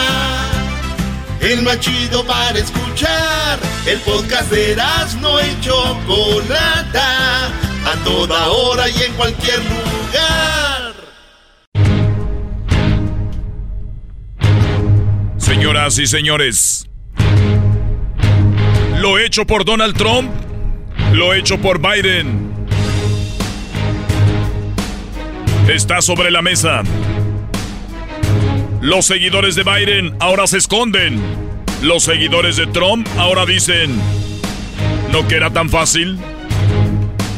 Speaker 3: El más chido para escuchar. El podcast de no y Chocolata. A toda hora y en cualquier lugar.
Speaker 12: Señoras y señores, lo hecho por Donald Trump, lo hecho por Biden, está sobre la mesa. Los seguidores de Biden ahora se esconden. Los seguidores de Trump ahora dicen, ¿no que era tan fácil?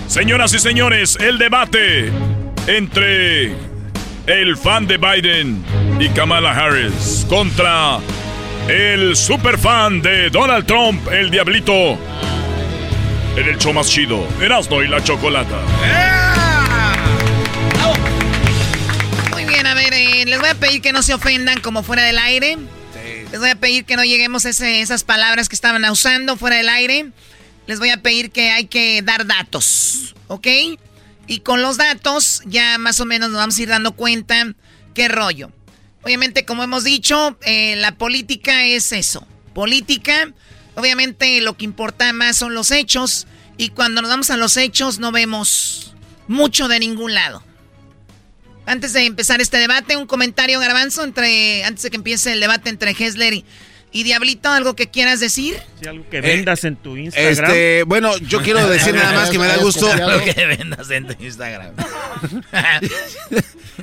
Speaker 12: Señoras y señores, el debate entre el fan de Biden y Kamala Harris contra el super fan de Donald Trump, el Diablito. En el show más chido, Erasmo y la Chocolata.
Speaker 13: Muy a pedir que no se ofendan como fuera del aire. Les voy a pedir que no lleguemos a ese- esas palabras que estaban usando fuera del aire. Les voy a pedir que hay que dar datos, ¿ok? Y con los datos ya más o menos nos vamos a ir dando cuenta qué rollo. Obviamente, como hemos dicho, eh, la política es eso. Política, obviamente lo que importa más son los hechos. Y cuando nos vamos a los hechos no vemos mucho de ningún lado. Antes de empezar este debate, un comentario, Garbanzo, entre, antes de que empiece el debate entre Hessler y, y Diablito, ¿algo que quieras decir?
Speaker 33: Si algo que vendas en tu Instagram.
Speaker 7: Este, bueno, yo quiero decir nada más que me da gusto.
Speaker 6: Lo que vendas en tu Instagram.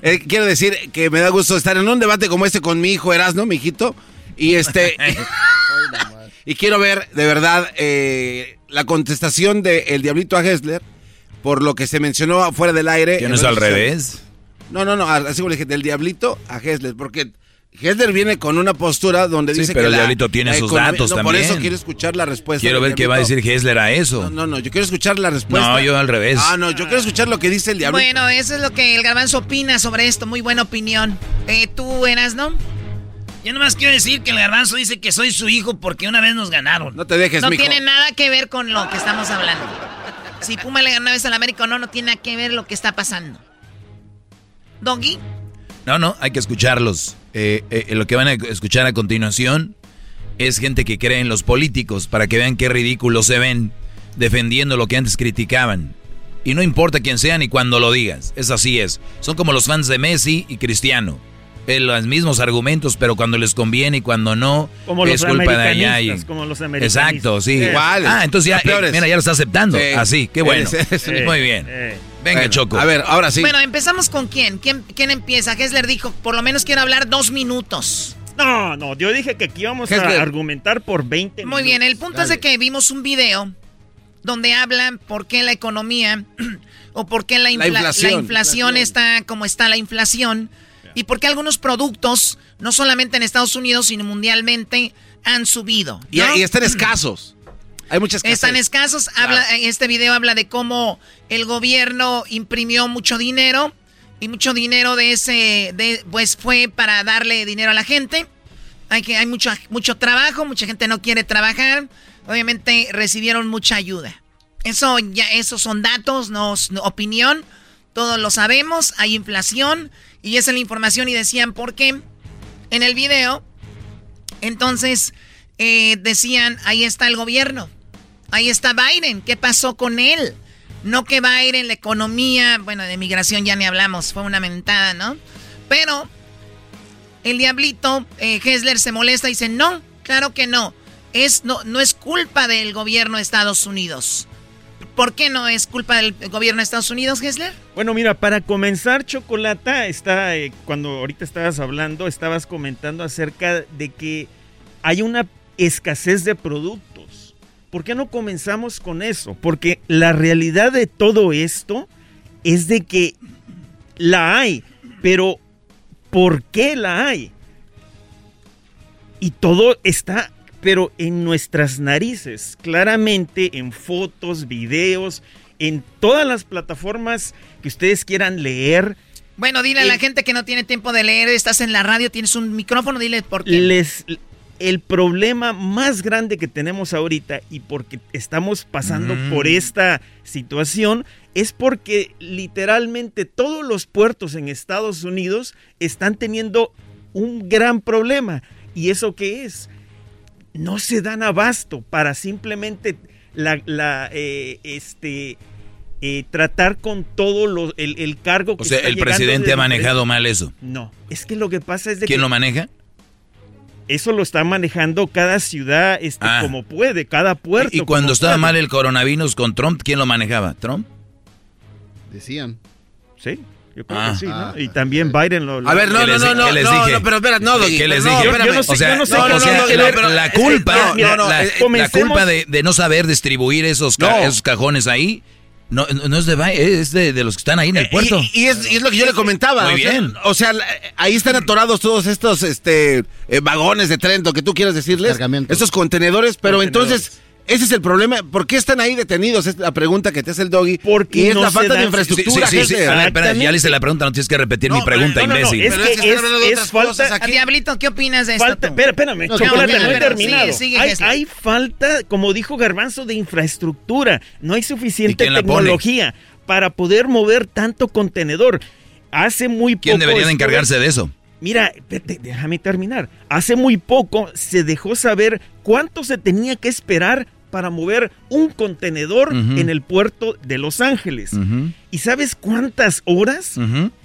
Speaker 7: Eh, quiero decir que me da gusto estar en un debate como este con mi hijo Erasno, mi hijito. Y este. y quiero ver, de verdad, eh, la contestación de El Diablito a Hessler por lo que se mencionó fuera del aire.
Speaker 6: ¿Que
Speaker 7: en
Speaker 6: no es al revés?
Speaker 7: No, no, no, así como le dije, del Diablito a Hessler, porque Hessler viene con una postura donde
Speaker 6: Sí,
Speaker 7: dice
Speaker 6: pero
Speaker 7: que
Speaker 6: el
Speaker 7: la-
Speaker 6: Diablito tiene
Speaker 7: la
Speaker 6: sus
Speaker 7: economía-
Speaker 6: datos
Speaker 7: no, Por
Speaker 6: también.
Speaker 7: eso quiero escuchar la respuesta.
Speaker 6: Quiero ver qué va a decir. Hessler a eso.
Speaker 7: No, no, no, yo quiero escuchar la respuesta.
Speaker 6: No, yo al revés.
Speaker 7: Ah, no, yo quiero escuchar lo que dice el Diablito.
Speaker 13: Bueno, eso es lo que el Garbanzo opina sobre esto. Muy buena opinión. Eh, ¿Tú eras, no?
Speaker 5: Yo nomás quiero decir que el garbanzo dice que soy su hijo porque una vez nos ganaron.
Speaker 7: No te dejes,
Speaker 13: No tiene nada que ver con lo que estamos hablando. Si Puma le ganó una vez al América o no, no tiene nada que ver lo que está pasando. Doggy,
Speaker 6: No, no, hay que escucharlos. Eh, eh, lo que van a escuchar a continuación es gente que cree en los políticos para que vean qué ridículos se ven defendiendo lo que antes criticaban. Y no importa quién sea ni cuando lo digas, es así es. Son como los fans de Messi y Cristiano. eh, los mismos argumentos, pero cuando les conviene y cuando no,
Speaker 33: Como
Speaker 6: es
Speaker 33: los
Speaker 6: culpa de allá. y-
Speaker 33: como los.
Speaker 6: Exacto, sí.
Speaker 33: Igual.
Speaker 6: Ah, entonces ya, eh, mira, ya lo está aceptando.
Speaker 7: Sí.
Speaker 6: Así, qué bueno. Muy bien. Venga,
Speaker 7: Bueno,
Speaker 6: Choco.
Speaker 7: A ver, ahora sí.
Speaker 13: Bueno, empezamos con quién? quién. ¿Quién empieza? Hessler dijo, por lo menos quiero hablar dos minutos.
Speaker 33: No, no, yo dije que aquí íbamos a argumentar por 20
Speaker 13: Muy bien, el punto es de que vimos un video donde hablan por qué la economía o por qué la, infla- la inflación.
Speaker 7: inflación.
Speaker 13: está como está la inflación y por qué algunos productos, no solamente en Estados Unidos, sino mundialmente, han subido.
Speaker 7: Y están escasos. Hay muchas
Speaker 13: Están escasos. Habla, Este video habla de cómo el gobierno imprimió mucho dinero y mucho dinero de ese, de, pues fue para darle dinero a la gente. Hay que hay mucho mucho trabajo, mucha gente no quiere trabajar. Obviamente recibieron mucha ayuda. Eso ya, esos son datos, no opinión. Todos lo sabemos. Hay inflación y esa es la información y decían por qué en el video. Entonces eh, decían ahí está el gobierno. Ahí está Biden. ¿Qué pasó con él? No que Biden, la economía, bueno, de migración ya ni hablamos, fue una mentada, ¿no? Pero el diablito eh, Hessler se molesta y dice, no, claro que no. Es, no, no es culpa del gobierno de Estados Unidos. ¿Por qué no es culpa del gobierno de Estados Unidos, Hessler?
Speaker 33: Bueno, mira, para comenzar, Chocolata, está, eh, cuando ahorita estabas hablando, estabas comentando acerca de que hay una escasez de productos. ¿Por qué no comenzamos con eso? Porque la realidad de todo esto es de que la hay, pero ¿por qué la hay? Y todo está, pero en nuestras narices, claramente en fotos, videos, en todas las plataformas que ustedes quieran leer.
Speaker 13: Bueno, dile a la gente que no tiene tiempo de leer, estás en la radio, tienes un micrófono, dile por qué.
Speaker 33: Les, el problema más grande que tenemos ahorita y porque estamos pasando
Speaker 6: Mm.
Speaker 33: por esta situación es porque literalmente todos los puertos en Estados Unidos están teniendo un gran problema. ¿Y eso qué es? No se dan abasto para simplemente la, la, eh, este, eh, tratar con todo lo- el, el cargo que
Speaker 6: O sea,
Speaker 33: está
Speaker 6: el presidente
Speaker 33: de
Speaker 6: ha manejado mal eso.
Speaker 33: No, es que lo que pasa es de
Speaker 6: ¿Quién
Speaker 33: que
Speaker 6: lo maneja?
Speaker 33: Eso lo está manejando cada ciudad este,
Speaker 6: Ah.
Speaker 33: como puede, cada puerto.
Speaker 6: Y cuando estaba
Speaker 33: puede.
Speaker 6: mal el coronavirus con Trump, ¿quién lo manejaba? ¿Trump?
Speaker 8: Decían.
Speaker 33: Sí, yo creo
Speaker 6: Ah.
Speaker 33: que sí, ¿no? Y también Biden lo... lo-
Speaker 7: A ver, no,
Speaker 6: ¿Qué
Speaker 7: no, no, no,
Speaker 6: qué les
Speaker 7: no,
Speaker 6: dije?
Speaker 7: no, pero espera, no, Doggy,
Speaker 6: ¿Qué les
Speaker 7: no,
Speaker 6: dije?
Speaker 33: Yo no sé-
Speaker 6: o sea,
Speaker 33: yo no sé
Speaker 6: no, sea,
Speaker 33: no, no,
Speaker 6: la, culpa,
Speaker 33: mira,
Speaker 6: la- la,
Speaker 33: comencemos-
Speaker 6: la culpa de, de no saber distribuir esos, ca-
Speaker 7: No.
Speaker 6: esos cajones ahí, no, no es de Biden, es de, de los que están ahí en el puerto.
Speaker 7: Y, y es, y es lo que yo le comentaba.
Speaker 6: Muy
Speaker 7: o sea,
Speaker 6: bien.
Speaker 7: o sea, ahí están atorados todos estos este, eh, vagones de tren, lo que tú quieras decirles. Estos contenedores, pero
Speaker 33: Contenedores.
Speaker 7: entonces, ese es el problema. ¿Por qué están ahí detenidos? Es la pregunta que te hace el doggy.
Speaker 33: Porque
Speaker 7: y es
Speaker 33: no
Speaker 7: la falta de infraestructura,
Speaker 6: Sí, sí, sí,
Speaker 7: Hessler.
Speaker 6: a ver, espera, ya le hice la pregunta, no tienes que repetir mi pregunta,
Speaker 33: no, no, no,
Speaker 6: imbécil.
Speaker 33: es
Speaker 7: Pero
Speaker 33: que
Speaker 7: es
Speaker 33: es, falta...
Speaker 7: cosas aquí.
Speaker 13: Diablito, ¿qué opinas de esto?
Speaker 33: Falta, espera, espérame,
Speaker 8: No,
Speaker 33: Chocolate, no he
Speaker 13: pero
Speaker 33: terminado.
Speaker 13: sigue, sigue,
Speaker 33: hay, hay falta, como dijo Garbanzo, de infraestructura. No hay
Speaker 6: ¿Y
Speaker 33: suficiente tecnología para poder mover tanto contenedor. Hace muy poco...
Speaker 6: ¿Quién debería de encargarse de eso?
Speaker 33: Mira, espérate, déjame terminar. Hace muy poco se dejó saber cuánto se tenía que esperar para mover un contenedor en el puerto de Los Ángeles. ¿Y sabes cuántas horas?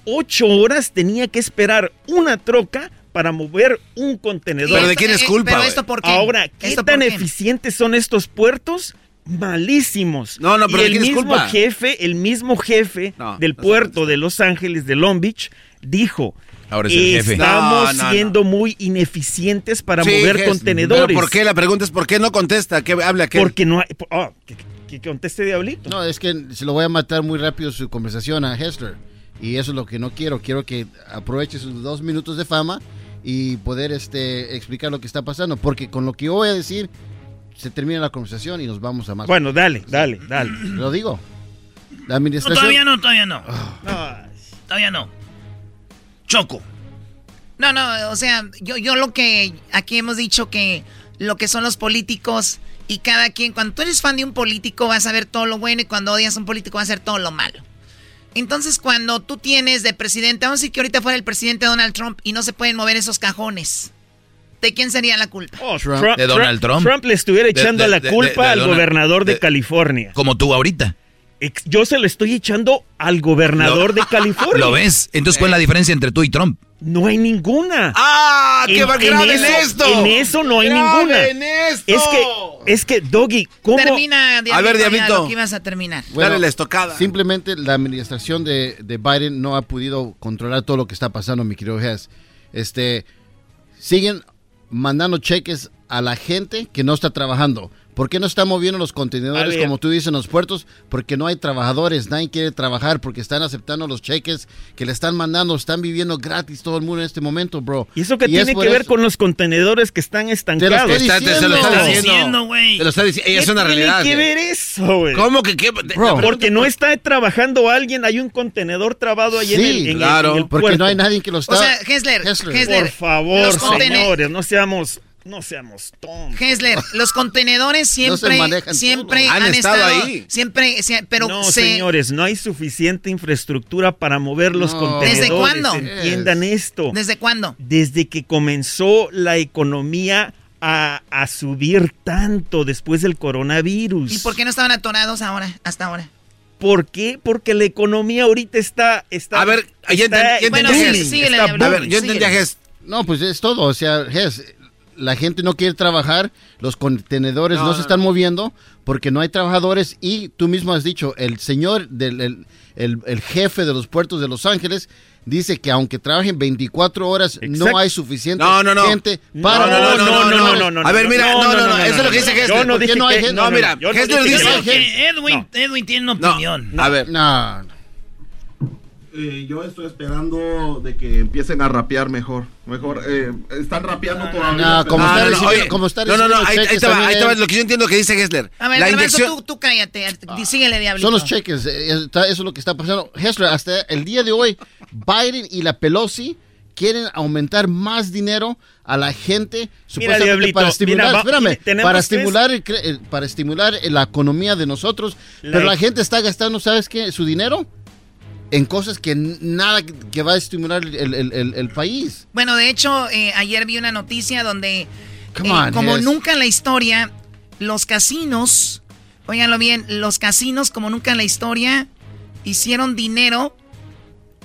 Speaker 33: Ocho horas tenía que esperar una troca para mover un contenedor.
Speaker 7: Pero ¿de quién es
Speaker 13: eh,
Speaker 7: culpa,
Speaker 13: Pero
Speaker 7: güey?
Speaker 13: esto por qué?
Speaker 33: Ahora, ¿qué
Speaker 13: ¿Esto
Speaker 33: tan
Speaker 13: por qué?
Speaker 33: eficientes son estos puertos? Malísimos.
Speaker 7: No, no, pero
Speaker 33: y
Speaker 7: ¿de
Speaker 33: el
Speaker 7: quién es
Speaker 33: mismo
Speaker 7: culpa?
Speaker 33: jefe, el mismo jefe
Speaker 7: No,
Speaker 33: del
Speaker 7: no
Speaker 33: puerto de Los Ángeles, de Long Beach, dijo:
Speaker 6: Ahora es el jefe.
Speaker 33: Estamos
Speaker 7: No, no,
Speaker 33: siendo muy ineficientes para
Speaker 7: Sí,
Speaker 33: mover contenedores.
Speaker 7: ¿Pero por qué? La pregunta es ¿por qué no contesta? ¿Qué habla? ¿Qué?
Speaker 33: Porque no hay. oh, que, que conteste Diablito.
Speaker 8: No, es que se lo voy a matar muy rápido su conversación a Hessler. Y eso es lo que no quiero. Quiero que aproveche sus dos minutos de fama y poder este, explicar lo que está pasando. Porque con lo que yo voy a decir, se termina la conversación y nos vamos a más.
Speaker 33: Bueno, dale, dale, dale.
Speaker 8: Lo digo. La
Speaker 5: No,
Speaker 8: administración...
Speaker 5: todavía no, todavía no.
Speaker 33: No,
Speaker 5: Todavía no. Choco.
Speaker 13: No, no, o sea, yo, yo lo que aquí hemos dicho que lo que son los políticos y cada quien, cuando tú eres fan de un político vas a ver todo lo bueno y cuando odias a un político vas a ver todo lo malo. Entonces cuando tú tienes de presidente, vamos a decir que ahorita fuera el presidente Donald Trump y no se pueden mover esos cajones, ¿de quién sería la culpa?
Speaker 33: Oh,
Speaker 8: Trump.
Speaker 33: Trump-
Speaker 6: De Donald Trump.
Speaker 33: Trump le estuviera echando
Speaker 6: de-
Speaker 33: la
Speaker 6: de-
Speaker 33: culpa
Speaker 6: de- de
Speaker 33: al
Speaker 6: Donald-
Speaker 33: gobernador de,
Speaker 6: de-
Speaker 33: California.
Speaker 6: Como tú ahorita.
Speaker 33: Yo se lo estoy echando al gobernador de California.
Speaker 6: ¿Lo ves? Entonces, ¿cuál es la diferencia entre tú y Trump?
Speaker 33: No hay ninguna.
Speaker 7: ¡Ah! ¡Qué
Speaker 33: En-
Speaker 7: va-
Speaker 33: en
Speaker 7: esto!
Speaker 33: En eso no hay ninguna.
Speaker 7: ¡Graben esto!
Speaker 33: Es que, es que, Doggy, ¿cómo?
Speaker 13: Termina, Diablito,
Speaker 8: A ver, Diablito.
Speaker 13: lo que ibas a terminar.
Speaker 8: Bueno, Simplemente la administración de, de Biden no ha podido controlar todo lo que está pasando, mi querido Hess. Este, siguen mandando cheques a la gente que no está trabajando. ¿Por qué no están moviendo los contenedores, como tú dices, en los puertos? Porque no hay trabajadores, nadie quiere trabajar, porque están aceptando los cheques que le están mandando, están viviendo gratis todo el mundo en este momento, bro.
Speaker 33: ¿Y eso qué tiene que ver
Speaker 8: eso-
Speaker 33: con los contenedores que están estancados?
Speaker 8: estoy Está- te- se lo está diciendo.
Speaker 5: güey.
Speaker 7: Te lo está diciendo.
Speaker 33: ¿Qué
Speaker 7: Es una
Speaker 33: tiene
Speaker 7: realidad.
Speaker 33: que
Speaker 7: eh.
Speaker 33: ver eso, güey?
Speaker 7: ¿Cómo que qué?
Speaker 8: Bro.
Speaker 33: Porque no está trabajando alguien, hay un contenedor trabado ahí en el, en el-
Speaker 8: claro,
Speaker 33: en el
Speaker 8: porque
Speaker 33: puerto.
Speaker 8: no hay nadie que lo está...
Speaker 13: O sea, Hessler, Hessler,
Speaker 33: Por favor, señores, no seamos, no seamos tontos.
Speaker 13: Hessler, los contenedores siempre, siempre han,
Speaker 33: Han estado
Speaker 13: estado,
Speaker 33: ahí.
Speaker 13: siempre, sie- pero
Speaker 33: no,
Speaker 13: se,
Speaker 33: señores, no hay suficiente infraestructura para mover los
Speaker 13: No.
Speaker 33: contenedores.
Speaker 13: ¿Desde cuándo?
Speaker 33: Entiendan esto.
Speaker 13: ¿desde cuándo?
Speaker 33: Desde que comenzó la economía a, a subir tanto después del coronavirus.
Speaker 13: ¿Y por qué no estaban atorados ahora, hasta ahora?
Speaker 33: ¿Por qué? Porque la economía ahorita está... está
Speaker 7: A ver,
Speaker 33: está- Bueno, sí, Diablito,
Speaker 7: A ver, yo entendí a. Ges.
Speaker 8: No, pues es todo. O sea, Ges, la gente no quiere trabajar, los contenedores no,
Speaker 7: No,
Speaker 8: se
Speaker 7: no,
Speaker 8: están moviendo porque no hay trabajadores y tú mismo has dicho, el señor, del, el, el- el jefe de los puertos de Los Ángeles dice que aunque trabajen 24 horas
Speaker 33: Exacto.
Speaker 8: no hay suficiente
Speaker 7: No, no, no.
Speaker 8: gente
Speaker 7: No,
Speaker 8: para...
Speaker 7: no, no, no, no, no, no. A ver, mira, no, no, no, eso es lo que dice Hessler.
Speaker 33: Yo no
Speaker 7: ¿Por qué
Speaker 33: dije
Speaker 7: no hay
Speaker 33: que-
Speaker 7: gente? No, mira,
Speaker 33: no
Speaker 7: dice-
Speaker 5: Edwin, Edwin tiene una opinión.
Speaker 7: A ver.
Speaker 8: No.
Speaker 9: Eh, yo estoy esperando de que empiecen a rapear mejor. Mejor, eh, están rapeando todavía.
Speaker 8: No, como
Speaker 7: No,
Speaker 8: está
Speaker 7: no, no,
Speaker 8: recibiendo-
Speaker 7: oye,
Speaker 8: como está
Speaker 7: no, no, no, ahí, ahí te va, ahí te va lo que yo entiendo que dice Hessler.
Speaker 13: A ver,
Speaker 7: la inyección...
Speaker 13: tú, tú cállate, di- síguele, Diablito.
Speaker 8: Son los cheques, eh, eso es lo que está pasando. Hessler, hasta el día de hoy, Biden y la Pelosi quieren aumentar más dinero a la gente supuestamente
Speaker 33: Diablito,
Speaker 8: para estimular,
Speaker 33: mira, va-
Speaker 8: espérame, para estimular, el- para estimular la economía de nosotros,
Speaker 33: La-
Speaker 8: pero la gente está gastando, ¿sabes qué? Su dinero en cosas que nada que- va a estimular el, el- el- el país.
Speaker 13: Bueno, de hecho, eh, ayer vi una noticia donde,
Speaker 8: Come
Speaker 13: eh,
Speaker 8: on,
Speaker 13: como
Speaker 8: yes.
Speaker 13: nunca en la historia, los casinos, óiganlo bien, los casinos como nunca en la historia hicieron dinero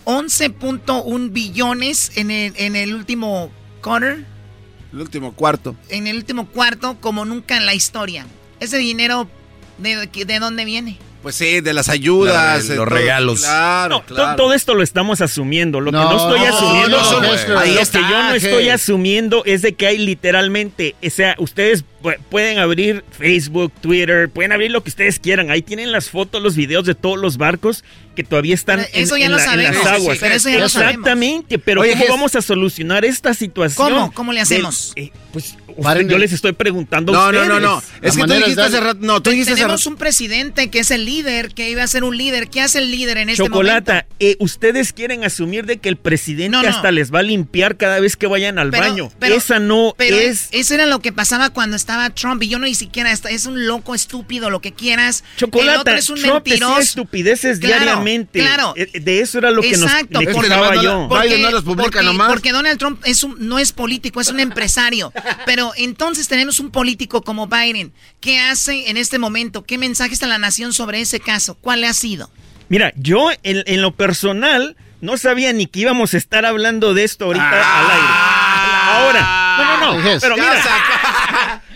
Speaker 13: 11.1 billones en el, en el último quarter,
Speaker 7: El último cuarto.
Speaker 13: en el último cuarto como nunca en la historia. Ese dinero, ¿de, de dónde viene?
Speaker 7: Pues sí, de las ayudas.
Speaker 6: Los
Speaker 7: de todo.
Speaker 6: regalos.
Speaker 7: Claro,
Speaker 33: No, to-
Speaker 7: claro.
Speaker 33: todo esto lo estamos asumiendo. Lo
Speaker 8: No,
Speaker 33: que no estoy
Speaker 8: no,
Speaker 33: asumiendo,
Speaker 8: no,
Speaker 33: lo- que yo no estoy asumiendo es de que hay literalmente, o sea, ustedes pueden abrir Facebook, Twitter, pueden abrir lo que ustedes quieran. Ahí tienen las fotos, los videos de todos los barcos que todavía están
Speaker 13: Pero
Speaker 33: en,
Speaker 13: eso ya
Speaker 33: en
Speaker 13: lo
Speaker 33: la- en
Speaker 13: sabemos,
Speaker 33: las
Speaker 13: sí, sí,
Speaker 33: aguas.
Speaker 13: pero eso ya lo
Speaker 33: Exactamente, pero
Speaker 7: Oye,
Speaker 33: ¿cómo vamos a solucionar esta situación?
Speaker 13: ¿Cómo? ¿Cómo le hacemos?
Speaker 33: eh, pues
Speaker 8: Paren
Speaker 33: yo les estoy preguntando a
Speaker 7: No, no,
Speaker 33: ustedes.
Speaker 7: no, no.
Speaker 8: La
Speaker 7: Es que tú dijiste hace rato. No, tú dijiste
Speaker 13: Tenemos un presidente que es el líder, que iba a ser un líder. ¿Qué hace el líder en este
Speaker 33: Chocolata,
Speaker 13: momento?
Speaker 33: eh, ustedes quieren asumir de que el presidente
Speaker 13: No, no.
Speaker 33: hasta les va a limpiar cada vez que vayan al
Speaker 13: Pero-
Speaker 33: baño.
Speaker 13: pero-
Speaker 33: Esa no
Speaker 13: Pero
Speaker 33: es...
Speaker 13: eso era lo que pasaba cuando estaba Trump y yo no ni siquiera esta- es un loco estúpido lo que quieras. el
Speaker 33: Chocolata,
Speaker 13: otro es un
Speaker 33: Trump decía
Speaker 13: mentiroso.
Speaker 33: estupideces
Speaker 13: Claro,
Speaker 33: diariamente.
Speaker 13: claro.
Speaker 33: Eh, De eso era lo que
Speaker 13: Exacto,
Speaker 33: nos le
Speaker 13: porque-
Speaker 33: yo.
Speaker 7: Biden no los publica
Speaker 13: porque,
Speaker 7: nomás.
Speaker 13: porque Donald Trump es un, no es político, es un empresario. Pero entonces tenemos un político como Biden. ¿Qué hace en este momento? ¿Qué mensaje está la nación sobre ese caso? ¿Cuál ha sido?
Speaker 33: Mira, yo en, en lo personal no sabía ni que íbamos a estar hablando de esto ahorita al aire. Ahora, no, no, no, pero mira,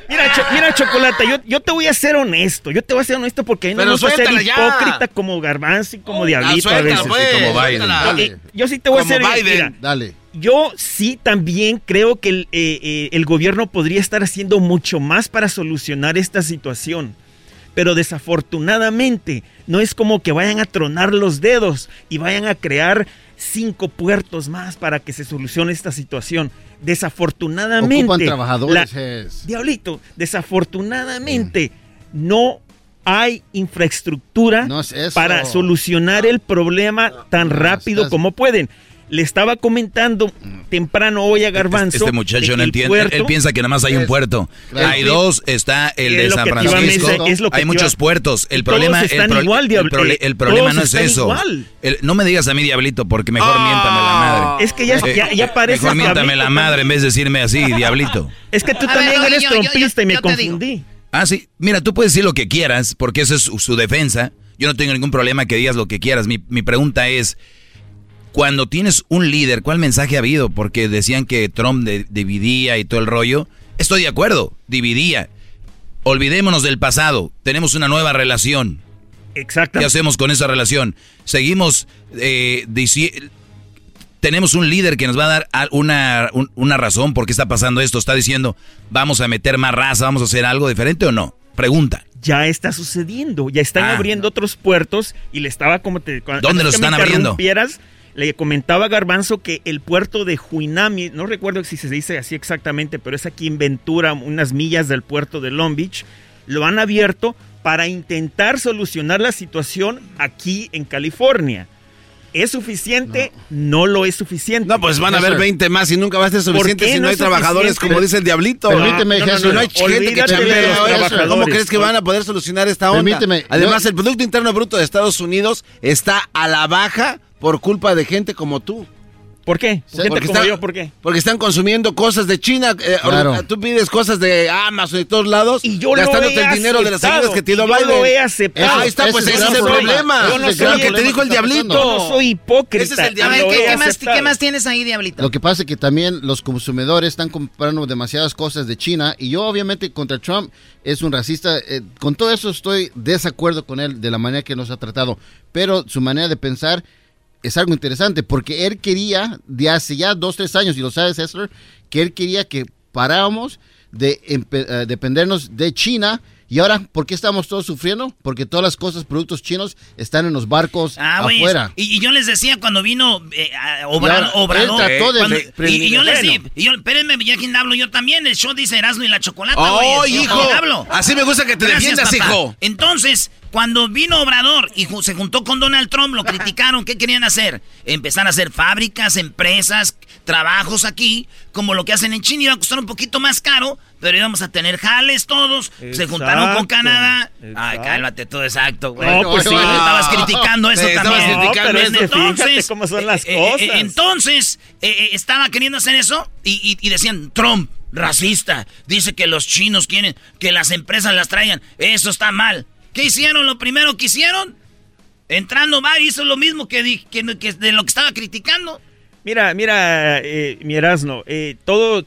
Speaker 33: mira, Cho- mira, Chocolata, yo, yo te voy a ser honesto, yo te voy a ser honesto porque a mí no me gusta ser
Speaker 7: ya.
Speaker 33: hipócrita como Garbanzo y como Diablito a veces.
Speaker 7: pues,
Speaker 6: como Biden.
Speaker 33: Ok, yo sí te voy
Speaker 7: Como
Speaker 33: a ser
Speaker 7: Biden.
Speaker 33: mira,
Speaker 8: Dale.
Speaker 33: yo sí también creo que el, eh, eh, el gobierno podría estar haciendo mucho más para solucionar esta situación. Pero desafortunadamente no es como que vayan a tronar los dedos y vayan a crear cinco puertos más para que se solucione esta situación. Desafortunadamente.
Speaker 8: Ocupan trabajadores,
Speaker 33: la-
Speaker 8: Hess.
Speaker 33: Diablito, desafortunadamente no hay infraestructura
Speaker 8: No es
Speaker 33: para solucionar el problema tan rápido
Speaker 8: estás-
Speaker 33: como pueden. Le estaba comentando temprano hoy a Garbanzo.
Speaker 6: Este
Speaker 33: de
Speaker 6: muchacho
Speaker 33: que
Speaker 6: no
Speaker 33: el
Speaker 6: entiende.
Speaker 33: puerto-
Speaker 6: Él piensa que nada más hay un puerto.
Speaker 8: Claro.
Speaker 6: Hay dos, está el de
Speaker 33: Es
Speaker 6: San Francisco.
Speaker 33: mencionar, es lo que
Speaker 6: hay muchos puertos. El problema, el, pro-
Speaker 33: igual,
Speaker 6: el
Speaker 33: eh,
Speaker 6: el problema no es eso. El- no me digas a mí diablito porque mejor miéntame la madre.
Speaker 33: Es que ya,
Speaker 6: Eh,
Speaker 33: ya, ya parece
Speaker 6: Mejor miéntame la madre en vez de decirme así, diablito.
Speaker 33: Es que tú
Speaker 13: A
Speaker 33: también
Speaker 13: ver,
Speaker 33: eres
Speaker 13: yo- yo- yo-
Speaker 33: trompista y me
Speaker 13: digo.
Speaker 33: confundí.
Speaker 6: Ah, sí. Mira, tú puedes decir lo que quieras porque esa es su, su defensa. Yo no tengo ningún problema que digas lo que quieras. Mi, mi pregunta es, cuando tienes un líder, ¿cuál mensaje ha habido? Porque decían que Trump de- dividía y todo el rollo. Estoy de acuerdo, dividía. Olvidémonos del pasado, tenemos una nueva relación.
Speaker 33: Exacto.
Speaker 6: ¿Qué hacemos con esa relación? Seguimos, eh, tenemos un líder que nos va a dar una, un- una razón por qué está pasando esto. Está diciendo, vamos a meter más raza, vamos a hacer algo diferente o no. Pregunta.
Speaker 33: Ya está sucediendo, ya están
Speaker 6: Ah.
Speaker 33: abriendo otros puertos y le estaba como te
Speaker 6: ¿Dónde los están abriendo?
Speaker 33: Le comentaba a Garbanzo que el puerto de Huinami, no recuerdo si se dice así exactamente, pero es aquí en Ventura, unas millas del puerto de Long Beach, lo han abierto para intentar solucionar la situación aquí en California. ¿Es suficiente? No, lo es suficiente.
Speaker 7: No, pues van a haber 20 más y nunca va a ser
Speaker 33: ¿Por
Speaker 7: suficiente si no,
Speaker 33: no
Speaker 7: hay
Speaker 33: es
Speaker 7: trabajadores, como dice el diablito.
Speaker 33: Permíteme,
Speaker 7: no, no,
Speaker 33: Jesús.
Speaker 7: no, no hay gente que chambea
Speaker 33: los trabajadores.
Speaker 7: ¿Cómo crees que van a poder solucionar esta onda?
Speaker 8: Permíteme,
Speaker 7: Además,
Speaker 8: yo-
Speaker 7: el Producto Interno Bruto de Estados Unidos está a la baja por culpa de gente como tú.
Speaker 33: ¿Por qué?
Speaker 7: Gente
Speaker 33: como
Speaker 7: están,
Speaker 33: yo, ¿por qué?
Speaker 7: Porque están consumiendo cosas de China. eh,
Speaker 8: Claro.
Speaker 7: or- Tú pides cosas de Amazon y todos lados.
Speaker 33: Y yo lo
Speaker 7: gastándote
Speaker 33: he
Speaker 7: el dinero de las
Speaker 33: aceptado,
Speaker 7: ayudas que te dio
Speaker 33: y yo
Speaker 7: Biden.
Speaker 33: lo he aceptado.
Speaker 7: Ahí está,
Speaker 8: Ese
Speaker 7: pues
Speaker 8: es
Speaker 7: ese
Speaker 8: el
Speaker 7: es el problema.
Speaker 8: problema.
Speaker 7: Yo
Speaker 8: Ese
Speaker 7: no
Speaker 8: es el
Speaker 7: sé lo
Speaker 8: gran
Speaker 7: que te dijo el diablito.
Speaker 8: pasando.
Speaker 33: No soy hipócrita.
Speaker 7: Ese es el
Speaker 13: A
Speaker 7: diablito.
Speaker 13: ver,
Speaker 33: Lo
Speaker 13: ¿qué,
Speaker 33: he
Speaker 13: qué más,
Speaker 33: aceptado.
Speaker 13: ¿qué más tienes ahí, Diablito?
Speaker 8: Lo que pasa es que también los consumidores están comprando demasiadas cosas de China y yo obviamente contra Trump es un racista. eh, con todo eso estoy desacuerdo con él de la manera que nos ha tratado, pero su manera de pensar es algo interesante porque él quería de hace ya dos, tres años, y lo sabes, César, que él quería que paráramos de eh, dependernos de China. Y ahora, ¿por qué estamos todos sufriendo? Porque todas las cosas, productos chinos, están en los barcos
Speaker 5: Ah,
Speaker 8: afuera.
Speaker 5: Y, y yo les decía cuando vino eh, Obrador.
Speaker 8: él trató de
Speaker 5: cuando- y, y yo les
Speaker 8: bueno.
Speaker 5: di, y yo, espérenme, ya quien hablo yo también. El show dice Erasmo y la chocolata,
Speaker 7: ¡Oh,
Speaker 5: güey. Yo
Speaker 7: hijo!
Speaker 5: hablo.
Speaker 7: Así me gusta que te
Speaker 5: Gracias,
Speaker 7: defiendas,
Speaker 5: papá.
Speaker 7: hijo.
Speaker 5: Entonces, cuando vino Obrador y se juntó con Donald Trump, lo criticaron. ¿Qué querían hacer? Empezar a hacer fábricas, empresas, trabajos aquí, como lo que hacen en China. Iba a costar un poquito más caro, pero íbamos a tener jales todos. Se juntaron con
Speaker 33: Exacto,
Speaker 5: Canadá. Ay, cálmate todo exacto, güey.
Speaker 33: No, pues sí.
Speaker 5: Estabas criticando eso
Speaker 7: Sí,
Speaker 5: también.
Speaker 7: criticando
Speaker 33: pero
Speaker 7: eso.
Speaker 33: es que fíjate cómo son las
Speaker 5: eh, eh,
Speaker 33: cosas.
Speaker 5: entonces, eh, eh, estaba queriendo hacer eso y, y- y decían, Trump, racista, dice que los chinos quieren que las empresas las traigan. Eso está mal. ¿Qué hicieron? Lo primero que hicieron, entrando va, hizo lo mismo que, que- que de lo que estaba criticando.
Speaker 33: Mira, mira, eh, mi Erasno, eh, todo,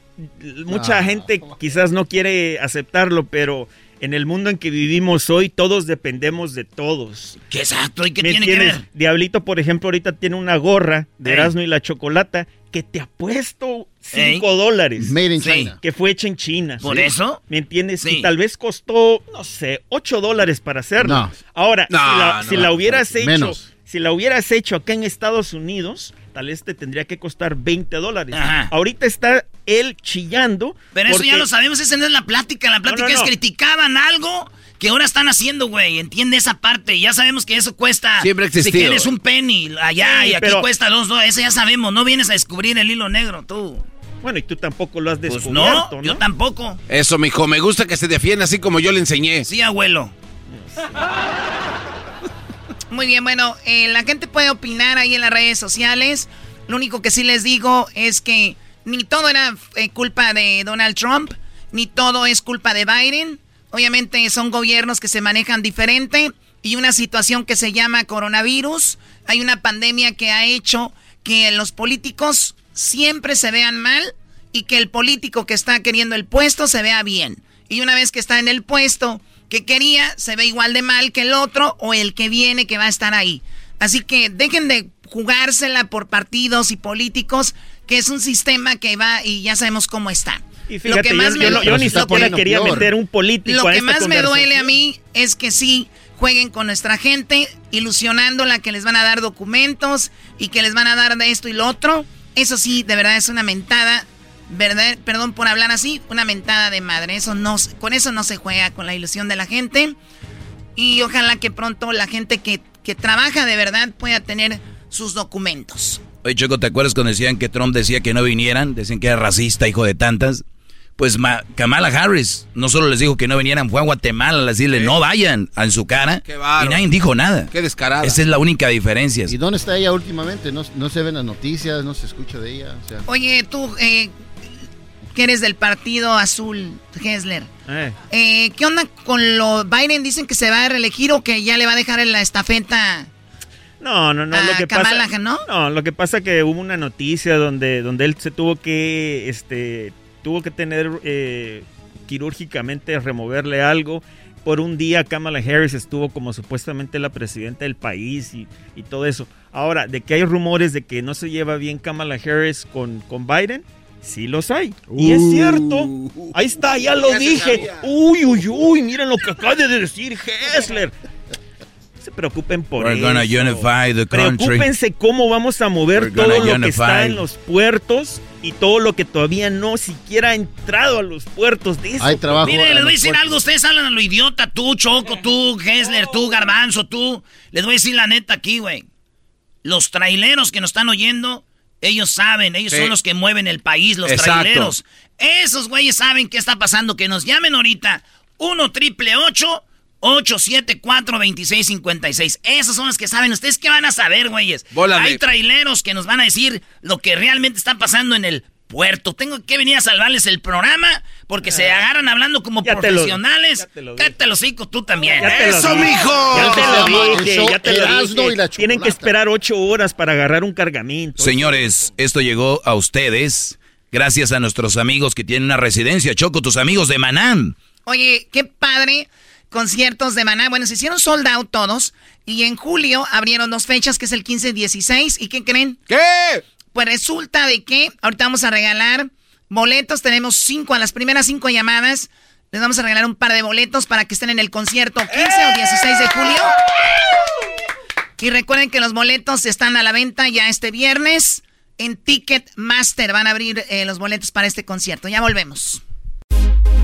Speaker 33: mucha
Speaker 8: Ah.
Speaker 33: gente quizás no quiere aceptarlo, pero en el mundo en que vivimos hoy, todos dependemos de todos.
Speaker 5: ¿Qué exacto? ¿Y qué
Speaker 33: ¿Me
Speaker 5: tiene que ver?
Speaker 33: Diablito, por ejemplo, ahorita tiene una gorra de
Speaker 5: Ey.
Speaker 33: Erasmo y la Chocolata que te ha puesto
Speaker 5: Ey.
Speaker 33: 5 dólares.
Speaker 8: Made in
Speaker 5: Sí.
Speaker 8: China.
Speaker 33: Que fue hecha en China.
Speaker 5: ¿Por
Speaker 33: ¿sí?
Speaker 5: eso?
Speaker 33: ¿Me entiendes?
Speaker 5: Sí.
Speaker 33: Y tal vez costó, no sé, 8 dólares para hacerlo.
Speaker 8: No.
Speaker 33: Ahora,
Speaker 7: No,
Speaker 33: si, la,
Speaker 7: no,
Speaker 33: si la
Speaker 7: no,
Speaker 33: hubieras hecho,
Speaker 8: menos.
Speaker 33: si la hubieras hecho acá en Estados Unidos, tal vez te tendría que costar 20 dólares.
Speaker 5: Ajá.
Speaker 33: Ahorita está él chillando.
Speaker 5: Pero eso ya lo sabemos, esa no es la plática. La plática
Speaker 33: no,
Speaker 5: es
Speaker 33: no.
Speaker 5: criticaban algo que ahora están haciendo, güey. Entiende esa parte. Ya sabemos que eso cuesta.
Speaker 7: Siempre ha
Speaker 5: Si quieres un penny allá
Speaker 33: Sí,
Speaker 5: y aquí
Speaker 33: pero-
Speaker 5: cuesta dos dólares. Eso ya sabemos. No vienes a descubrir el hilo negro, tú.
Speaker 33: Bueno, y tú tampoco lo has
Speaker 5: Pues
Speaker 33: descubierto,
Speaker 5: no,
Speaker 33: ¿no?
Speaker 5: yo tampoco.
Speaker 7: Eso, mijo, me gusta que se defienda así como yo le enseñé.
Speaker 5: Sí, abuelo. Muy bien, bueno, eh, la gente puede opinar ahí en las redes sociales. Lo único que sí les digo es que ni todo era eh, culpa de Donald Trump, ni todo es culpa de Biden. Obviamente son gobiernos que se manejan diferente y una situación que se llama coronavirus. Hay una pandemia que ha hecho que los políticos siempre se vean mal y que el político que está queriendo el puesto se vea bien. Y una vez que está en el puesto que quería, se ve igual de mal que el otro o el que viene que va a estar ahí. Así que dejen de jugársela por partidos y políticos, que es un sistema que va y ya sabemos cómo está.
Speaker 33: Y fíjate, yo, yo no- yo
Speaker 8: Pero
Speaker 33: ni
Speaker 8: se está
Speaker 33: siquiera
Speaker 8: poniendo
Speaker 33: quería
Speaker 8: peor.
Speaker 33: meter un político
Speaker 5: Lo
Speaker 33: a
Speaker 5: que
Speaker 33: esta
Speaker 5: más me duele a mí es que sí jueguen con nuestra gente, ilusionándola que les van a dar documentos y que les van a dar de esto y lo otro. Eso sí, de verdad es una mentada, verdad, perdón por hablar así, una mentada de madre. Eso no, se- con eso no se juega con la ilusión de la gente. Y ojalá que pronto la gente que, que trabaja de verdad pueda tener sus documentos.
Speaker 6: Oye, Choco, ¿te acuerdas cuando decían que Trump decía que no vinieran? Decían que era racista, hijo de tantas. Pues Ma- Kamala Harris no solo les dijo que no vinieran, fue a Guatemala a decirle no vayan en su cara.
Speaker 7: Qué
Speaker 6: y nadie dijo nada.
Speaker 7: Qué descarada.
Speaker 6: Esa es la única diferencia.
Speaker 8: ¿Y dónde está ella últimamente? No, no se ven las noticias, no se escucha de ella. O sea,
Speaker 5: Oye, tú, eh,
Speaker 13: que eres del partido azul, Hessler.
Speaker 33: Eh.
Speaker 13: Eh, ¿Qué onda con lo Biden? Dicen que se va a reelegir o que ya le va a dejar en la estafeta.
Speaker 33: No, no, no.
Speaker 13: a
Speaker 33: lo que
Speaker 13: Kamala,
Speaker 33: pasa,
Speaker 13: ¿no?
Speaker 33: No, lo que pasa que hubo una noticia donde, donde él se tuvo que, este, tuvo que tener eh, quirúrgicamente removerle algo. Por un día Kamala Harris estuvo como supuestamente la presidenta del país y, y todo eso. Ahora, de que hay rumores de que no se lleva bien Kamala Harris con, con Biden, sí los hay. Y es cierto. Ahí está, ya lo
Speaker 7: Ya
Speaker 33: dije. Uy, uy, uy, miren lo que acaba de decir Hessler. No se preocupen por
Speaker 6: We're
Speaker 33: eso.
Speaker 6: gonna unify the country.
Speaker 33: Preocúpense cómo vamos a mover
Speaker 6: We're
Speaker 33: todo lo que está en los puertos y todo lo que todavía no siquiera ha entrado a los puertos. De eso
Speaker 5: Mire, les voy a decir algo. Ustedes hablan a lo idiota. Tú, Choco, tú, Hessler, tú, Garbanzo, tú. Les voy a decir la neta aquí, güey. Los traileros que nos están oyendo, ellos saben. Ellos
Speaker 6: Sí.
Speaker 5: son los que mueven el país, los
Speaker 6: Exacto.
Speaker 5: traileros. Esos güeyes saben qué está pasando. Que nos llamen ahorita. 1 triple 874 2656 Esos son los que saben. ¿Ustedes qué van a saber, güeyes? Hay traileros que nos van a decir lo que realmente está pasando en el puerto. Tengo que venir a salvarles el programa porque se agarran hablando como
Speaker 33: te lo-
Speaker 5: profesionales.
Speaker 33: ya te lo
Speaker 5: Cállate los hocico tú también.
Speaker 33: Ya te
Speaker 5: ¡Eso, mijo!
Speaker 33: Ya te lo dije, ya te lo dije.
Speaker 5: y la
Speaker 33: Tienen que esperar ocho horas para agarrar un cargamento.
Speaker 6: Señores, esto llegó a ustedes gracias a nuestros amigos que tienen una residencia. Choco, tus amigos de Manán.
Speaker 13: Oye, qué padre. Conciertos de Maná. Bueno, se hicieron sold out todos. Y en julio abrieron dos fechas, que es el 15 y 16. ¿Y qué creen?
Speaker 6: ¿Qué?
Speaker 13: Pues resulta de que ahorita vamos a regalar boletos. Tenemos cinco, a las primeras cinco llamadas. Les vamos a regalar un par de boletos para que estén en el concierto 15 o 16 de julio. Y recuerden que los boletos están a la venta ya este viernes. En Ticketmaster van a abrir eh, los boletos para este concierto. Ya volvemos.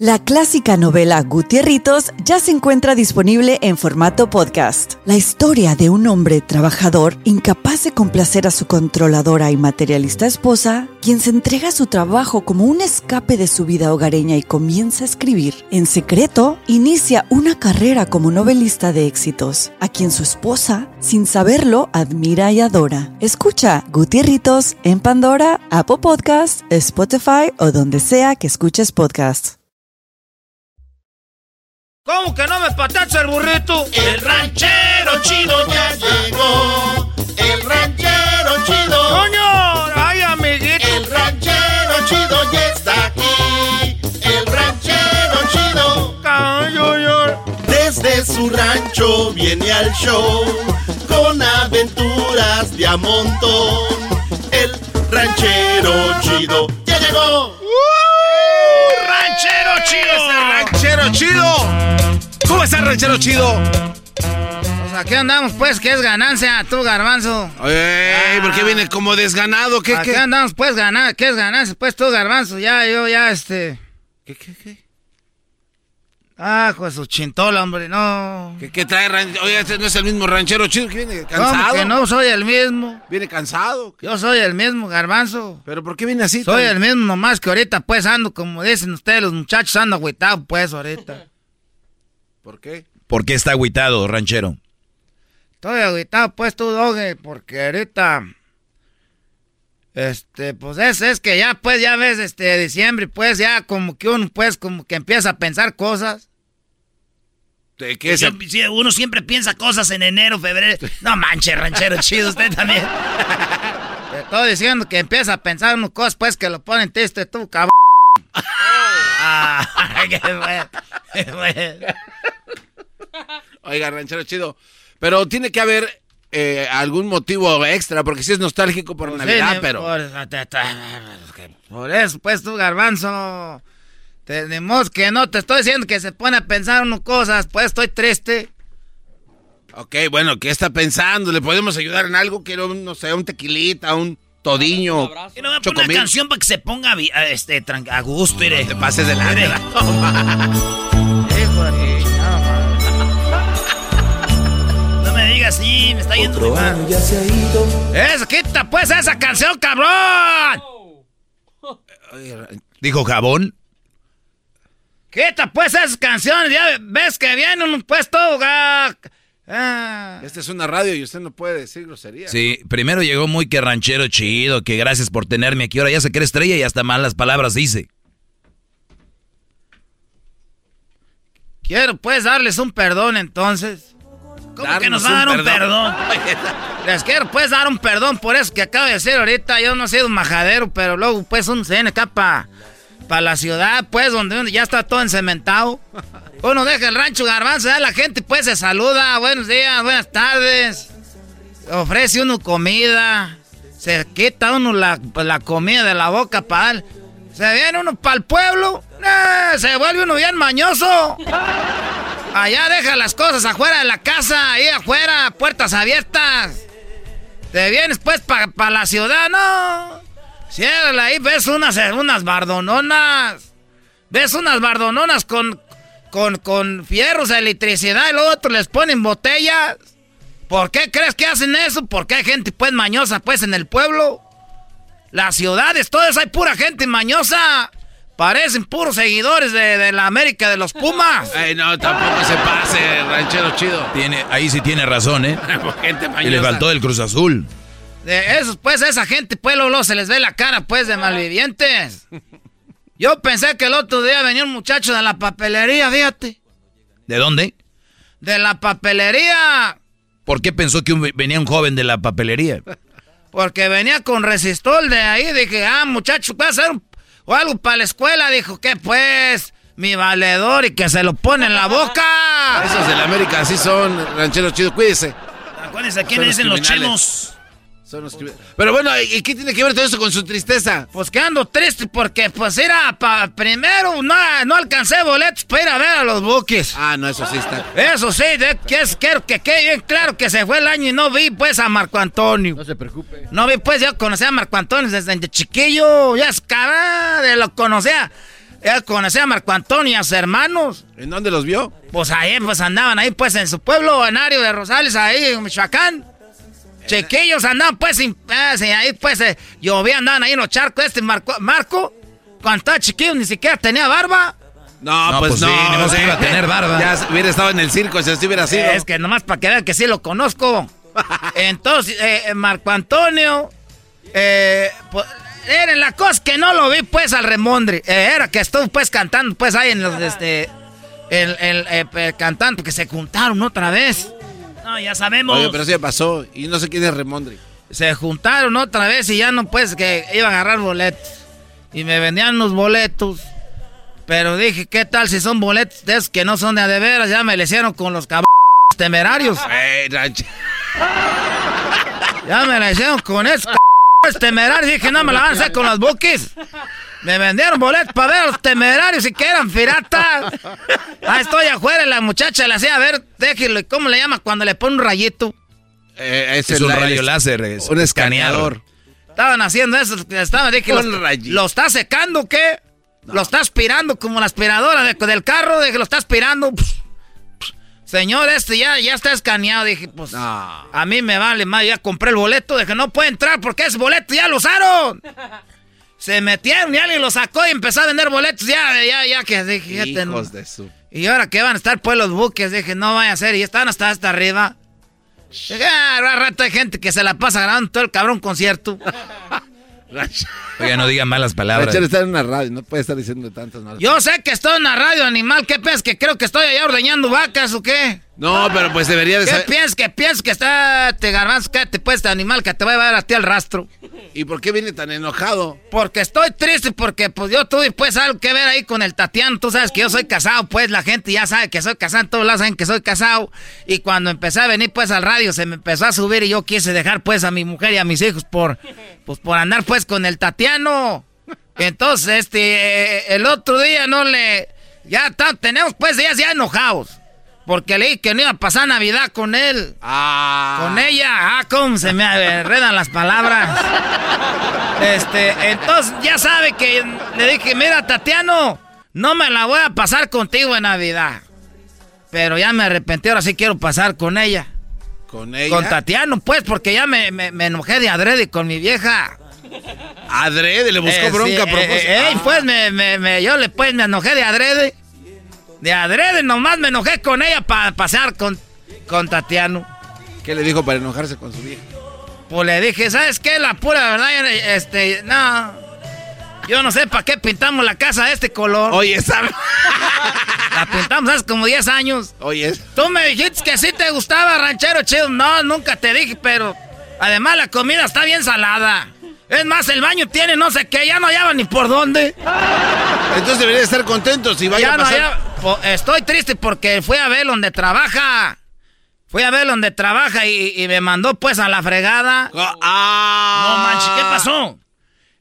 Speaker 34: La clásica novela Gutierritos ya se encuentra disponible en formato podcast. La historia de un hombre trabajador incapaz de complacer a su controladora y materialista esposa, quien se entrega a su trabajo como un escape de su vida hogareña y comienza a escribir. En secreto, inicia una carrera como novelista de éxitos, a quien su esposa, sin saberlo, admira y adora. Escucha Gutierritos en Pandora, Apple Podcast, Spotify o donde sea que escuches podcast.
Speaker 5: ¿Cómo que no me patacha el burrito? El ranchero chido ya llegó.
Speaker 3: El ranchero chido.
Speaker 5: ¡Coño! ¡Ay, amiguito!
Speaker 3: El ranchero chido ya está aquí. El ranchero chido. Desde su rancho viene al show con aventuras de a montón. El ranchero chido ya llegó.
Speaker 5: ¡Ranchero chido!
Speaker 7: ¡Ranchero chido! ¿Cómo está el ranchero chido?
Speaker 5: O sea, ¿qué andamos pues? ¿Qué es ganancia, tú, garbanzo?
Speaker 7: Ey, ¿por qué viene como desganado? ¿Qué,
Speaker 5: ¿A
Speaker 7: qué?
Speaker 5: qué andamos pues ganar? ¿Qué es ganancia? Pues tú, garbanzo, ya, yo, ya, este...
Speaker 7: ¿Qué, qué, qué?
Speaker 5: Ah, pues su chintola, hombre, no.
Speaker 7: ¿Qué, qué trae ran- Oye, este no es el mismo ranchero chido que viene
Speaker 5: ¿Cómo
Speaker 7: cansado.
Speaker 5: que no soy el mismo?
Speaker 7: Viene cansado.
Speaker 5: Yo soy el mismo, garbanzo.
Speaker 7: ¿Pero por qué viene así?
Speaker 5: Soy el mismo, nomás que ahorita pues ando, como dicen ustedes, los muchachos ando agüitado pues ahorita.
Speaker 7: ¿Por qué?
Speaker 6: ¿Por qué está agüitado, ranchero?
Speaker 5: Estoy agüitado pues tú, doge, porque ahorita... Este, pues es, es que ya, pues, ya ves, este, diciembre, pues, ya como que uno, pues, como que empieza a pensar cosas.
Speaker 7: ¿De qué
Speaker 35: sí, uno siempre piensa cosas en enero, febrero. No manches, ranchero chido, usted también.
Speaker 5: Te estoy diciendo que empieza a pensar unas cosas, pues, que lo ponen triste tú, cabrón.
Speaker 35: Ah, qué bueno, qué bueno.
Speaker 7: Oiga, ranchero chido. Pero tiene que haber eh, algún motivo extra, porque si es nostálgico por Navidad,
Speaker 5: Sí, ni-
Speaker 7: pero.
Speaker 5: Por, por eso, pues, tú, garbanzo. Tenemos que no, te estoy diciendo que se pone a pensar unas cosas, pues, estoy triste.
Speaker 7: Ok, bueno, ¿qué está pensando? ¿Le podemos ayudar en algo? Quiero, no sé, un tequilita, un todiño.
Speaker 35: Y no voy a poner una canción para que se ponga a, este, a gusto, mire.
Speaker 7: No te pases de la
Speaker 35: Digas así, me está yendo muy mal.
Speaker 5: Eso, quita, pues, esa canción, cabrón.
Speaker 6: Dijo jabón.
Speaker 5: Quita, pues, esas canciones, ya ves que viene un puesto, ah.
Speaker 7: Esta es una radio y usted no puede decir grosería.
Speaker 6: Sí, primero llegó muy que ranchero chido, que gracias por tenerme aquí. Ahora ya se cree estrella y hasta malas palabras dice.
Speaker 5: Quiero, pues, darles un perdón, entonces.
Speaker 35: ¿Cómo que nos va a dar un perdón?
Speaker 5: Les quiero, pues, dar un perdón por eso que acabo de decir ahorita. Yo no he sido un majadero, pero luego, pues, uno se viene acá para la ciudad, pues, donde ya está todo encementado. Uno deja el rancho garbanzo, ya la gente, pues, se saluda. Buenos días, buenas tardes. Ofrece uno comida. Se quita uno la, la comida de la boca para dar. Se viene uno para el pueblo. ¡eh! se vuelve uno bien mañoso. Allá deja las cosas afuera de la casa, ahí afuera, puertas abiertas. Te vienes pues para la ciudad, no. Ciérrala ahí, ves unas, unas bardononas. Ves unas bardononas con, con, con fierros electricidad y luego otros les ponen botellas. ¿Por qué crees que hacen eso? Porque hay gente pues mañosa pues en el pueblo. Las ciudades, todas hay pura gente mañosa. Parecen puros seguidores de, de la América de los Pumas.
Speaker 7: Ay, no, tampoco se pase, ranchero chido.
Speaker 6: Tiene, ahí sí tiene razón, ¿eh?
Speaker 7: Gente
Speaker 6: Y le
Speaker 7: mañosa.
Speaker 6: faltó el Cruz Azul.
Speaker 5: De esos, pues, esa gente, pues, luego, luego se les ve la cara, pues, de malvivientes. Yo pensé que el otro día venía un muchacho de la papelería, fíjate.
Speaker 6: ¿De dónde?
Speaker 5: De la papelería.
Speaker 6: ¿Por qué pensó que un- venía un joven de la papelería?
Speaker 5: Porque venía con resistol de ahí. Dije, ah, muchacho, ¿puede hacer un- o algo para la escuela? Dijo, ¿qué pues? Mi valedor y que se lo pone en la boca.
Speaker 7: Esos de la América así son, ranchero chido, cuídese.
Speaker 35: Acuérdense, ¿a quién
Speaker 7: Son
Speaker 35: le dicen los
Speaker 7: criminales. Son los criminales. Pero bueno, ¿y qué tiene que ver todo eso con su tristeza?
Speaker 5: Pues que ando triste porque, pues, era pa- primero no, no alcancé boletos para ir a ver a los buques.
Speaker 7: Ah, no, eso sí está.
Speaker 5: Eso sí, de, que es, quiero que quede bien claro que se fue el año y no vi, pues, a Marco Antonio.
Speaker 8: No se preocupe.
Speaker 5: No vi, pues, yo conocía a Marco Antonio desde chiquillo. Ya es cara de lo conocía. Ya conocía a Marco Antonio y a sus hermanos.
Speaker 7: ¿En dónde los vio?
Speaker 5: Pues ahí, pues andaban ahí, pues en su pueblo, en Ario de Rosales, ahí en Michoacán. Chiquillos andaban, pues, sin, ah, sí, ahí, pues, eh, llovía, andaban ahí en los charcos. Este Marco, Marco, cuando estaba chiquillo, ni siquiera tenía barba.
Speaker 7: No,
Speaker 6: No,
Speaker 7: pues,
Speaker 6: pues
Speaker 7: no.
Speaker 6: sí, que
Speaker 7: sí.
Speaker 6: iba a tener barba.
Speaker 7: Ya hubiera estado en el circo, si así hubiera sido.
Speaker 5: Es que nomás para que vean que sí lo conozco. Entonces, eh, Marco Antonio, eh, pues, era la cosa que no lo vi, pues, al remondre. Eh, era que estuvo, pues, cantando, pues, ahí en los, este, el, el, eh, eh, cantando, que se juntaron otra vez.
Speaker 35: No, ya sabemos.
Speaker 7: Oye, pero sí pasó. Y no sé quién es Remondri.
Speaker 5: Se juntaron otra vez y ya no, pues, que iban a agarrar boletos. Y me vendían unos boletos. Pero dije, ¿qué tal si son boletos de esos que no son de a de veras? Ya me le hicieron con los cabrones temerarios. Ya me la hicieron con esos cabrones temerarios. Dije, no me la van a hacer con los buques. Me vendieron boletos para ver a los temerarios y que eran piratas. Ah, estoy afuera y la muchacha le hacía, a ver, déjelo, ¿cómo le llama cuando le pone un rayito?
Speaker 7: Eh,
Speaker 6: Es un rayo láser, es
Speaker 7: un
Speaker 6: escaneador.
Speaker 5: Estaban haciendo eso, estaban, dije, ¿lo,
Speaker 7: rayito.
Speaker 5: ¿lo está secando o qué? ¿Lo está aspirando como la aspiradora de- del carro? Dije, ¿lo está aspirando? Señor, este ya, ya está escaneado. Dije, pues, a mí me vale más, ya compré el boleto. Dije, no puede entrar porque ese boleto ya lo usaron. Se metieron y alguien lo sacó y empezó a vender boletos. Ya, ya, ya, que dije,
Speaker 7: Hijos de su.
Speaker 5: y ahora que van a estar pues los buques, dije, no vaya a ser, y están hasta hasta arriba. Ah, al rato hay gente que se la pasa grabando todo el cabrón concierto.
Speaker 6: Oiga, no digan malas palabras.
Speaker 7: Ranchero está en una radio, no puede estar diciendo tantas malas
Speaker 5: Yo sé que estoy en la radio, animal. ¿Qué piensas? ¿Que creo que estoy allá ordeñando vacas o qué?
Speaker 7: No, pero pues debería de
Speaker 5: ¿Qué
Speaker 7: saber.
Speaker 5: piensas? ¿Que piensas que está te garbanzo? ¿Qué pues este animal que te va a llevar a ti al rastro?
Speaker 7: ¿Y por qué viene tan enojado?
Speaker 5: Porque estoy triste, porque pues yo tuve pues algo que ver ahí con el Tatiano. Tú sabes que yo soy casado, pues la gente ya sabe que soy casado, en todos lados saben que soy casado. Y cuando empecé a venir pues al radio se me empezó a subir y yo quise dejar pues a mi mujer y a mis hijos por, pues, por andar pues con el Tatiano. Entonces, este, eh, el otro día no le... Ya ta- tenemos pues días ya enojados. Porque le dije que no iba a pasar Navidad con él. Con ella. Ah, cómo se me enredan las palabras. Este, entonces ya sabe que le dije, mira, Tatiano, no me la voy a pasar contigo en Navidad. Pero ya me arrepentí, ahora sí quiero pasar con ella.
Speaker 7: ¿Con ella?
Speaker 5: Con Tatiano, pues, porque ya me, me- me enojé de adrede con mi vieja.
Speaker 7: Adrede, le buscó
Speaker 5: Eh,
Speaker 7: bronca
Speaker 5: sí,
Speaker 7: a propósito.
Speaker 5: eh, eh, ey, pues, me, me- me- yo le pues me enojé de adrede. De adrede, nomás me enojé con ella para pasar con, con Tatiano.
Speaker 7: ¿Qué le dijo para enojarse con su vieja?
Speaker 5: Pues le dije, ¿sabes qué? La pura verdad, este, no. Yo no sé para qué pintamos la casa de este color.
Speaker 7: Oye, esa...
Speaker 5: La pintamos hace como 10 años.
Speaker 7: Oye,
Speaker 5: Tú me dijiste que sí te gustaba ranchero chido. No, nunca te dije, pero además la comida está bien salada. Es más, el baño tiene no sé qué, ya no hallaba ni por dónde.
Speaker 7: Entonces debería estar contento si vaya
Speaker 5: Ya
Speaker 7: a
Speaker 5: no
Speaker 7: pasar.
Speaker 5: hallaba- po- estoy triste porque fui a ver donde trabaja. Fui a ver donde trabaja y, y me mandó pues a la fregada.
Speaker 7: Ah.
Speaker 5: No manches, ¿qué pasó?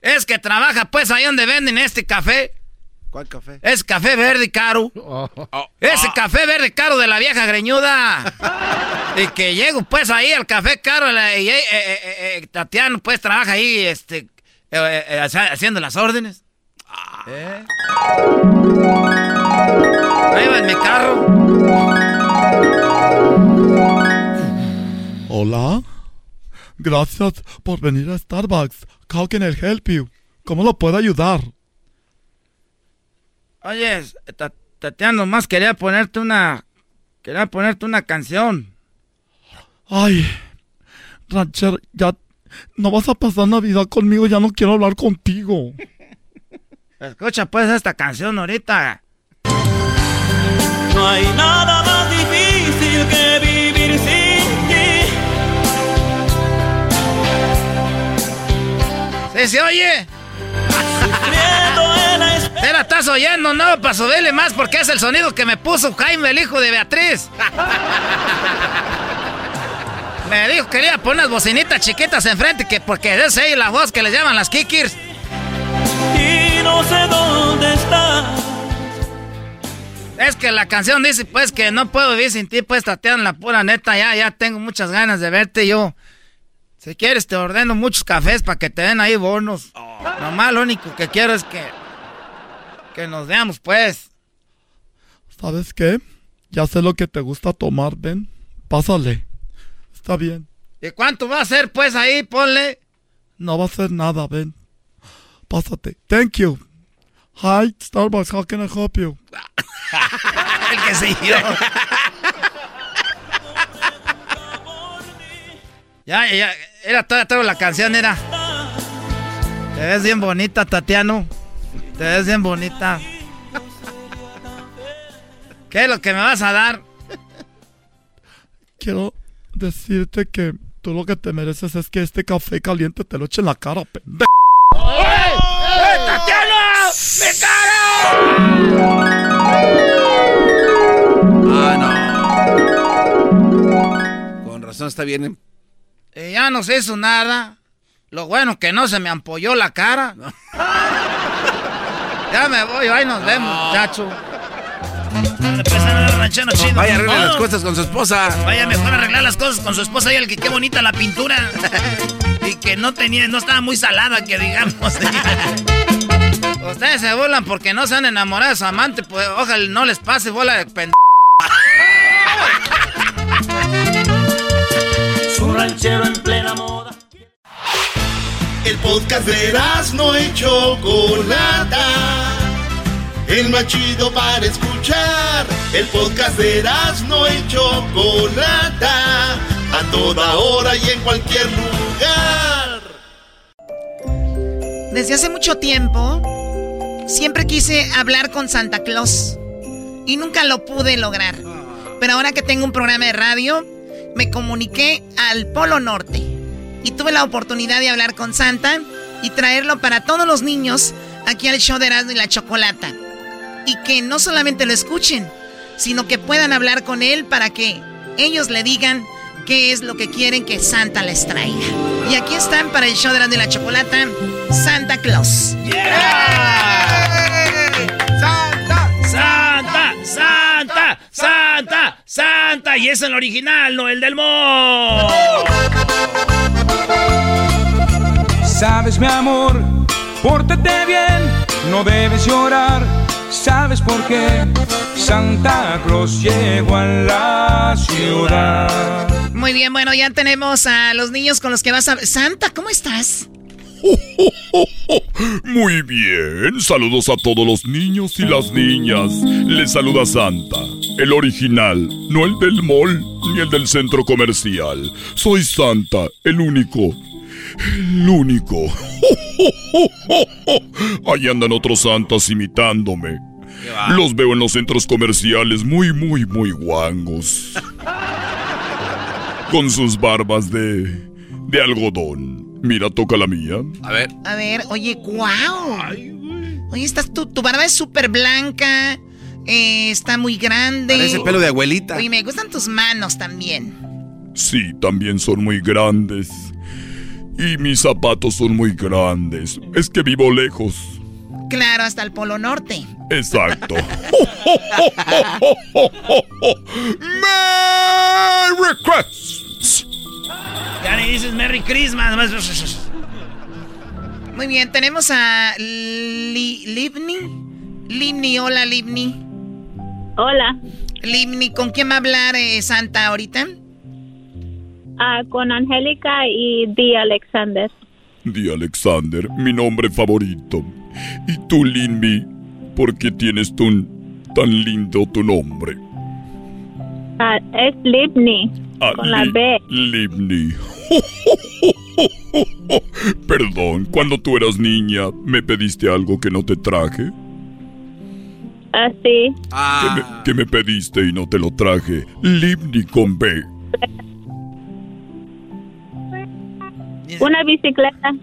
Speaker 5: Es que trabaja pues ahí donde venden este café.
Speaker 7: ¿Cuál café?
Speaker 5: Es café verde caro. Ese café verde caro de la vieja greñuda. y que llego pues ahí al café caro la- y eh, eh, eh, eh, Tatiano pues trabaja ahí este eh, eh, haciendo las órdenes. ¿Eh? Ahí va en mi carro.
Speaker 36: Hola. Gracias por venir a Starbucks. How can I help you? ¿Cómo lo puedo ayudar?
Speaker 5: Oye, Ta- Tatiano, nomás quería ponerte una quería ponerte una canción.
Speaker 36: Ay, rancher, ya no vas a pasar Navidad conmigo, ya no quiero hablar contigo.
Speaker 5: Escucha pues esta canción ahorita.
Speaker 37: No hay nada más difícil que vivir sin ti.
Speaker 5: ¿Sí se oye? ¿Te la estás oyendo? No, para subirle más porque es el sonido que me puso Jaime, el hijo de Beatriz. Me dijo que quería poner unas bocinitas chiquitas enfrente que porque es ahí la voz que les llaman las kikirs.
Speaker 37: Y no sé dónde estás.
Speaker 5: Es que la canción dice pues que no puedo vivir sin ti, pues Tatiana, la pura neta, ya, ya tengo muchas ganas de verte yo. Si quieres te ordeno muchos cafés para que te den ahí bonos. Nomás lo único que quiero es que, que nos veamos pues.
Speaker 36: ¿Sabes qué? Ya sé lo que te gusta tomar, ven. Pásale. Está bien.
Speaker 5: ¿Y cuánto va a ser pues ahí? Ponle.
Speaker 36: No va a ser nada, ven. Pásate. Thank you. Hi, Starbucks, how can I help you?
Speaker 5: El que siguió. ya, ya, era toda, toda la canción, era. Te ves bien bonita, Tatiano. Te ves bien bonita. ¿Qué es lo que me vas a dar?
Speaker 36: Quiero decirte que tú lo que te mereces es que este café caliente te lo eche en la cara, pendejo.
Speaker 5: ¡Eh, Tatiano! ¡Mi
Speaker 7: Ah, no. Con razón está bien.
Speaker 5: Y ya no se hizo nada. Lo bueno que no se me ampolló la cara. ya me voy, ahí nos vemos, muchacho.
Speaker 7: Vaya, arregle las
Speaker 5: Oh.
Speaker 7: cosas con su esposa.
Speaker 38: Vaya mejor a arreglar las cosas con su esposa y el que qué bonita la pintura. y que no tenía, no estaba muy salada, que digamos.
Speaker 5: Ustedes se burlan porque no se han enamorado de su amante, pues ojalá no les pase bola de pendejo.
Speaker 37: Su ranchero en plena moda.
Speaker 3: Podcast de no y Chocolata. El más chido para escuchar. El podcast de no y Chocolata. A toda hora y en cualquier lugar.
Speaker 13: Desde hace mucho tiempo, siempre quise hablar con Santa Claus y nunca lo pude lograr. Pero ahora que tengo un programa de radio, me comuniqué al Polo Norte y tuve la oportunidad de hablar con Santa y traerlo para todos los niños aquí al show de Erasmo y la Chocolata. Y que no solamente lo escuchen, sino que puedan hablar con él para que ellos le digan qué es lo que quieren que Santa les traiga. Y aquí están para el show de Erasmo y la Chocolata, Santa Claus.
Speaker 5: ¡Santa! ¡Santa! ¡Santa! ¡Santa! ¡Santa! Y es el original, no el del mo.
Speaker 39: Sabes, mi amor, pórtate bien, no debes llorar. ¿Sabes por qué? Santa Claus llegó a la ciudad.
Speaker 13: Muy bien, bueno, ya tenemos a los niños con los que vas a... Santa, ¿cómo estás?
Speaker 12: Muy bien, saludos a todos los niños y las niñas. Les saluda Santa, el original, no el del mall ni el del centro comercial. Soy Santa, el único. El único. Ahí andan otros santas imitándome. Los veo en los centros comerciales muy, muy, muy guangos. Con sus barbas de. de algodón. Mira, toca la mía.
Speaker 7: A ver.
Speaker 13: A ver, oye, wow. Oye, estás, tu, tu barba es súper blanca, eh, está muy grande.
Speaker 7: Parece pelo de abuelita.
Speaker 13: Oye, me gustan tus manos también.
Speaker 12: Sí, también son muy grandes. Y mis zapatos son muy grandes. Es que vivo lejos.
Speaker 13: Claro, hasta el Polo Norte.
Speaker 12: Exacto. ¡Merry Christmas!
Speaker 5: Ya ni dices Merry Christmas.
Speaker 13: Muy bien, tenemos a Li Livni. Livni, hola Livni.
Speaker 32: Hola.
Speaker 13: Livni, ¿con quién va a hablar eh, Santa ahorita?
Speaker 32: Ah, con Angélica y Di Alexander.
Speaker 12: Di Alexander, mi nombre favorito. Y tú, Linmi, ¿por qué tienes tan, tan lindo tu nombre?
Speaker 32: Ah, es Livni.
Speaker 12: Ah,
Speaker 32: con la B.
Speaker 12: Livni. Perdón, cuando tú eras niña, ¿me pediste algo que no te traje?
Speaker 32: Así.
Speaker 12: ¿Qué, me, qué me pediste y no te lo traje? Livni con B.
Speaker 32: Una bicicleta.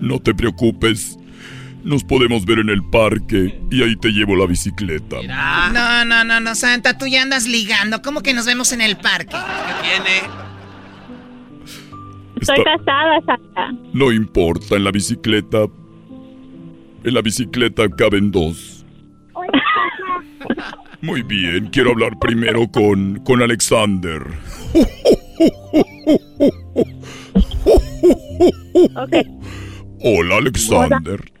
Speaker 12: No te preocupes. Nos podemos ver en el parque y ahí te llevo la bicicleta.
Speaker 13: No, no, no, no, Santa, tú ya andas ligando. ¿Cómo que nos vemos en el parque?
Speaker 7: ¿Qué tiene?
Speaker 32: Estoy
Speaker 12: Está-
Speaker 32: casada, Santa.
Speaker 12: No importa, en la bicicleta. En la bicicleta caben dos. Muy bien, quiero hablar primero con, con Alexander.
Speaker 32: Ok.
Speaker 12: Hola, Alexander.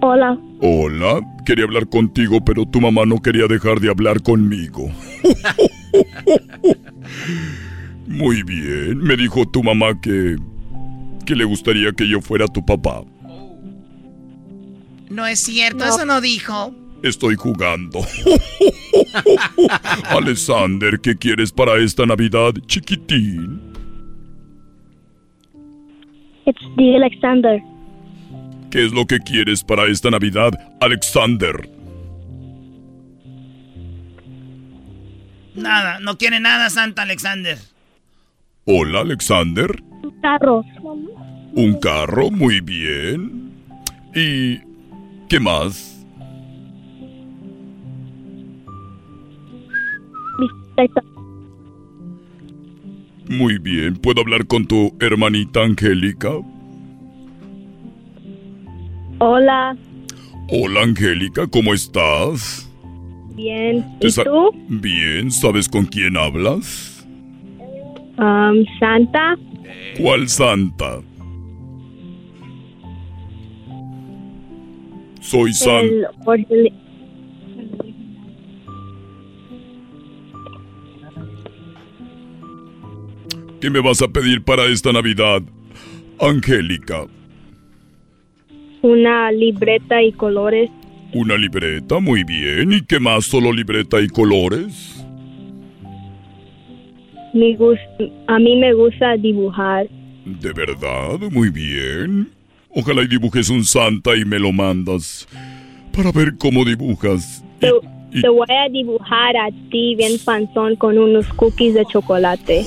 Speaker 32: Hola.
Speaker 12: Hola, quería hablar contigo, pero tu mamá no quería dejar de hablar conmigo. Muy bien, me dijo tu mamá que que le gustaría que yo fuera tu papá.
Speaker 13: No es cierto, eso no dijo.
Speaker 12: Estoy jugando. Alexander, ¿qué quieres para esta Navidad, chiquitín?
Speaker 32: It's Di Alexander.
Speaker 12: ¿Qué es lo que quieres para esta Navidad, Alexander?
Speaker 5: Nada, no quiere nada Santa Alexander.
Speaker 12: Hola, Alexander.
Speaker 32: Carros.
Speaker 12: Un carro, muy bien. ¿Y qué más?
Speaker 32: Bicicleta.
Speaker 12: Muy bien, ¿puedo hablar con tu hermanita Angélica?
Speaker 32: Hola.
Speaker 12: Hola, Angélica, ¿cómo estás?
Speaker 32: Bien.
Speaker 12: ¿Te
Speaker 32: ¿Y tú?
Speaker 12: Bien, ¿sabes con quién hablas?
Speaker 32: Um, Santa.
Speaker 12: ¿Cuál santa? Soy Santa. ¿Qué me vas a pedir para esta Navidad, Angélica?
Speaker 32: una libreta y colores.
Speaker 12: Una libreta, muy bien. ¿Y qué más? ¿Solo libreta y colores?
Speaker 32: A mí me gusta dibujar.
Speaker 12: De verdad, muy bien. Ojalá y dibujes un Santa y me lo mandas para ver cómo dibujas.
Speaker 32: Te, te voy a dibujar a ti bien panzón con unos cookies de chocolate.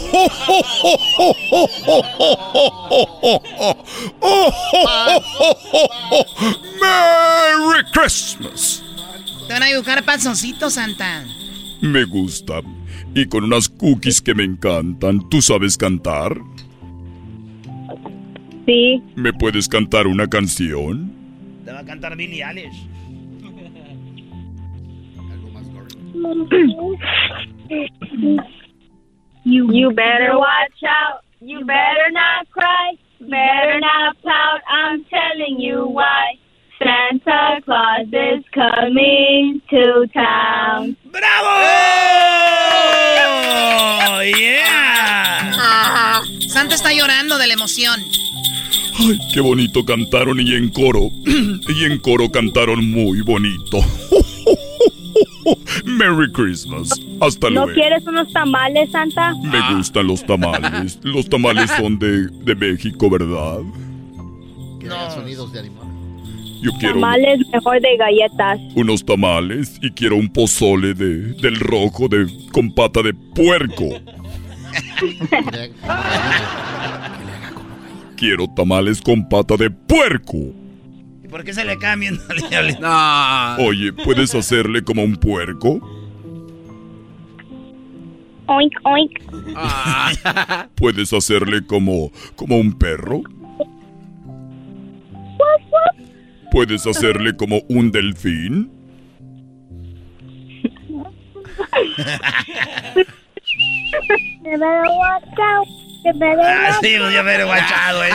Speaker 12: ¡Merry Christmas!
Speaker 13: Te van a dibujar panzoncito, Santa.
Speaker 12: Me gusta. Y con unas cookies que me encantan. ¿Tú sabes cantar?
Speaker 32: Sí.
Speaker 12: ¿Me puedes cantar una canción?
Speaker 5: Te va a cantar Billy Eilish.
Speaker 32: You, you better watch out. You better not cry. Better not pout. I'm telling you why. Santa Claus is coming to town.
Speaker 5: ¡Oh, yeah!
Speaker 13: Santa está llorando de la emoción.
Speaker 12: Ay, qué bonito cantaron y en coro. y en coro cantaron muy bonito. Merry Christmas. Hasta
Speaker 32: ¿No
Speaker 12: luego.
Speaker 32: quieres unos tamales, Santa?
Speaker 12: Me gustan los tamales. Los tamales son de, de México, ¿verdad?
Speaker 8: sonidos de animales.
Speaker 12: Yo quiero
Speaker 32: Tamales mejor de galletas.
Speaker 12: unos tamales y quiero un pozole de, del rojo de, con pata de puerco. Quiero tamales con pata de puerco.
Speaker 5: ¿Y por qué se le cambian?
Speaker 12: Oye, ¿puedes hacerle como un puerco?
Speaker 32: Oink, oink.
Speaker 12: ¿Puedes hacerle como, como un perro? ¿Puedes hacerle como un delfín?
Speaker 5: Ah,
Speaker 32: watch
Speaker 5: sí, pues ya me he guachado, eh.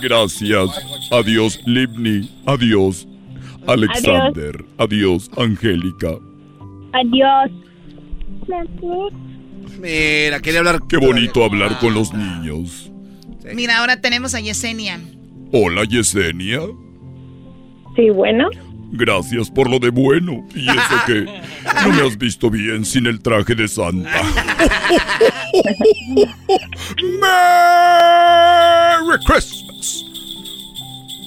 Speaker 12: Gracias. Adiós, Livni. Adiós, Alexander. Adiós, Angélica.
Speaker 32: Adiós.
Speaker 7: Mira, quería hablar.
Speaker 12: Qué bonito hablar con los niños.
Speaker 13: Mira, ahora tenemos a Yesenia.
Speaker 12: Hola, Yesenia.
Speaker 32: Sí, bueno.
Speaker 12: Gracias por lo de bueno. Y eso que no me has visto bien sin el traje de Santa. Merry Christmas.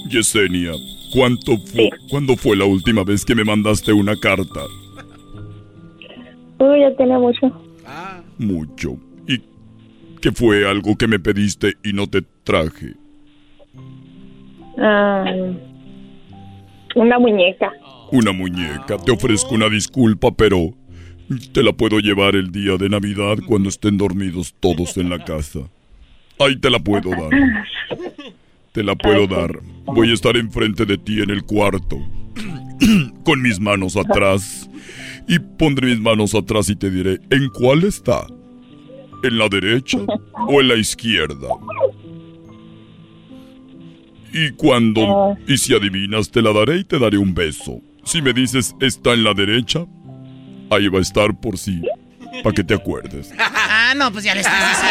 Speaker 12: Yesenia, ¿cuánto fu- ¿cuándo fue la última vez que me mandaste una carta?
Speaker 32: Uy, ya tiene mucho.
Speaker 12: Mucho. ¿Y qué fue algo que me pediste y no te traje?
Speaker 32: Ah, una muñeca.
Speaker 12: Una muñeca. Te ofrezco una disculpa, pero te la puedo llevar el día de Navidad cuando estén dormidos todos en la casa. Ahí te la puedo dar. Te la puedo dar. Voy a estar enfrente de ti en el cuarto. Con mis manos atrás. Y pondré mis manos atrás y te diré, ¿en cuál está? ¿En la derecha o en la izquierda? Y cuando... Y si adivinas, te la daré y te daré un beso. Si me dices, está en la derecha, ahí va a estar por sí. Para que te acuerdes.
Speaker 13: Ah, no, pues ya le estás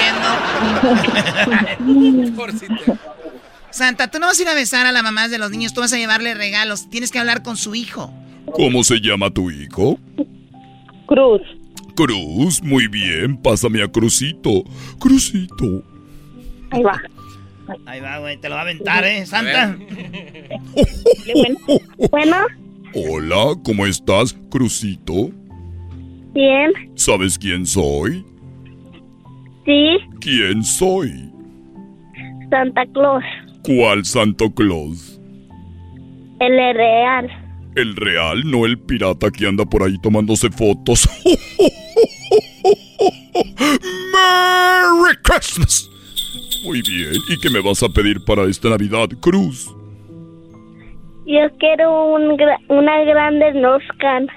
Speaker 13: diciendo. Santa, tú no vas a ir a besar a la mamá de los niños, tú vas a llevarle regalos. Tienes que hablar con su hijo.
Speaker 12: ¿Cómo se llama tu hijo?
Speaker 32: Cruz.
Speaker 12: Cruz, muy bien. Pásame a Crucito. Crucito.
Speaker 32: Ahí va.
Speaker 5: Ahí va, güey, te lo va a aventar, ¿eh, Santa?
Speaker 32: Bueno,
Speaker 12: Hola, ¿cómo estás, Crucito?
Speaker 32: bien.
Speaker 12: ¿Sabes quién soy?
Speaker 32: Sí,
Speaker 12: ¿Quién soy?
Speaker 32: Santa Claus.
Speaker 12: ¿Cuál Santo Claus?
Speaker 32: El real.
Speaker 12: El real, no el pirata que anda por ahí tomándose fotos. ¡Merry Christmas! Muy bien, ¿y qué me vas a pedir para esta Navidad, Cruz?
Speaker 32: Yo quiero un una grande Noscan.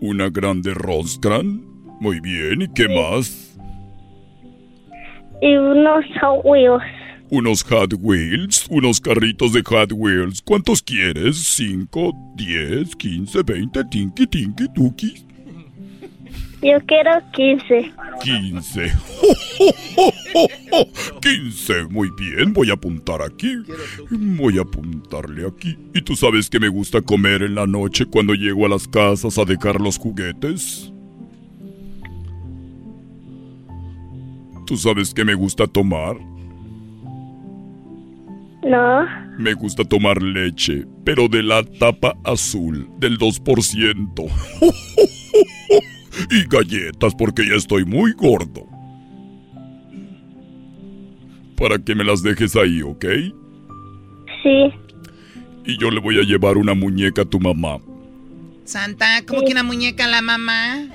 Speaker 12: ¿Una grande Roscran? Muy bien, ¿y qué más?
Speaker 32: y unos Hot Wheels.
Speaker 12: Unos Hot Wheels, unos carritos de Hot Wheels. ¿Cuántos quieres? ¿Cinco, diez, quince, veinte, tinky, tinky, tuki?
Speaker 32: Yo quiero 15.
Speaker 12: 15. 15. Muy bien, voy a apuntar aquí. Voy a apuntarle aquí. ¿Y tú sabes que me gusta comer en la noche cuando llego a las casas a dejar los juguetes? ¿Tú sabes que me gusta tomar?
Speaker 32: No.
Speaker 12: Me gusta tomar leche, pero de la tapa azul, del 2%. y galletas porque ya estoy muy gordo. Para que me las dejes ahí, ¿ok?
Speaker 32: Sí.
Speaker 12: Y yo le voy a llevar una muñeca a tu mamá.
Speaker 13: Santa, ¿cómo que una muñeca a la mamá?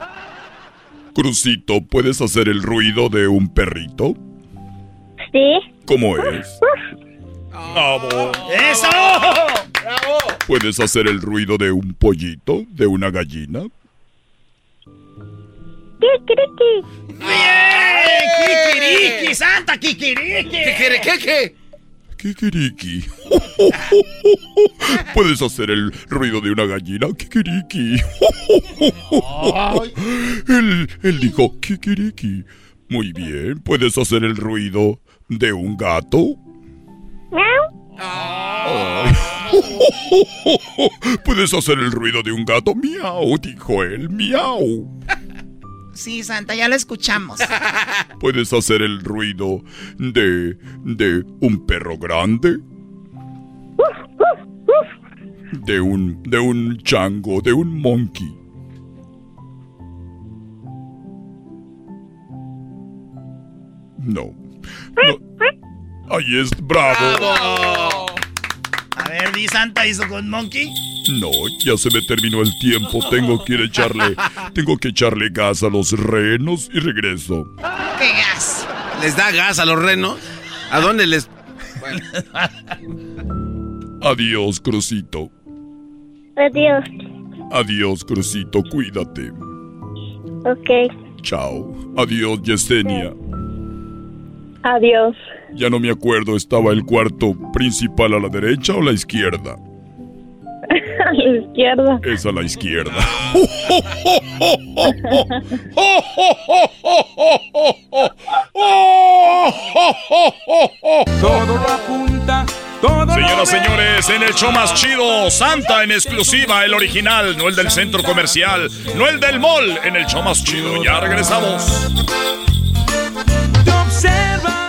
Speaker 12: Crucito, ¿puedes hacer el ruido de un perrito?
Speaker 32: Sí.
Speaker 12: ¿Cómo es? ¡Bravo!
Speaker 5: ¡Eso!
Speaker 12: ¡Bravo! ¿Puedes hacer el ruido de un pollito? ¿De una gallina?
Speaker 32: Kikiriki.
Speaker 5: ¡Bien! ¡Kikiriki! ¡Santa Kikiriki!
Speaker 7: ¿Qué qué qué?
Speaker 12: Kikiriki. ¿Puedes hacer el ruido de una gallina? Kikiriki. Él, él dijo Kikiriki. Muy bien. ¿Puedes hacer el ruido de un gato? ¿Puedes hacer el ruido de un gato? Miau, dijo él. Miau.
Speaker 13: Sí, Santa, ya lo escuchamos.
Speaker 12: ¿Puedes hacer el ruido de. de un perro grande? De un. de un chango, de un monkey. No. no. Ahí es bravo.
Speaker 5: A ver, di Santa hizo con Monkey.
Speaker 12: No, ya se me terminó el tiempo. Tengo que ir a echarle. Tengo que echarle gas a los renos y regreso.
Speaker 13: ¿Qué gas?
Speaker 7: ¿Les da gas a los renos? ¿A dónde les.?
Speaker 12: Adiós, Crucito.
Speaker 32: Adiós.
Speaker 12: Adiós, Crucito. Cuídate.
Speaker 32: Ok.
Speaker 12: Chao. Adiós, Yesenia.
Speaker 32: Adiós.
Speaker 12: Ya no me acuerdo, ¿estaba el cuarto principal a la derecha o a la izquierda?
Speaker 32: A la izquierda.
Speaker 12: Es a la izquierda.
Speaker 39: Todo lo apunta, todo
Speaker 12: Señoras, señores, en el show más chido, Santa en exclusiva, el original, no el del centro comercial, no el del mall, en el show más chido. Ya regresamos.
Speaker 39: te observa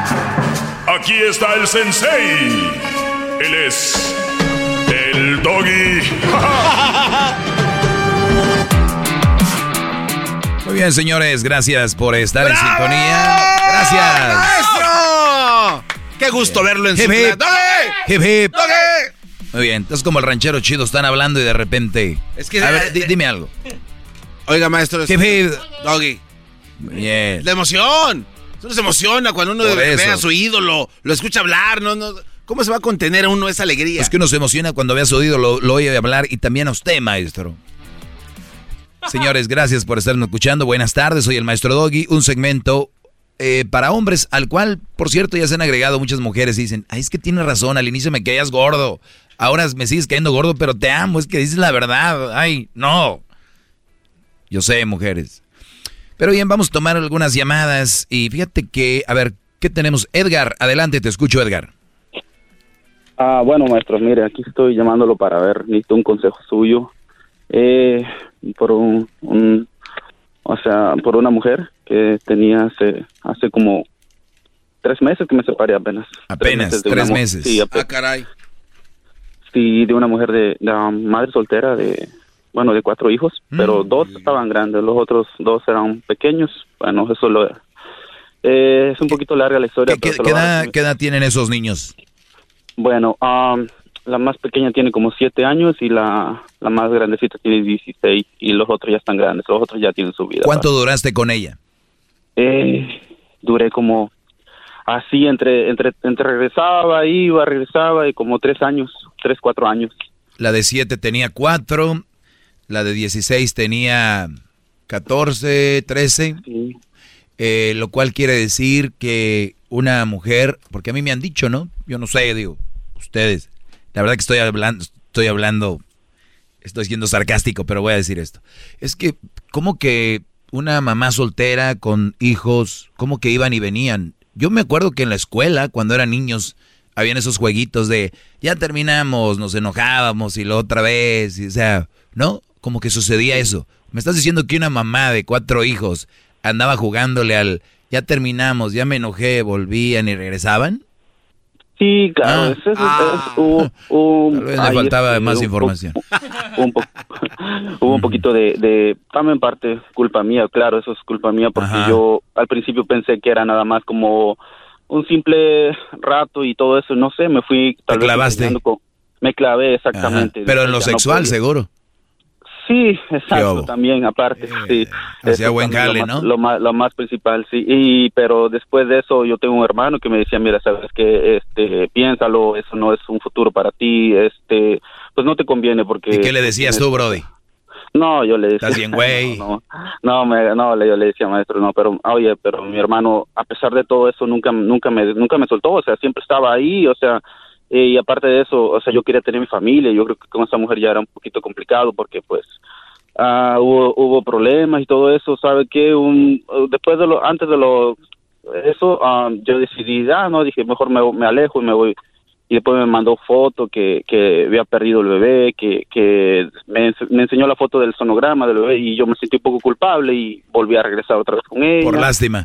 Speaker 12: Aquí está el sensei. Él es el doggy.
Speaker 6: Muy bien, señores, gracias por estar en sintonía. Gracias.
Speaker 7: ¡Maestro! ¡Qué gusto verlo en su
Speaker 6: Hip, hip.
Speaker 7: ¡Doggy!
Speaker 6: Hip, hip.
Speaker 7: ¡Doggy!
Speaker 6: Muy bien, entonces como el ranchero chido están hablando y de repente...
Speaker 7: Es que-
Speaker 6: A ver, di- dime algo.
Speaker 7: Oiga, maestro.
Speaker 6: Hip, hip.
Speaker 7: Doggy.
Speaker 6: Bien.
Speaker 7: La emoción. Uno se emociona cuando uno ve a su ídolo, lo escucha hablar, no, no. ¿Cómo se va a contener a uno esa alegría?
Speaker 6: Es que uno se emociona cuando ve a su oído, lo, lo oye hablar y también a usted, maestro. Señores, gracias por estarnos escuchando. Buenas tardes, soy el maestro Doggy, un segmento eh, para hombres, al cual, por cierto, ya se han agregado muchas mujeres y dicen, ay, es que tienes razón, al inicio me caías gordo, ahora me sigues cayendo gordo, pero te amo, es que dices la verdad, ay, no. Yo sé, mujeres. Pero bien, vamos a tomar algunas llamadas y fíjate que, a ver, ¿qué tenemos? Edgar, adelante, te escucho, Edgar.
Speaker 40: Ah, bueno, maestro, mire, aquí estoy llamándolo para ver, necesito un consejo suyo. Eh, por un, un- o sea, por una mujer que tenía hace, hace como tres meses que me separé apenas.
Speaker 6: Apenas, tres meses.
Speaker 40: Sí, ape-
Speaker 7: Ah, caray.
Speaker 40: sí, de una mujer de, de, madre soltera de, bueno, de cuatro hijos,
Speaker 6: Mm.
Speaker 40: pero dos estaban grandes, los otros dos eran pequeños. Bueno, eso lo... Eh, es un poquito larga la historia. pero
Speaker 6: ¿Qué edad,
Speaker 40: resumir.
Speaker 6: qué edad tienen esos niños?
Speaker 40: Bueno, am, la más pequeña tiene como siete años y la, la más grandecita tiene 16 y los otros ya están grandes, los otros ya tienen su vida.
Speaker 6: ¿Cuánto duraste con ella?
Speaker 40: Eh, duré como así entre, entre, entre regresaba, iba, regresaba y como tres años, tres, cuatro años.
Speaker 6: La de 7 tenía 4, la de 16 tenía 14, 13, eh, lo cual quiere decir que una mujer, porque a mí me han dicho, ¿no? Yo no sé, digo, ustedes, La verdad que estoy hablando, estoy hablando, estoy siendo sarcástico, pero voy a decir esto. Es que, ¿cómo que una mamá soltera con hijos, cómo que iban y venían? Yo me acuerdo que en la escuela, cuando eran niños, habían esos jueguitos de ya terminamos, nos enojábamos y lo otra vez, y, o sea, ¿no? Como que sucedía eso. ¿Me estás diciendo que una mamá de cuatro hijos andaba jugándole al ya terminamos, ya me enojé, volvían y regresaban?
Speaker 40: Sí, claro,
Speaker 6: Ah.
Speaker 40: ese es-
Speaker 6: Ah.
Speaker 40: es un- un-
Speaker 6: Tal vez le faltaba más
Speaker 40: un-
Speaker 6: información.
Speaker 40: un po- hubo un poquito de, de, también parte culpa mía, claro, eso es culpa mía porque
Speaker 6: Ajá.
Speaker 40: yo al principio pensé que era nada más como un simple rato y todo eso, no sé, me fui tal vez
Speaker 6: clavaste.
Speaker 40: engañando con- me clavé exactamente.
Speaker 6: Ajá. Pero en lo
Speaker 40: no
Speaker 6: sexual,
Speaker 40: podía.
Speaker 6: seguro.
Speaker 40: Sí,
Speaker 6: ¿Qué
Speaker 40: exacto, también aparte, sí.
Speaker 6: hacía
Speaker 40: Eso
Speaker 6: buen ¿no?
Speaker 40: Lo más, lo más principal, sí. Y pero después de eso yo tengo un hermano que me decía, mira, sabes que este piénsalo, eso no es un futuro para ti, este, pues no te conviene porque
Speaker 6: ¿Y qué le decías tú, Brody?
Speaker 40: No, yo le decía.
Speaker 6: Estás bien, güey.
Speaker 40: No, no, no, me- no, yo le decía, maestro, no, pero, oye, pero mi hermano, a pesar de todo eso, nunca, nunca me, nunca me soltó, o sea, siempre estaba ahí, o sea, eh, y aparte de eso, o sea, yo quería tener mi familia, yo creo que con esa mujer ya era un poquito complicado porque, pues, ah, hubo, hubo problemas y todo eso, ¿sabe qué? Un, después de lo, antes de lo, eso, ah, yo decidí, ah, no, dije, mejor me, me alejo y me voy y después me mandó foto que, que había perdido el bebé, que, que me, me enseñó la foto del sonograma del bebé y yo me sentí un poco culpable y volví a regresar otra vez con ella.
Speaker 6: Por lástima.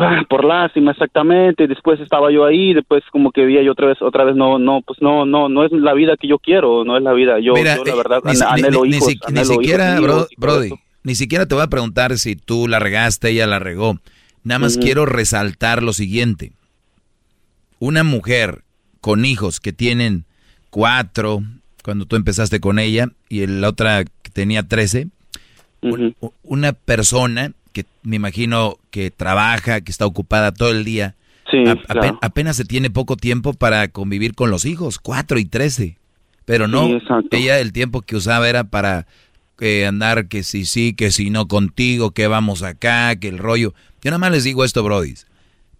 Speaker 40: Ah, por lástima, exactamente. Después estaba yo ahí, después como que veía yo otra vez, otra vez no, no, pues no, no, no es la vida que yo quiero, no es la vida. Yo,
Speaker 6: Mira,
Speaker 40: yo la
Speaker 6: eh,
Speaker 40: verdad
Speaker 6: ni, ni-
Speaker 40: anhelo
Speaker 6: ni- ni
Speaker 40: hijos,
Speaker 6: si- ni
Speaker 40: anhelo hijos
Speaker 6: siquiera, bro- Brody, ni siquiera te voy a preguntar si tú la regaste, ella la regó. Nada más quiero resaltar lo siguiente. Una mujer con hijos que tienen cuatro, cuando tú empezaste con ella, y la otra que tenía trece, un- una persona que me imagino que trabaja, que está ocupada todo el día,
Speaker 40: Sí,
Speaker 6: a-
Speaker 40: claro.
Speaker 6: apenas se tiene poco tiempo para convivir con los hijos, cuatro y trece. Pero no,
Speaker 40: Sí,
Speaker 6: ella el tiempo que usaba era para eh, andar que si sí, que si no contigo, que vamos acá, que el rollo. Yo nada más les digo esto, Brody.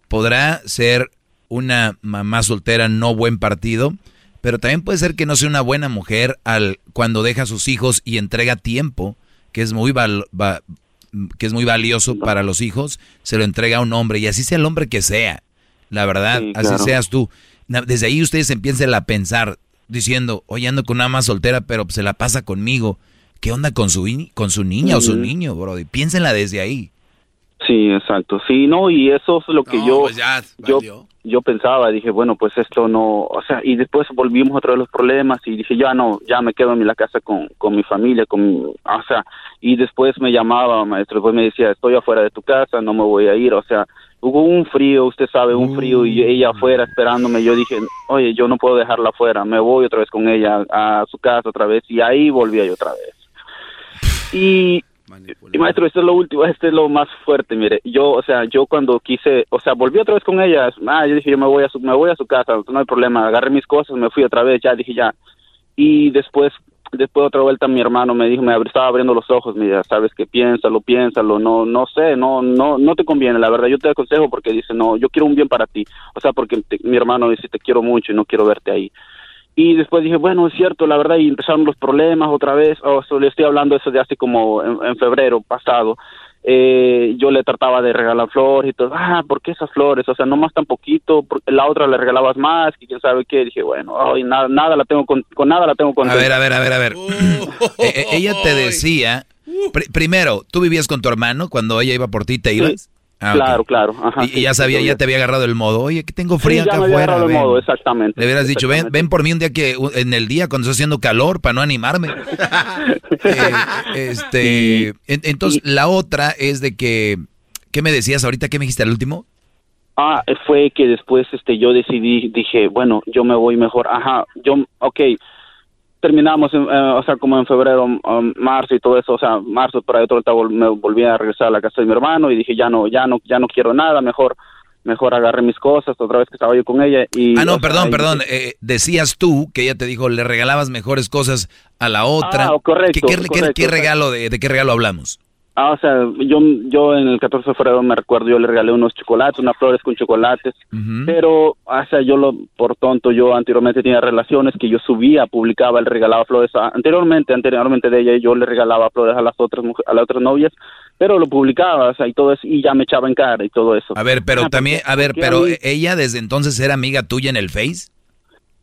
Speaker 6: Podrá ser una mamá soltera no buen partido, pero también puede ser que no sea una buena mujer al cuando deja a sus hijos y entrega tiempo, que es muy val- va- que es muy valioso para los hijos, se lo entrega a un hombre y así sea el hombre que sea. La verdad,
Speaker 40: Sí,
Speaker 6: así
Speaker 40: claro.
Speaker 6: seas tú. Desde ahí ustedes empiecen a pensar diciendo, oye, ando con una mamá soltera, pero se la pasa conmigo. ¿Qué onda con su, con su niña o su niño, Brody? Piénsenla desde ahí.
Speaker 40: Sí, exacto. Sí, no, y eso es lo que
Speaker 6: No,
Speaker 40: yo,
Speaker 6: pues ya,
Speaker 40: yo, yo pensaba, dije, bueno, pues esto no, o sea, y después volvimos otra vez los problemas y dije, ya no, ya me quedo en la casa con, con mi familia, con, o sea, y después me llamaba, maestro, después me decía, estoy afuera de tu casa, no me voy a ir, o sea, hubo un frío, usted sabe, un frío, y ella afuera esperándome, yo dije, oye, yo no puedo dejarla afuera, me voy otra vez con ella a su casa otra vez, y ahí volví yo otra vez. Y, y maestro, esto es lo último, este es lo más fuerte, mire, yo, o sea, yo cuando quise, o sea, volví otra vez con ella, ah, yo dije, yo me voy a su, me voy a su casa, no hay problema, agarré mis cosas, me fui otra vez, ya dije ya, y después, después otra vuelta mi hermano me dijo, me estaba abriendo los ojos, mira, sabes que piénsalo, piénsalo, no, no sé, no, no, no te conviene, la verdad, yo te aconsejo porque dice, no, yo quiero un bien para ti, o sea, porque mi hermano dice, te quiero mucho y no quiero verte ahí. Y después dije, bueno, es cierto, la verdad, y empezaron los problemas otra vez. O sea, le estoy hablando eso de hace como en, en febrero pasado. Eh, yo le trataba de regalar flores y todo. Ah, ¿por qué esas flores? O sea, no más tan poquito. la otra le regalabas más, que quién sabe qué. Dije, bueno, nada, nada la tengo con, con nada la tengo con.
Speaker 6: A ver, a ver, a ver, a ver. Eh, eh, ella te decía, pri- primero, ¿tú vivías con tu hermano cuando ella iba por ti, te ibas? Ah.
Speaker 40: Claro, claro. Ajá,
Speaker 6: y,
Speaker 40: sí,
Speaker 6: ya
Speaker 40: sí,
Speaker 6: sabía,
Speaker 40: sí,
Speaker 6: ya te había agarrado el modo. Oye, que tengo
Speaker 40: Sí,
Speaker 6: frío
Speaker 40: ya
Speaker 6: acá
Speaker 40: me había
Speaker 6: afuera.
Speaker 40: agarrado el
Speaker 6: ven".
Speaker 40: modo, exactamente.
Speaker 6: Le hubieras dicho, ven, ven por mí un día que en el día cuando está haciendo calor para no animarme. Eh, este, en- entonces la otra es de que, ¿qué me decías ahorita? ¿Qué me dijiste al último?
Speaker 40: Ah, fue que después este yo decidí, dije, bueno, yo me voy mejor. Ajá, yo, ok, terminamos, eh, o sea, como en febrero, um, marzo y todo eso, o sea, marzo por ahí otra vuelta vol- me volví a regresar a la casa de mi hermano y dije, ya no, ya no, ya no quiero nada, mejor, mejor agarré mis cosas, otra vez que estaba yo con ella y...
Speaker 6: Ah, no,
Speaker 40: sea,
Speaker 6: perdón, perdón. eh, decías tú que ella te dijo, le regalabas mejores cosas a la otra.
Speaker 40: Ah, correcto,
Speaker 6: ¿Qué,
Speaker 40: correcto,
Speaker 6: regalo, de, de qué regalo hablamos?
Speaker 40: Ah, o sea, yo, yo en el 14 de febrero me recuerdo, yo le regalé unos chocolates, unas flores con chocolates, pero, o sea, yo lo, por tonto, yo anteriormente tenía relaciones que yo subía, publicaba, le regalaba flores, a- anteriormente, anteriormente de ella, yo le regalaba flores a las otras, a las otras novias, pero lo publicaba, o sea, y todo eso, y ya me echaba en cara y todo eso.
Speaker 6: A ver, pero
Speaker 40: Ah,
Speaker 6: también, a ver, pero ella desde entonces era amiga tuya en el Face.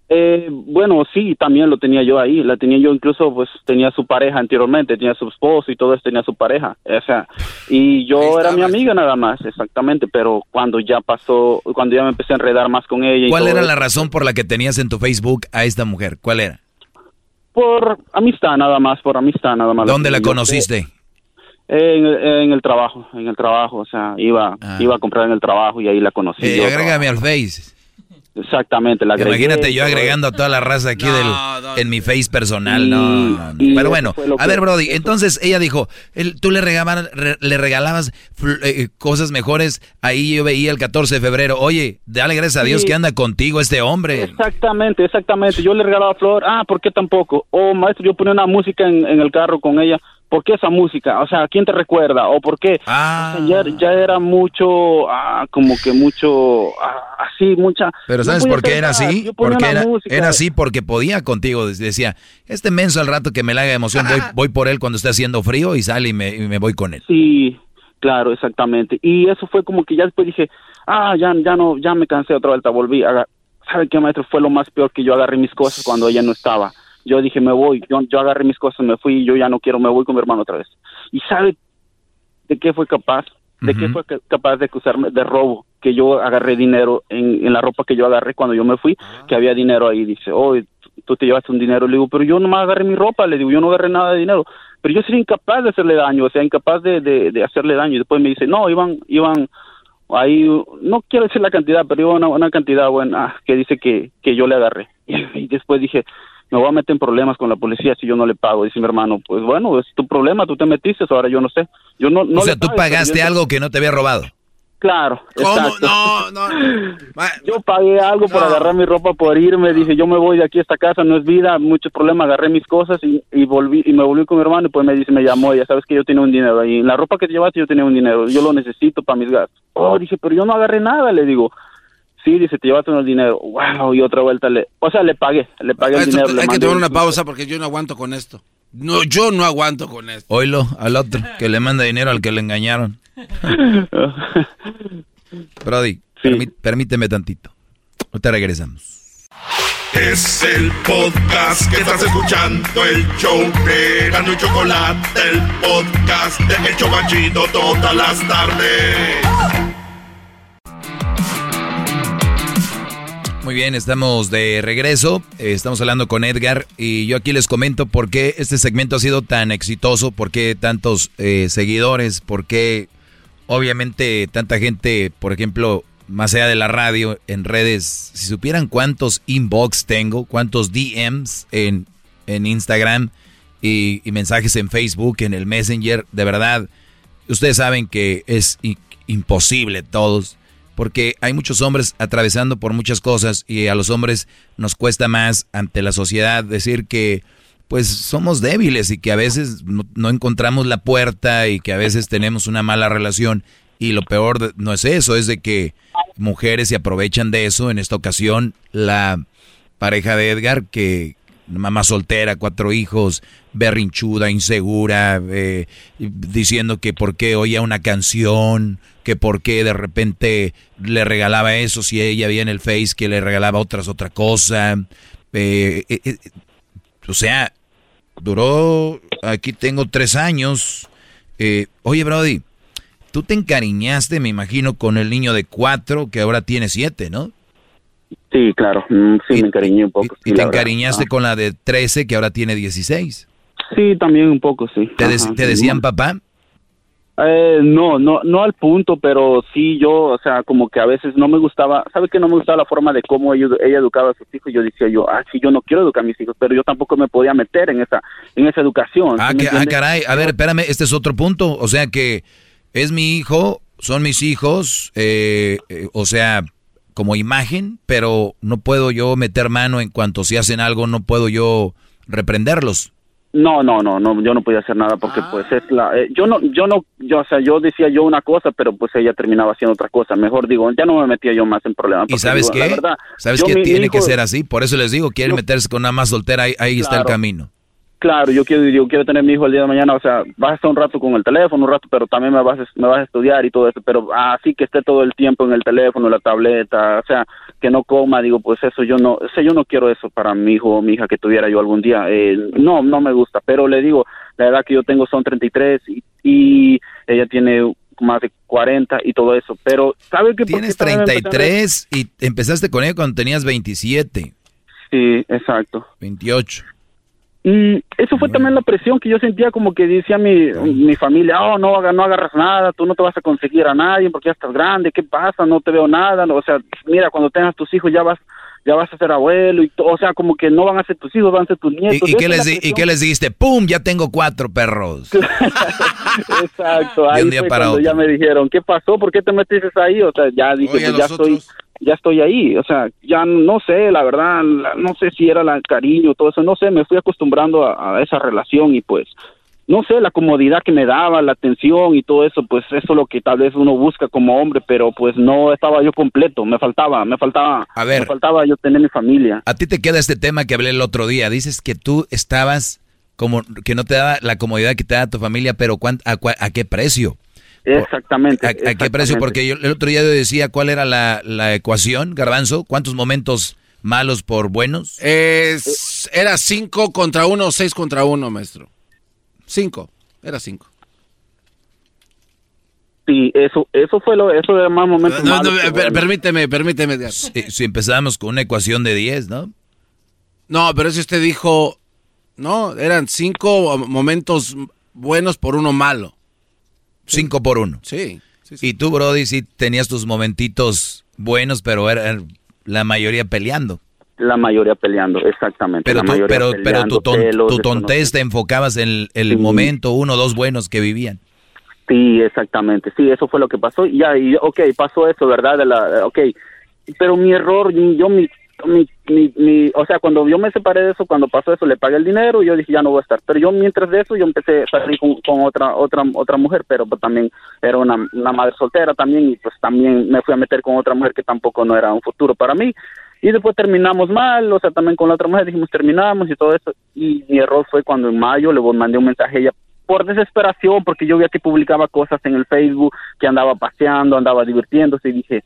Speaker 40: Eh, bueno, sí, también lo tenía yo ahí. La tenía yo incluso, pues tenía su pareja anteriormente, tenía su esposo y todo eso, tenía su pareja. O sea, y yo era mi amiga nada más, exactamente. Pero cuando ya pasó, cuando ya me empecé a enredar más con ella. y
Speaker 6: ¿Cuál
Speaker 40: todo
Speaker 6: era
Speaker 40: eso,
Speaker 6: la razón por la que tenías en tu Facebook a esta mujer? ¿Cuál era?
Speaker 40: Por amistad nada más, por amistad nada más.
Speaker 6: ¿Dónde la conociste?
Speaker 40: En, en el trabajo, en el trabajo, o sea, iba, iba a comprar en el trabajo y ahí la conocí.
Speaker 6: Ah. Eh,
Speaker 40: yo.
Speaker 6: agrégame al Face.
Speaker 40: Exactamente, la agregué.
Speaker 6: Imagínate yo agregando a toda la raza aquí del, en mi Face personal.
Speaker 40: Y-
Speaker 6: no, no, Pero bueno, a
Speaker 40: que-
Speaker 6: ver, Brody. Entonces ella dijo, él- tú le regalabas, re- le regalabas fl- eh, cosas mejores. Ahí yo veía el 14 de febrero. Oye, dale gracias a Dios
Speaker 40: Sí.
Speaker 6: que anda contigo este hombre.
Speaker 40: Exactamente, exactamente. Yo le regalaba flor. Ah, ¿por qué tampoco? O maestro, yo ponía una música en, en el carro con ella. ¿Por qué esa música? O sea, ¿quién te recuerda? ¿O por qué?
Speaker 6: Ah.
Speaker 40: O sea, ya, ya era mucho, ah, como que mucho, ah, así, mucha...
Speaker 6: Pero ¿sabes por qué era así? Porque era, era así porque podía contigo. Decía, este menso al rato que me la haga emoción, voy, voy por él cuando esté haciendo frío y sale y me, y me voy con él.
Speaker 40: Sí, claro, exactamente. Y eso fue como que ya después dije, ah, ya, ya no, ya me cansé otra vuelta, volví. ¿Sabe qué, maestro? Fue lo más peor que yo agarré mis cosas cuando ella no estaba. Yo dije, me voy. Yo, yo agarré mis cosas, me fui, yo ya no quiero, me voy con mi hermano otra vez. ¿Y sabe de qué fue capaz? ¿De qué fue ca- capaz de acusarme? De robo. Que yo agarré dinero en, en la ropa que yo agarré cuando yo me fui, que había dinero ahí. Dice, oh, tú te llevaste un dinero. Le digo, pero yo nomás agarré mi ropa. Le digo, yo no agarré nada de dinero. Pero yo sería incapaz de hacerle daño, o sea, incapaz de, de, de hacerle daño. Y después me dice, no, iban, iban ahí, no quiero decir la cantidad, pero iba una, una cantidad buena que dice que, que yo le agarré. Y después dije, me voy a meter en problemas con la policía si yo no le pago. Dice mi hermano, pues bueno, es tu problema, tú te metiste, ahora yo no sé. Yo no, no
Speaker 6: o sea,
Speaker 40: le
Speaker 6: tú pagaste
Speaker 40: yo-
Speaker 6: algo que no te había robado.
Speaker 40: Claro, exacto.
Speaker 7: No, no.
Speaker 40: Yo pagué algo por agarrar mi ropa, por irme. Dije, yo me voy de aquí a esta casa, no es vida, mucho problema. Agarré mis cosas y, y volví y me volví con mi hermano. Y pues me dice, me llamó, ya sabes que yo tenía un dinero ahí. En la ropa que te llevaste, yo tenía un dinero. Yo lo necesito para mis gastos. Oh, dije, pero yo no agarré nada, le digo. Sí, dice, te llevaste el dinero. Wow, y otra vuelta le. O sea, le pagué, le pagué el dinero. le
Speaker 7: hay que
Speaker 40: mandé
Speaker 7: tomar
Speaker 40: un-
Speaker 7: una pausa porque yo no aguanto con esto. No, yo no aguanto con esto.
Speaker 6: Oilo al otro que le manda dinero al que le engañaron. Brody, permí- permíteme tantito. Ahorita regresamos.
Speaker 30: Es el podcast que estás escuchando, el show de Gano y Chocolate, el podcast de El Chobachito todas las tardes.
Speaker 6: Muy bien, estamos de regreso. Eh, Estamos hablando con Edgar y yo aquí les comento por qué este segmento ha sido tan exitoso, por qué tantos eh, seguidores, por qué obviamente tanta gente, por ejemplo, más allá de la radio, en redes, si supieran cuántos inbox tengo, cuántos DMs en, en Instagram y, mensajes en Facebook, en el Messenger, de verdad, ustedes saben que es imposible todos porque hay muchos hombres atravesando por muchas cosas y a los hombres nos cuesta más ante la sociedad decir que pues somos débiles y que a veces no, encontramos la puerta y que a veces tenemos una mala relación y lo peor no es eso, es de que mujeres se aprovechan de eso. En esta ocasión la pareja de Edgar que mamá soltera, cuatro hijos, berrinchuda, insegura, eh, diciendo que por qué oía una canción, que por qué de repente le regalaba eso si ella veía en el Face que le regalaba otras otra cosa. Eh, eh, eh, o sea, duró, aquí tengo tres años. Oye, Brody, tú te encariñaste, me imagino, con el niño de cuatro que ahora tiene siete, ¿no?
Speaker 40: Sí, claro, mm, sí, me encariñé un poco.
Speaker 6: Y
Speaker 40: sí,
Speaker 6: te
Speaker 40: verdad.
Speaker 6: encariñaste
Speaker 40: Ah.
Speaker 6: con la de 13 que ahora tiene 16.
Speaker 40: Sí, también un poco, sí.
Speaker 6: ¿Te, de-
Speaker 40: Ajá,
Speaker 6: te
Speaker 40: sí,
Speaker 6: decían papá?
Speaker 40: Eh, no, no, no al punto, pero sí yo, o sea, como que a veces no me gustaba, ¿sabes que no me gustaba la forma de cómo ella, ella educaba a sus hijos? Yo decía yo, ah, sí, yo no quiero educar a mis hijos, pero yo tampoco me podía meter en esa, en esa educación.
Speaker 6: Ah,
Speaker 40: ¿sí me
Speaker 6: que- ah, caray, a ver, espérame, este es otro punto. O sea que es mi hijo, son mis hijos, eh, eh, o sea, como imagen, pero no puedo yo meter mano en cuanto si hacen algo, no puedo yo reprenderlos.
Speaker 40: No, no, no, no, yo no podía hacer nada porque pues es la, eh, yo no, yo no, yo, o sea, yo decía yo una cosa, pero pues ella terminaba haciendo otra cosa. Mejor digo, ya no me metía yo más en problemas.
Speaker 6: ¿Y sabes
Speaker 40: digo, la
Speaker 6: qué?
Speaker 40: verdad,
Speaker 6: ¿Sabes que tiene que ser así? Por eso les digo, quieren meterse con una más soltera, ahí, ahí está el camino.
Speaker 40: Claro, yo quiero, yo quiero tener mi hijo el día de mañana, o sea, vas a estar un rato con el teléfono, un rato, pero también me vas, a- me vas a estudiar y todo eso, pero así que esté todo el tiempo en el teléfono, la tableta, o sea, que no coma, digo, pues eso yo no, o sea, yo no quiero eso para mi hijo o mi hija que tuviera yo algún día, eh, no, no me gusta, pero le digo, la edad que yo tengo son 33 y, y ella tiene más de 40 y todo eso, pero ¿sabe que
Speaker 6: Tienes 33 y empezaste con ella cuando tenías 27.
Speaker 40: Sí, exacto.
Speaker 6: 28.
Speaker 40: Y eso fue también la presión que yo sentía, como que decía mi, mi familia, oh, no, haga- no agarras nada, tú no te vas a conseguir a nadie porque ya estás grande, ¿qué pasa? No te veo nada, no, o sea, mira, cuando tengas tus hijos ya vas ya vas a ser abuelo, y o sea, como que no van a ser tus hijos, van a ser tus nietos.
Speaker 6: ¿Y, y qué
Speaker 40: es
Speaker 6: les ¿Y qué les dijiste? ¡Pum! Ya tengo cuatro perros.
Speaker 40: Exacto, ahí
Speaker 6: un día
Speaker 40: fue
Speaker 6: para
Speaker 40: cuando ya me dijeron, ¿qué pasó? ¿Por qué te metiste ahí? O sea, ya dije,
Speaker 7: Oye,
Speaker 40: pues ya estoy,
Speaker 7: nosotros-
Speaker 40: ya estoy ahí, o sea, ya no sé, la verdad, no sé si era el cariño, todo eso, no sé, me fui acostumbrando a, a esa relación y pues, no sé, la comodidad que me daba, la atención y todo eso, pues eso es lo que tal vez uno busca como hombre, pero pues no estaba yo completo, me faltaba, me faltaba,
Speaker 6: A ver.
Speaker 40: me faltaba yo tener mi familia.
Speaker 6: A ti te queda este tema que hablé el otro día. Dices que tú estabas como que no te daba la comodidad que te da tu familia, pero ¿cuán- a, a qué precio?
Speaker 40: Exactamente.
Speaker 6: ¿A, a qué precio?
Speaker 40: exactamente.
Speaker 6: Porque yo el otro día yo decía cuál era la, la ecuación, Garbanzo. ¿Cuántos momentos malos por buenos?
Speaker 7: Es, era cinco contra uno o seis contra uno, maestro. Cinco. Era cinco.
Speaker 40: Sí, eso, eso fue lo, eso era más momentos
Speaker 7: No,
Speaker 40: malos
Speaker 7: no, per- permíteme, permíteme.
Speaker 6: Si, si empezamos con una ecuación de 10, ¿no?
Speaker 7: No, pero si usted dijo, no, eran cinco momentos buenos por uno malo.
Speaker 6: Cinco por uno.
Speaker 7: Sí.
Speaker 6: Y tú, Brody, sí tenías tus momentitos buenos, pero era la mayoría peleando.
Speaker 40: La mayoría peleando, exactamente.
Speaker 6: Pero
Speaker 40: la
Speaker 6: tú,
Speaker 40: mayoría
Speaker 6: pero, pero tu, ton-
Speaker 40: celos,
Speaker 6: tu tontez te enfocabas en el, el momento, uno o dos buenos que vivían.
Speaker 40: Sí, exactamente. Sí, eso fue lo que pasó. Y Ya, y ok, pasó eso, ¿verdad? De la, ok, pero mi error, yo mi, mi, mi, mi- o sea, cuando yo me separé de eso, cuando pasó eso, le pagué el dinero y yo dije, ya no voy a estar. Pero yo mientras de eso, yo empecé a salir con, otra, otra, otra mujer, pero pues, también era una, una madre soltera también y pues también me fui a meter con otra mujer que tampoco no era un futuro para mí. Y después terminamos mal, o sea, también con la otra mujer dijimos terminamos y todo eso. Y mi error fue cuando en mayo le mandé un mensaje a ella por desesperación, porque yo veía que publicaba cosas en el Facebook, que andaba paseando, andaba divirtiéndose y dije,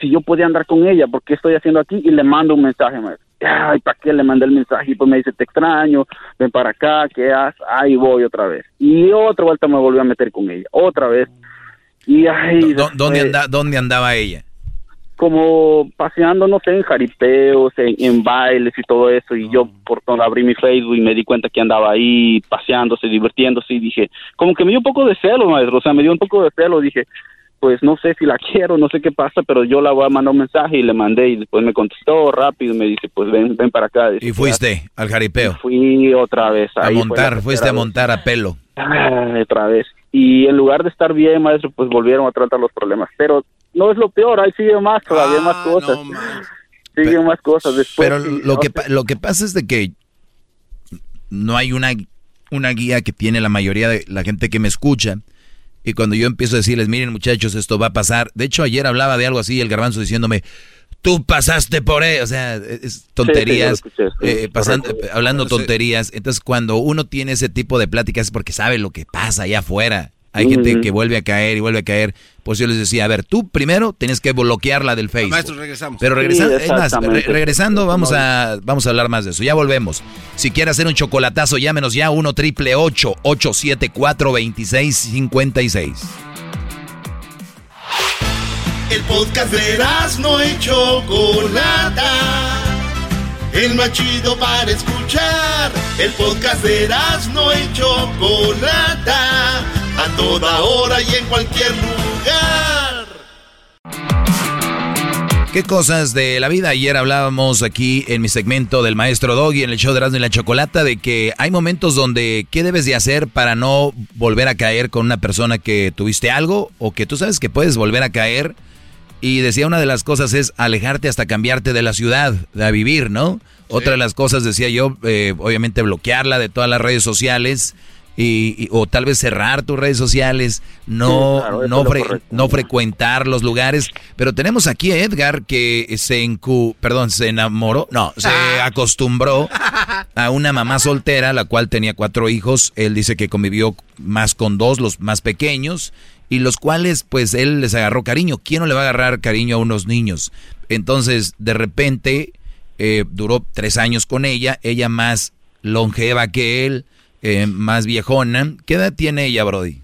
Speaker 40: si yo podía andar con ella, ¿por qué estoy haciendo aquí? Y le mando un mensaje, maestro. Ay, ¿para qué le mandé el mensaje? Y pues me dice, te extraño, ven para acá, ¿qué haces? Ahí voy otra vez. Y otra vuelta me volví a meter con ella, otra vez. Y ay,
Speaker 6: ¿Dó- ¿Dónde, anda- ¿Dónde andaba ella?
Speaker 40: como paseando, no sé, en jaripeos, en, en bailes y todo eso, y yo por todo abrí mi Facebook y me di cuenta que andaba ahí paseándose, divirtiéndose, y dije, como que me dio un poco de celo, maestro, o sea, me dio un poco de celo, dije, pues no sé si la quiero, no sé qué pasa, pero yo la voy a mandar un mensaje y le mandé, y después me contestó rápido, y me dice, pues ven, ven para acá.
Speaker 6: Y fuiste al jaripeo.
Speaker 40: Fui otra vez.
Speaker 6: A
Speaker 40: ahí
Speaker 6: montar, fuiste a montar a pelo.
Speaker 40: Ay, otra vez. Y en lugar de estar bien, maestro, pues volvieron a tratar los problemas. Pero no es lo peor, ahí sigue más, todavía más cosas. Siguen más cosas después.
Speaker 6: Pero lo
Speaker 40: no
Speaker 6: que,
Speaker 40: sé.
Speaker 6: lo que pasa es de que no hay una, una guía que tiene la mayoría de la gente que me escucha. Y cuando yo empiezo a decirles, miren muchachos, esto va a pasar. De hecho, ayer hablaba de algo así, el garbanzo diciéndome, tú pasaste por él. O sea, es tonterías,
Speaker 40: Sí, sí, lo escuché, sí,
Speaker 6: eh, pasando- hablando tonterías. Entonces, cuando uno tiene ese tipo de pláticas es porque sabe lo que pasa allá afuera. Hay gente que vuelve a caer y vuelve a caer. Pues yo les decía, a ver, tú primero tienes que bloquearla del Facebook.
Speaker 7: Maestro, regresamos.
Speaker 6: Pero regresando,
Speaker 7: Sí,
Speaker 6: es más, re- regresando vamos a, vamos a hablar más de eso. Ya volvemos. Si quiere hacer un chocolatazo, llámenos ya 1 triple 874 2656
Speaker 30: El podcast de no y Chocolata. El más chido para escuchar. El podcast de no y Chocolata. A toda hora y en cualquier lugar.
Speaker 6: ¿Qué cosas de la vida? Ayer hablábamos aquí en mi segmento del maestro Doggy en el show de Erasmo y la Chocolata de que hay momentos donde ¿qué debes de hacer para no volver a caer con una persona que tuviste algo o que tú sabes que puedes volver a caer Y decía una de las cosas es alejarte hasta cambiarte de la ciudad, de vivir, ¿no? Otra de las cosas decía yo, eh, obviamente bloquearla de todas las redes sociales y, o tal vez cerrar tus redes sociales, no, no, no frecuentar los lugares. Pero tenemos aquí a Edgar que se encu perdón, se enamoró, no, se acostumbró a una mamá soltera, la cual tenía cuatro hijos. Él dice que convivió más con dos, los más pequeños, y los cuales pues él les agarró cariño. ¿Quién no le va a agarrar cariño a unos niños? Entonces, de repente, eh, duró tres años con ella, ella más longeva que él eh, más viejona. ¿Qué edad tiene ella, Brody?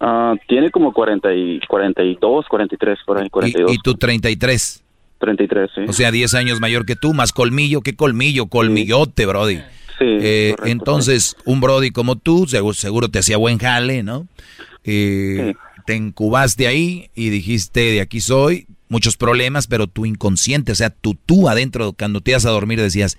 Speaker 40: Ah, tiene como 40 y 42, 43, por ahí, 42.
Speaker 6: ¿Y, y tú 33?
Speaker 40: 33, sí.
Speaker 6: O sea, 10 años mayor que tú, más colmillo. ¿Qué colmillo? Colmillote, Brody.
Speaker 40: Sí.
Speaker 6: Eh, entonces, un Brody como tú, seguro, te hacía buen jale, ¿no? Eh, te incubaste ahí y dijiste, de aquí soy, muchos problemas, pero tu inconsciente, o sea, tú, tú adentro, cuando te ibas a dormir decías,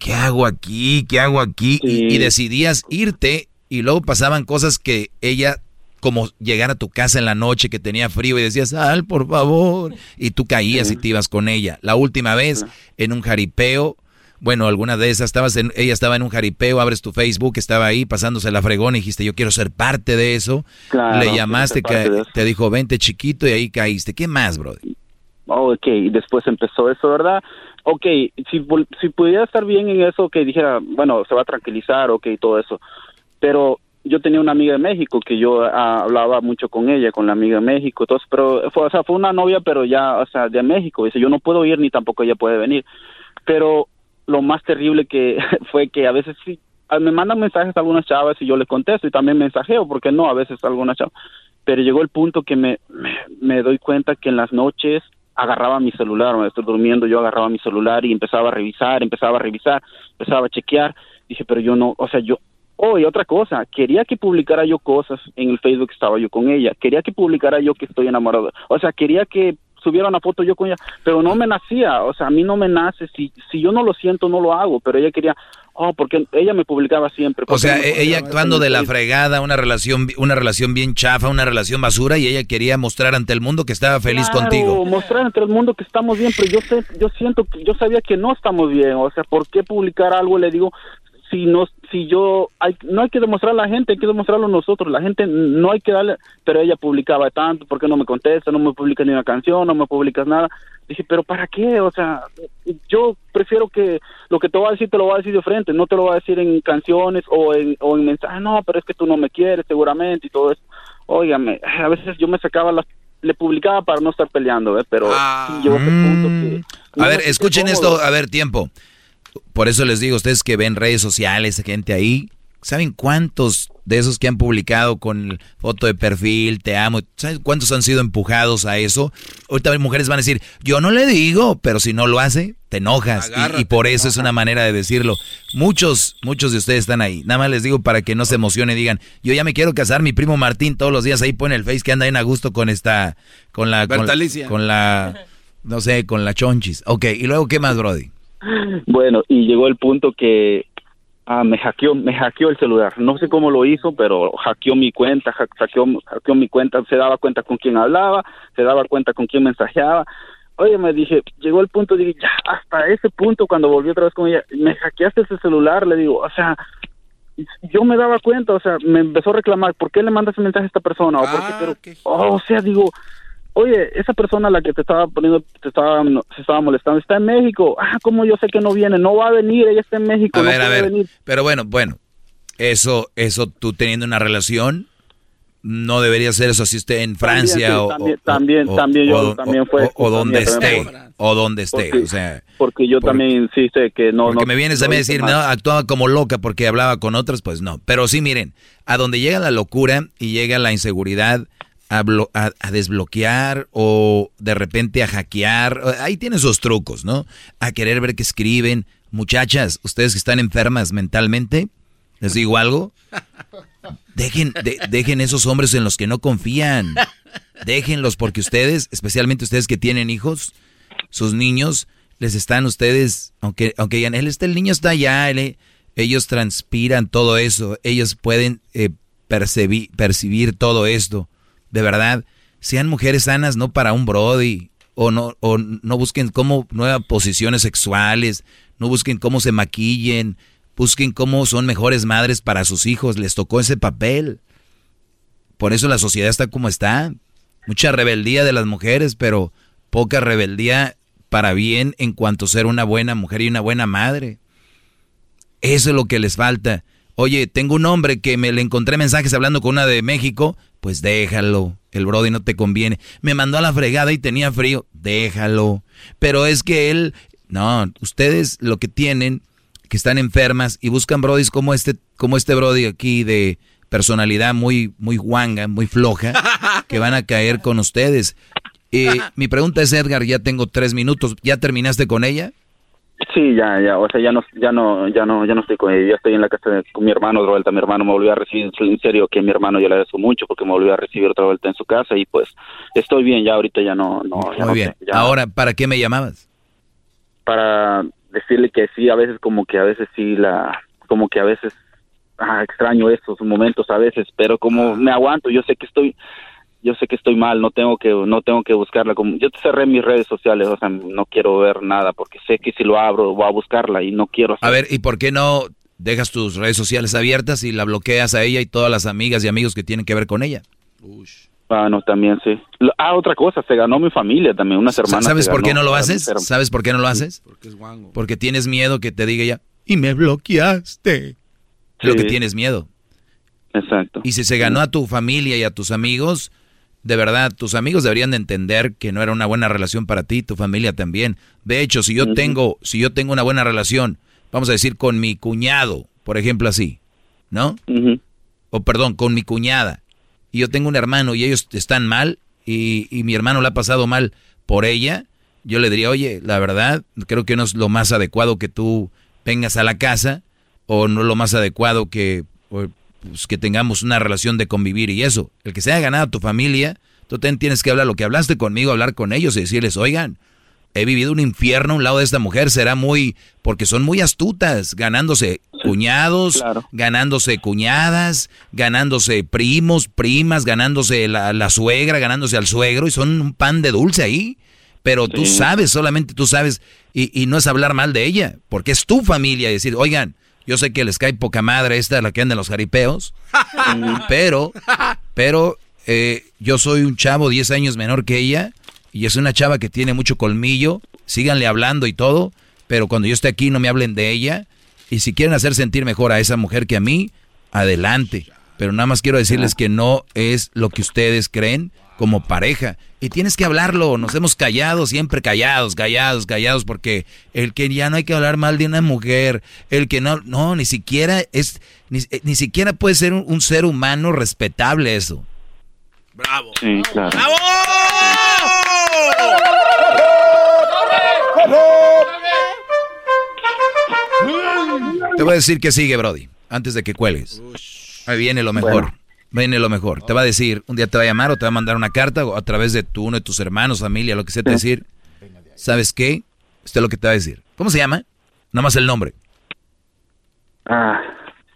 Speaker 6: ¿qué hago aquí? ¿Qué hago aquí? Y, decidías irte y luego pasaban cosas que ella, como llegar a tu casa en la noche que tenía frío y decías, sal, por favor. Y tú caías y te ibas con ella. La última vez en un jaripeo, bueno, alguna de esas, estabas en, ella estaba en un jaripeo, abres tu Facebook, estaba ahí pasándose la fregón y dijiste, yo quiero ser parte de eso. Le llamaste, que te dijo, vente chiquito y ahí caíste. ¿Qué más, brother?
Speaker 40: Oh, ok, y después empezó eso, ¿verdad? Ok, si, si pudiera estar bien en eso, que dijera, bueno, se va a tranquilizar, ok, todo eso. Pero yo tenía una amiga de México que yo ah, hablaba mucho con ella, con la amiga de México, entonces, pero fue, o sea, fue una novia, pero ya, o sea, de México. Dice, yo no puedo ir ni tampoco ella puede venir. Pero lo más terrible que fue que a veces sí, ah, me mandan mensajes a algunas chavas y yo les contesto y también mensajeo, porque no, a veces algunas chavas. Pero llegó el punto que me, me doy cuenta que en las noches agarraba mi celular, me estoy durmiendo, yo agarraba mi celular y empezaba a revisar, empezaba a revisar, empezaba a chequear. Dije, pero yo no, o sea, yo, oh, y otra cosa, quería que publicara yo cosas en el Facebook estaba yo con ella, quería que publicara yo que estoy enamorado, o sea, quería que subiera una foto yo con ella, pero no me nacía, o sea, a mí no me nace, si, si yo no lo siento, no lo hago, pero ella quería, oh, porque ella me publicaba siempre.
Speaker 6: O sea, ella actuando de la fregada, una relación, una relación bien chafa, una relación basura, y ella quería mostrar ante el mundo que estaba feliz claro, contigo.
Speaker 40: mostrar ante el mundo que estamos bien, pero yo sé, yo siento yo sabía que no estamos bien, o sea, ¿por qué publicar algo? Le digo, si no si yo hay, no hay que demostrar a la gente hay que demostrarlo nosotros. La gente no hay que darle pero ella publicaba tanto ¿por qué no me contesta no me publica ni una canción no me publicas nada. Dije pero para qué o sea yo prefiero que lo que te voy a decir te lo voy a decir de frente no te lo voy a decir en canciones o en o en mensajes. No pero es que tú no me quieres seguramente y todo eso. Óigame a veces yo me sacaba las le publicaba para no estar peleando ¿eh? pero
Speaker 6: ah. yo punto que a ver escuchen esto a ver tiempo por eso les digo ustedes que ven redes sociales, gente ahí, ¿saben cuántos de esos que han publicado con foto de perfil, te amo, ¿saben cuántos han sido empujados a eso? Ahorita mujeres van a decir, yo no le digo, pero si no lo hace, te enojas. y, por eso es una manera de decirlo. Muchos, muchos de ustedes están ahí. Nada más les digo para que no se emocionen y digan, yo ya me quiero casar, mi primo Martín todos los días ahí pone el face que anda bien a gusto con esta, con la, con, con la, no sé, con la chonchis. Ok, y luego, ¿qué más, Brody?
Speaker 40: Bueno, y llegó el punto que ah, me hackeó, me hackeó el celular. No sé cómo lo hizo, pero hackeó mi cuenta, hackeó, hackeó mi cuenta, se daba cuenta con quién hablaba, se daba cuenta con quién mensajeaba. Oye, me dije, llegó el punto, dije, ya, hasta ese punto, cuando volví otra vez con ella, me hackeaste ese celular, le digo, o sea, yo me daba cuenta, o sea, me empezó a reclamar, ¿por qué le mandas ese mensaje a esta persona? O, por qué, ah, pero, oh, o sea, digo, oye, esa persona a la que te estaba poniendo, te estaba, se estaba molestando, está en México. Ah, ¿cómo yo sé que no viene? No va a venir, ella está en México.
Speaker 6: A ver, a ver. Pero bueno, bueno, eso, eso tú teniendo una relación, no debería ser eso si esté en Francia o,
Speaker 40: también, también, yo también fue
Speaker 6: o, donde esté o donde esté o sea
Speaker 40: porque yo también sé que no
Speaker 6: porque me vienes a mí decir no actuaba como loca porque hablaba con otras pues no pero sí miren a donde llega la locura y llega la inseguridad a, desbloquear o de repente a hackear. Ahí tiene sus trucos, ¿no? A querer ver qué escriben. Muchachas, ustedes que están enfermas mentalmente, ¿les digo algo? Dejen, dejen esos hombres en los que no confían. Déjenlos porque ustedes, especialmente ustedes que tienen hijos, sus niños, les están ustedes, aunque, aunque digan, él está, el niño está allá, ellos transpiran todo eso, ellos pueden eh, percibir todo esto de verdad, sean mujeres sanas, no para un Brody, o no, o no busquen cómo nuevas posiciones sexuales, no busquen cómo se maquillen, busquen cómo son mejores madres para sus hijos, les tocó ese papel. Por eso la sociedad está como está. Mucha rebeldía de las mujeres, pero poca rebeldía para bien en cuanto a ser una buena mujer y una buena madre. Eso es lo que les falta. Oye, tengo un hombre que me le encontré mensajes hablando con una de México, pues déjalo. El Brody no te conviene. Me mandó a la fregada y tenía frío, déjalo. Pero es que él, no, ustedes lo que tienen, que están enfermas y buscan Brodis como este, como este Brody aquí de personalidad muy, muy guanga, muy floja, que van a caer con ustedes. Y mi pregunta es, Edgar, ya tengo tres minutos. ¿Ya terminaste con ella?
Speaker 40: Sí, ya, ya, o sea, ya no, ya no, ya no, ya no estoy con ella, ya estoy en la casa de, con mi hermano otra vuelta, mi hermano me volvió a recibir, en serio que mi hermano yo le agradezco mucho porque me volvió a recibir otra vuelta en su casa y pues estoy bien, ya ahorita ya no, no, ya
Speaker 6: Muy
Speaker 40: no
Speaker 6: bien.
Speaker 40: ya-
Speaker 6: Ahora, ¿para qué me llamabas?
Speaker 40: para decirle que sí, a veces como que a veces sí la, como que a veces ah, extraño estos momentos a veces, pero como me aguanto, yo sé que estoy, yo sé que estoy mal, no tengo que, no tengo que buscarla, como yo cerré mis redes sociales, o sea, no quiero ver nada porque sé que si lo abro voy a buscarla y no quiero.
Speaker 6: A ver, ¿y por qué no dejas tus redes sociales abiertas y la bloqueas a ella y todas las amigas y amigos que tienen que ver con ella?
Speaker 40: Ah, no, también sí. Ah, otra cosa, se ganó mi familia también, unas hermanas.
Speaker 6: ¿Sabes por qué no lo haces? ¿Sabes por qué no lo haces? Porque tienes miedo que te diga ella, y me bloqueaste. Lo que tienes miedo.
Speaker 40: Exacto.
Speaker 6: Y si se ganó a tu familia y a tus amigos, de verdad, tus amigos deberían de entender que no era una buena relación para ti, tu familia también. De hecho, si yo tengo, si yo tengo una buena relación, vamos a decir con mi cuñado, por ejemplo así, ¿no? O perdón, con mi cuñada. Y yo tengo un hermano y ellos están mal y, y mi hermano la ha pasado mal por ella, yo le diría, oye, la verdad, creo que no es lo más adecuado que tú vengas a la casa o no es lo más adecuado que, pues, que tengamos una relación de convivir y eso. El que se haya ganado tu familia, tú también tienes que hablar lo que hablaste conmigo, hablar con ellos y decirles, oigan, he vivido un infierno a un lado de esta mujer, será muy, porque son muy astutas, ganándose cuñados, ganándose cuñadas, ganándose primos, primas, ganándose la, la suegra, ganándose al suegro, y son un pan de dulce ahí. Pero tú sabes, solamente tú sabes, y, y no es hablar mal de ella, porque es tu familia y decir, oigan, yo sé que les cae poca madre esta, la que anda en los jaripeos, pero, pero eh, yo soy un chavo 10 años menor que ella, y es una chava que tiene mucho colmillo, síganle hablando y todo, pero cuando yo esté aquí no me hablen de ella, y si quieren hacer sentir mejor a esa mujer que a mí, adelante. Pero nada más quiero decirles que no es lo que ustedes creen como pareja. Y tienes que hablarlo, nos hemos callado, siempre callados, callados, callados, porque el que ya no hay que hablar mal de una mujer, el que no, no, ni siquiera es, ni, eh, ni siquiera puede ser un, un ser humano respetable eso.
Speaker 7: Bravo.
Speaker 40: Sí, claro.
Speaker 6: Te voy a decir que sigue, Brody, antes de que cuelgues. Ahí viene lo mejor.
Speaker 40: Bueno.
Speaker 6: Viene lo mejor. Te va a decir, un día te va a llamar o te va a mandar una carta o a través de tu, uno de tus hermanos, familia, lo que sea, te va a decir, ¿sabes qué? Esto es lo que te va a decir. ¿Cómo se llama? Nada más el nombre.
Speaker 40: Ah,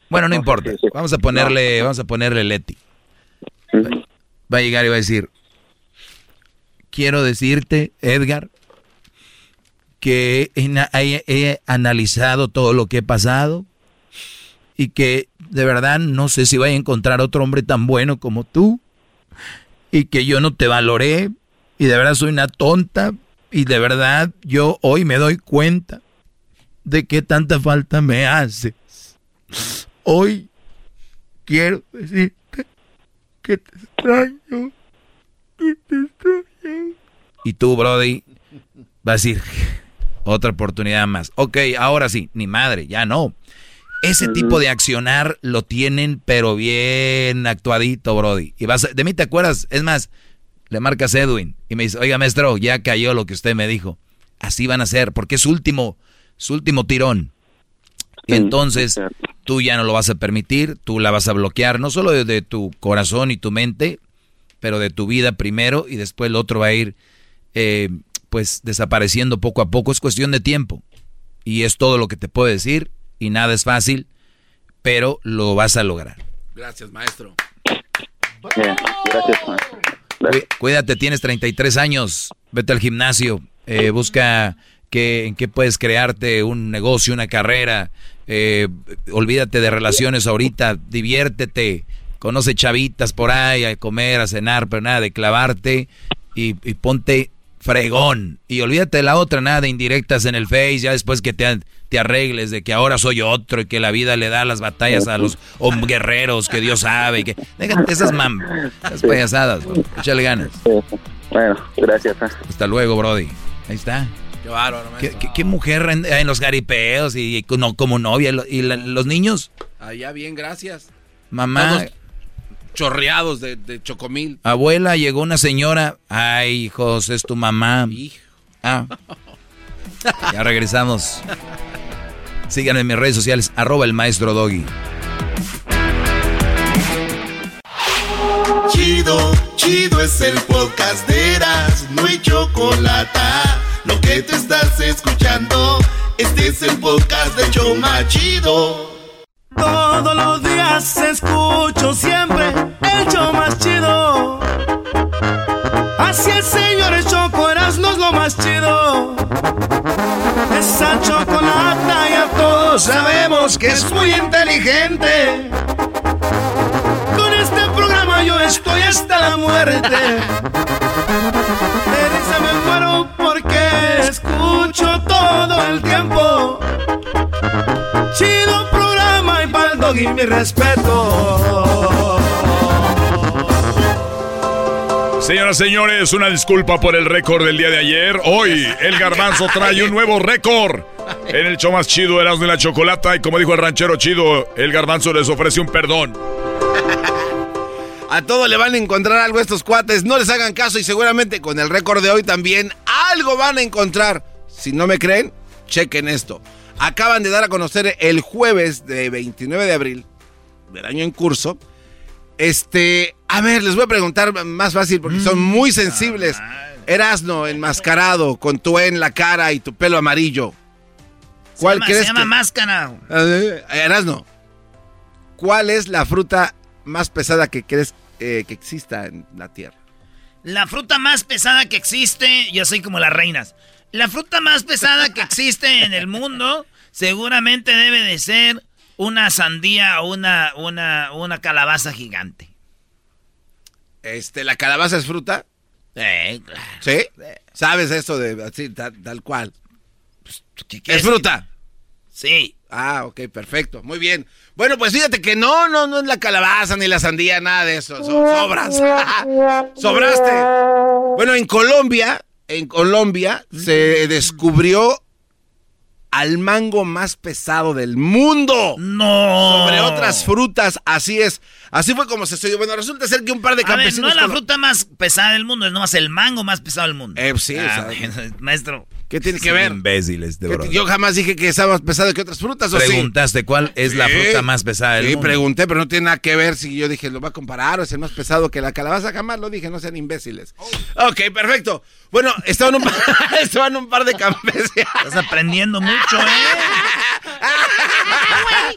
Speaker 6: Bueno, no importa. Vamos a ponerle, vamos a ponerle Leti. Va a llegar y va a decir, quiero decirte, Edgar, que he- he analizado todo lo que he pasado y que de verdad no sé si voy a encontrar otro hombre tan bueno como tú y que yo no te valoré y de verdad soy una tonta y de verdad yo hoy me doy cuenta de qué tanta falta me haces. Hoy quiero decirte que te extraño, que te extraño. Y tú, Brody, vas a decir, otra oportunidad más. Ok, ahora sí, ni madre, ya no. Ese tipo de accionar lo tienen, pero bien actuadito, Brody. Y vas a- de mí te acuerdas, es más, le marcas Edwin y me dice, oiga, maestro, ya cayó lo que usted me dijo. Así van a ser, porque es su último, su último tirón. Y entonces tú ya no lo vas a permitir, tú la vas a bloquear, no solo de, de tu corazón y tu mente, pero de tu vida primero y después el otro va a ir eh, pues desapareciendo poco a poco. Es cuestión de tiempo. Y es todo lo que te puedo decir y nada es fácil, pero lo vas a lograr.
Speaker 7: Gracias, maestro.
Speaker 40: Bien, gracias. maestro.
Speaker 6: Cuídate, tienes 33 años. Vete al gimnasio. Eh, busca que, en qué puedes crearte un negocio, una carrera. Eh, olvídate de relaciones ahorita. Diviértete. Conoce chavitas por ahí a comer, a cenar, pero nada de clavarte. Y, y ponte fregón. Y olvídate de la otra, nada de indirectas en el Face, ya después que te, te arregles de que ahora soy otro y que la vida le da las batallas a los guerreros que Dios sabe. Y que, déjate esas, mam, esas payasadas, échale ganas.
Speaker 40: Bueno, gracias. ¿eh?
Speaker 6: Hasta luego, Brody. Ahí está.
Speaker 7: Qué bárbaro,
Speaker 6: ¿Qué, qué, qué mujer en, en, los garipeos y, y no, como novia? ¿Y la, los niños?
Speaker 7: Allá bien, gracias.
Speaker 6: Mamá.
Speaker 7: Todos chorreados de, de, chocomil.
Speaker 6: Abuela, llegó una señora. Ay, hijos, es tu mamá.
Speaker 7: Hijo.
Speaker 6: Ah. ya regresamos. Síganme en mis redes sociales, arroba el maestro Doggy.
Speaker 3: Chido, chido es el podcast de Eras, no hay chocolate. Lo que te estás escuchando, este es el podcast de Choma Chido.
Speaker 39: Todos los días escucho siempre el show más chido. Así el señor Choco Erasmo es lo más chido. Esa chocolata ya todos sabemos que es muy inteligente. Con este programa yo estoy hasta la muerte. De risa me muero porque escucho todo el tiempo. Chido programa y pa'l doggy mi respeto.
Speaker 12: Señoras y señores, una disculpa por el récord del día de ayer. Hoy el garbanzo trae un nuevo récord. En el show más chido Erasmo de la Chocolata. Y como dijo el ranchero chido, el garbanzo les ofrece un perdón.
Speaker 7: A todos le van a encontrar algo a estos cuates. No les hagan caso y seguramente con el récord de hoy también algo van a encontrar. Si no me creen, chequen esto. Acaban de dar a conocer el jueves de 29 de abril del año en curso. Este, a ver, les voy a preguntar más fácil porque son muy sensibles. Erasno enmascarado con tu E en la cara y tu pelo amarillo.
Speaker 5: ¿Cuál se llama, crees se llama que... máscara.
Speaker 7: Erasno, ¿cuál es la fruta más pesada que crees eh, que exista en la tierra?
Speaker 5: La fruta más pesada que existe, yo soy como las reinas. La fruta más pesada que existe en el mundo seguramente debe de ser una sandía o una, una, una calabaza gigante.
Speaker 7: Este, ¿la calabaza es fruta?
Speaker 5: Eh, claro.
Speaker 7: ¿Sí? ¿Sabes eso de así, tal, tal cual? Pues, ¿Es fruta?
Speaker 5: Sí.
Speaker 7: Ah, ok, perfecto. Muy bien. Bueno, pues fíjate que no, no, no es la calabaza ni la sandía, nada de eso. Sobras. Sobraste. Bueno, en Colombia, en Colombia se descubrió al mango más pesado del mundo.
Speaker 5: No.
Speaker 7: Sobre otras frutas, así es. Así fue como se estudió. Bueno, resulta ser que un par de campesinos...
Speaker 5: A ver, no es la fruta más pesada del mundo, es nomás el mango más pesado del mundo.
Speaker 7: Eh, sí,
Speaker 5: ah, maestro.
Speaker 7: ¿Qué tiene que ver?
Speaker 6: Imbéciles, de verdad.
Speaker 7: Yo jamás dije que estaba más pesado que otras frutas, ¿o
Speaker 6: Preguntaste
Speaker 7: sí?
Speaker 6: cuál es sí. la fruta más pesada del
Speaker 7: sí,
Speaker 6: mundo.
Speaker 7: Sí, pregunté, pero no tiene nada que ver si yo dije, lo va a comparar o es el más pesado que la calabaza. Jamás lo dije, no sean imbéciles. Oh. Ok, perfecto. Bueno, estaban un, estaban un par de campesinos.
Speaker 5: Estás aprendiendo mucho, ¿eh?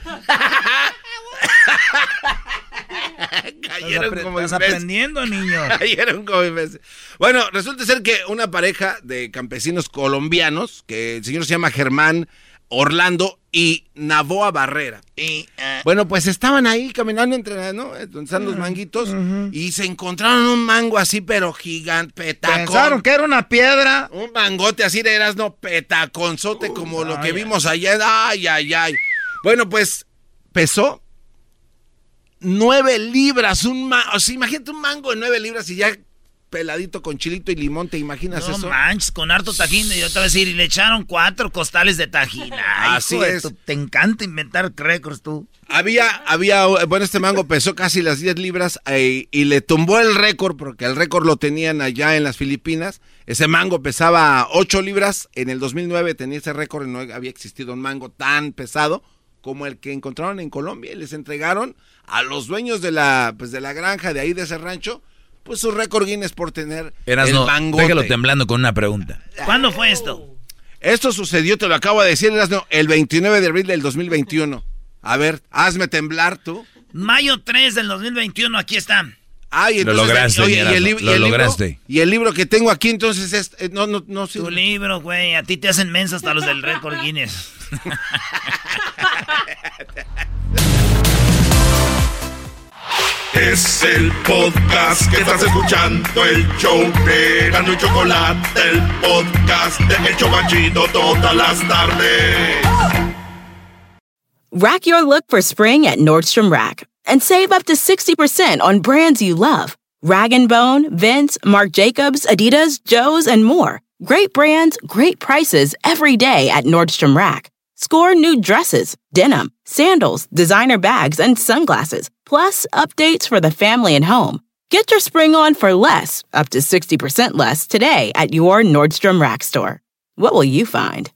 Speaker 7: Cayeron como
Speaker 5: estás aprendiendo, niño.
Speaker 7: Cayeron como imbéciles. Bueno, resulta ser que una pareja de campesinos colombianos, que el señor se llama Germán Orlando y Navoa Barrera.
Speaker 5: Y, uh,
Speaker 7: bueno, pues estaban ahí caminando entre, ¿no? Donde están los manguitos uh -huh. y se encontraron un mango así, pero gigante, petacón.
Speaker 5: Pensaron que era una piedra.
Speaker 7: Un mangote así de eras, no, petaconzote, uh, como lo que vimos allá. Ay, ay, ay. Bueno, pues pesó nueve libras. Un ma o sea, imagínate un mango de nueve libras y ya peladito con chilito y limón, ¿te imaginas
Speaker 5: no
Speaker 7: eso?
Speaker 5: No manches, con harto tajín, yo te voy a decir, y le echaron cuatro costales de tajín. Ay,
Speaker 7: Así es.
Speaker 5: Te encanta inventar récords tú.
Speaker 7: Había, había, bueno, este mango pesó casi las 10 libras eh, y le tumbó el récord, porque el récord lo tenían allá en las Filipinas. Ese mango pesaba 8 libras, en el 2009 tenía ese récord y no había existido un mango tan pesado como el que encontraron en Colombia y les entregaron a los dueños de la, pues, de la granja de ahí de ese rancho pues su récord Guinness por tener
Speaker 6: Eras
Speaker 7: el
Speaker 6: no,
Speaker 7: mangote.
Speaker 6: Déjalo temblando con una pregunta.
Speaker 5: ¿Cuándo fue esto?
Speaker 7: Esto sucedió, te lo acabo de decir, Erasno, el 29 de abril del 2021. A ver, hazme temblar tú.
Speaker 5: Mayo 3 del 2021, aquí está.
Speaker 7: Ay,
Speaker 6: lo
Speaker 7: entonces,
Speaker 6: lograste,
Speaker 7: oye, y el,
Speaker 6: lo
Speaker 7: y el libro-
Speaker 6: lograste.
Speaker 7: y el libro que tengo aquí, entonces, es, eh, no, no, no, sí.
Speaker 5: Tu libro, güey, a ti te hacen mensa hasta los del récord Guinness.
Speaker 3: Es el podcast que estás escuchando, el show de Gano y Chocolate, el podcast de El Chobachito todas las tardes.
Speaker 2: Rack your look for spring at Nordstrom Rack and save up to 60% on brands you love. Rag & Bone, Vince, Marc Jacobs, Adidas, Joe's, and more. Great brands, great prices every day at Nordstrom Rack. Score new dresses, denim, sandals, designer bags, and sunglasses, plus updates for the family and home. Get your spring on for less, up to 60% less, today at your Nordstrom Rack store. What will you find?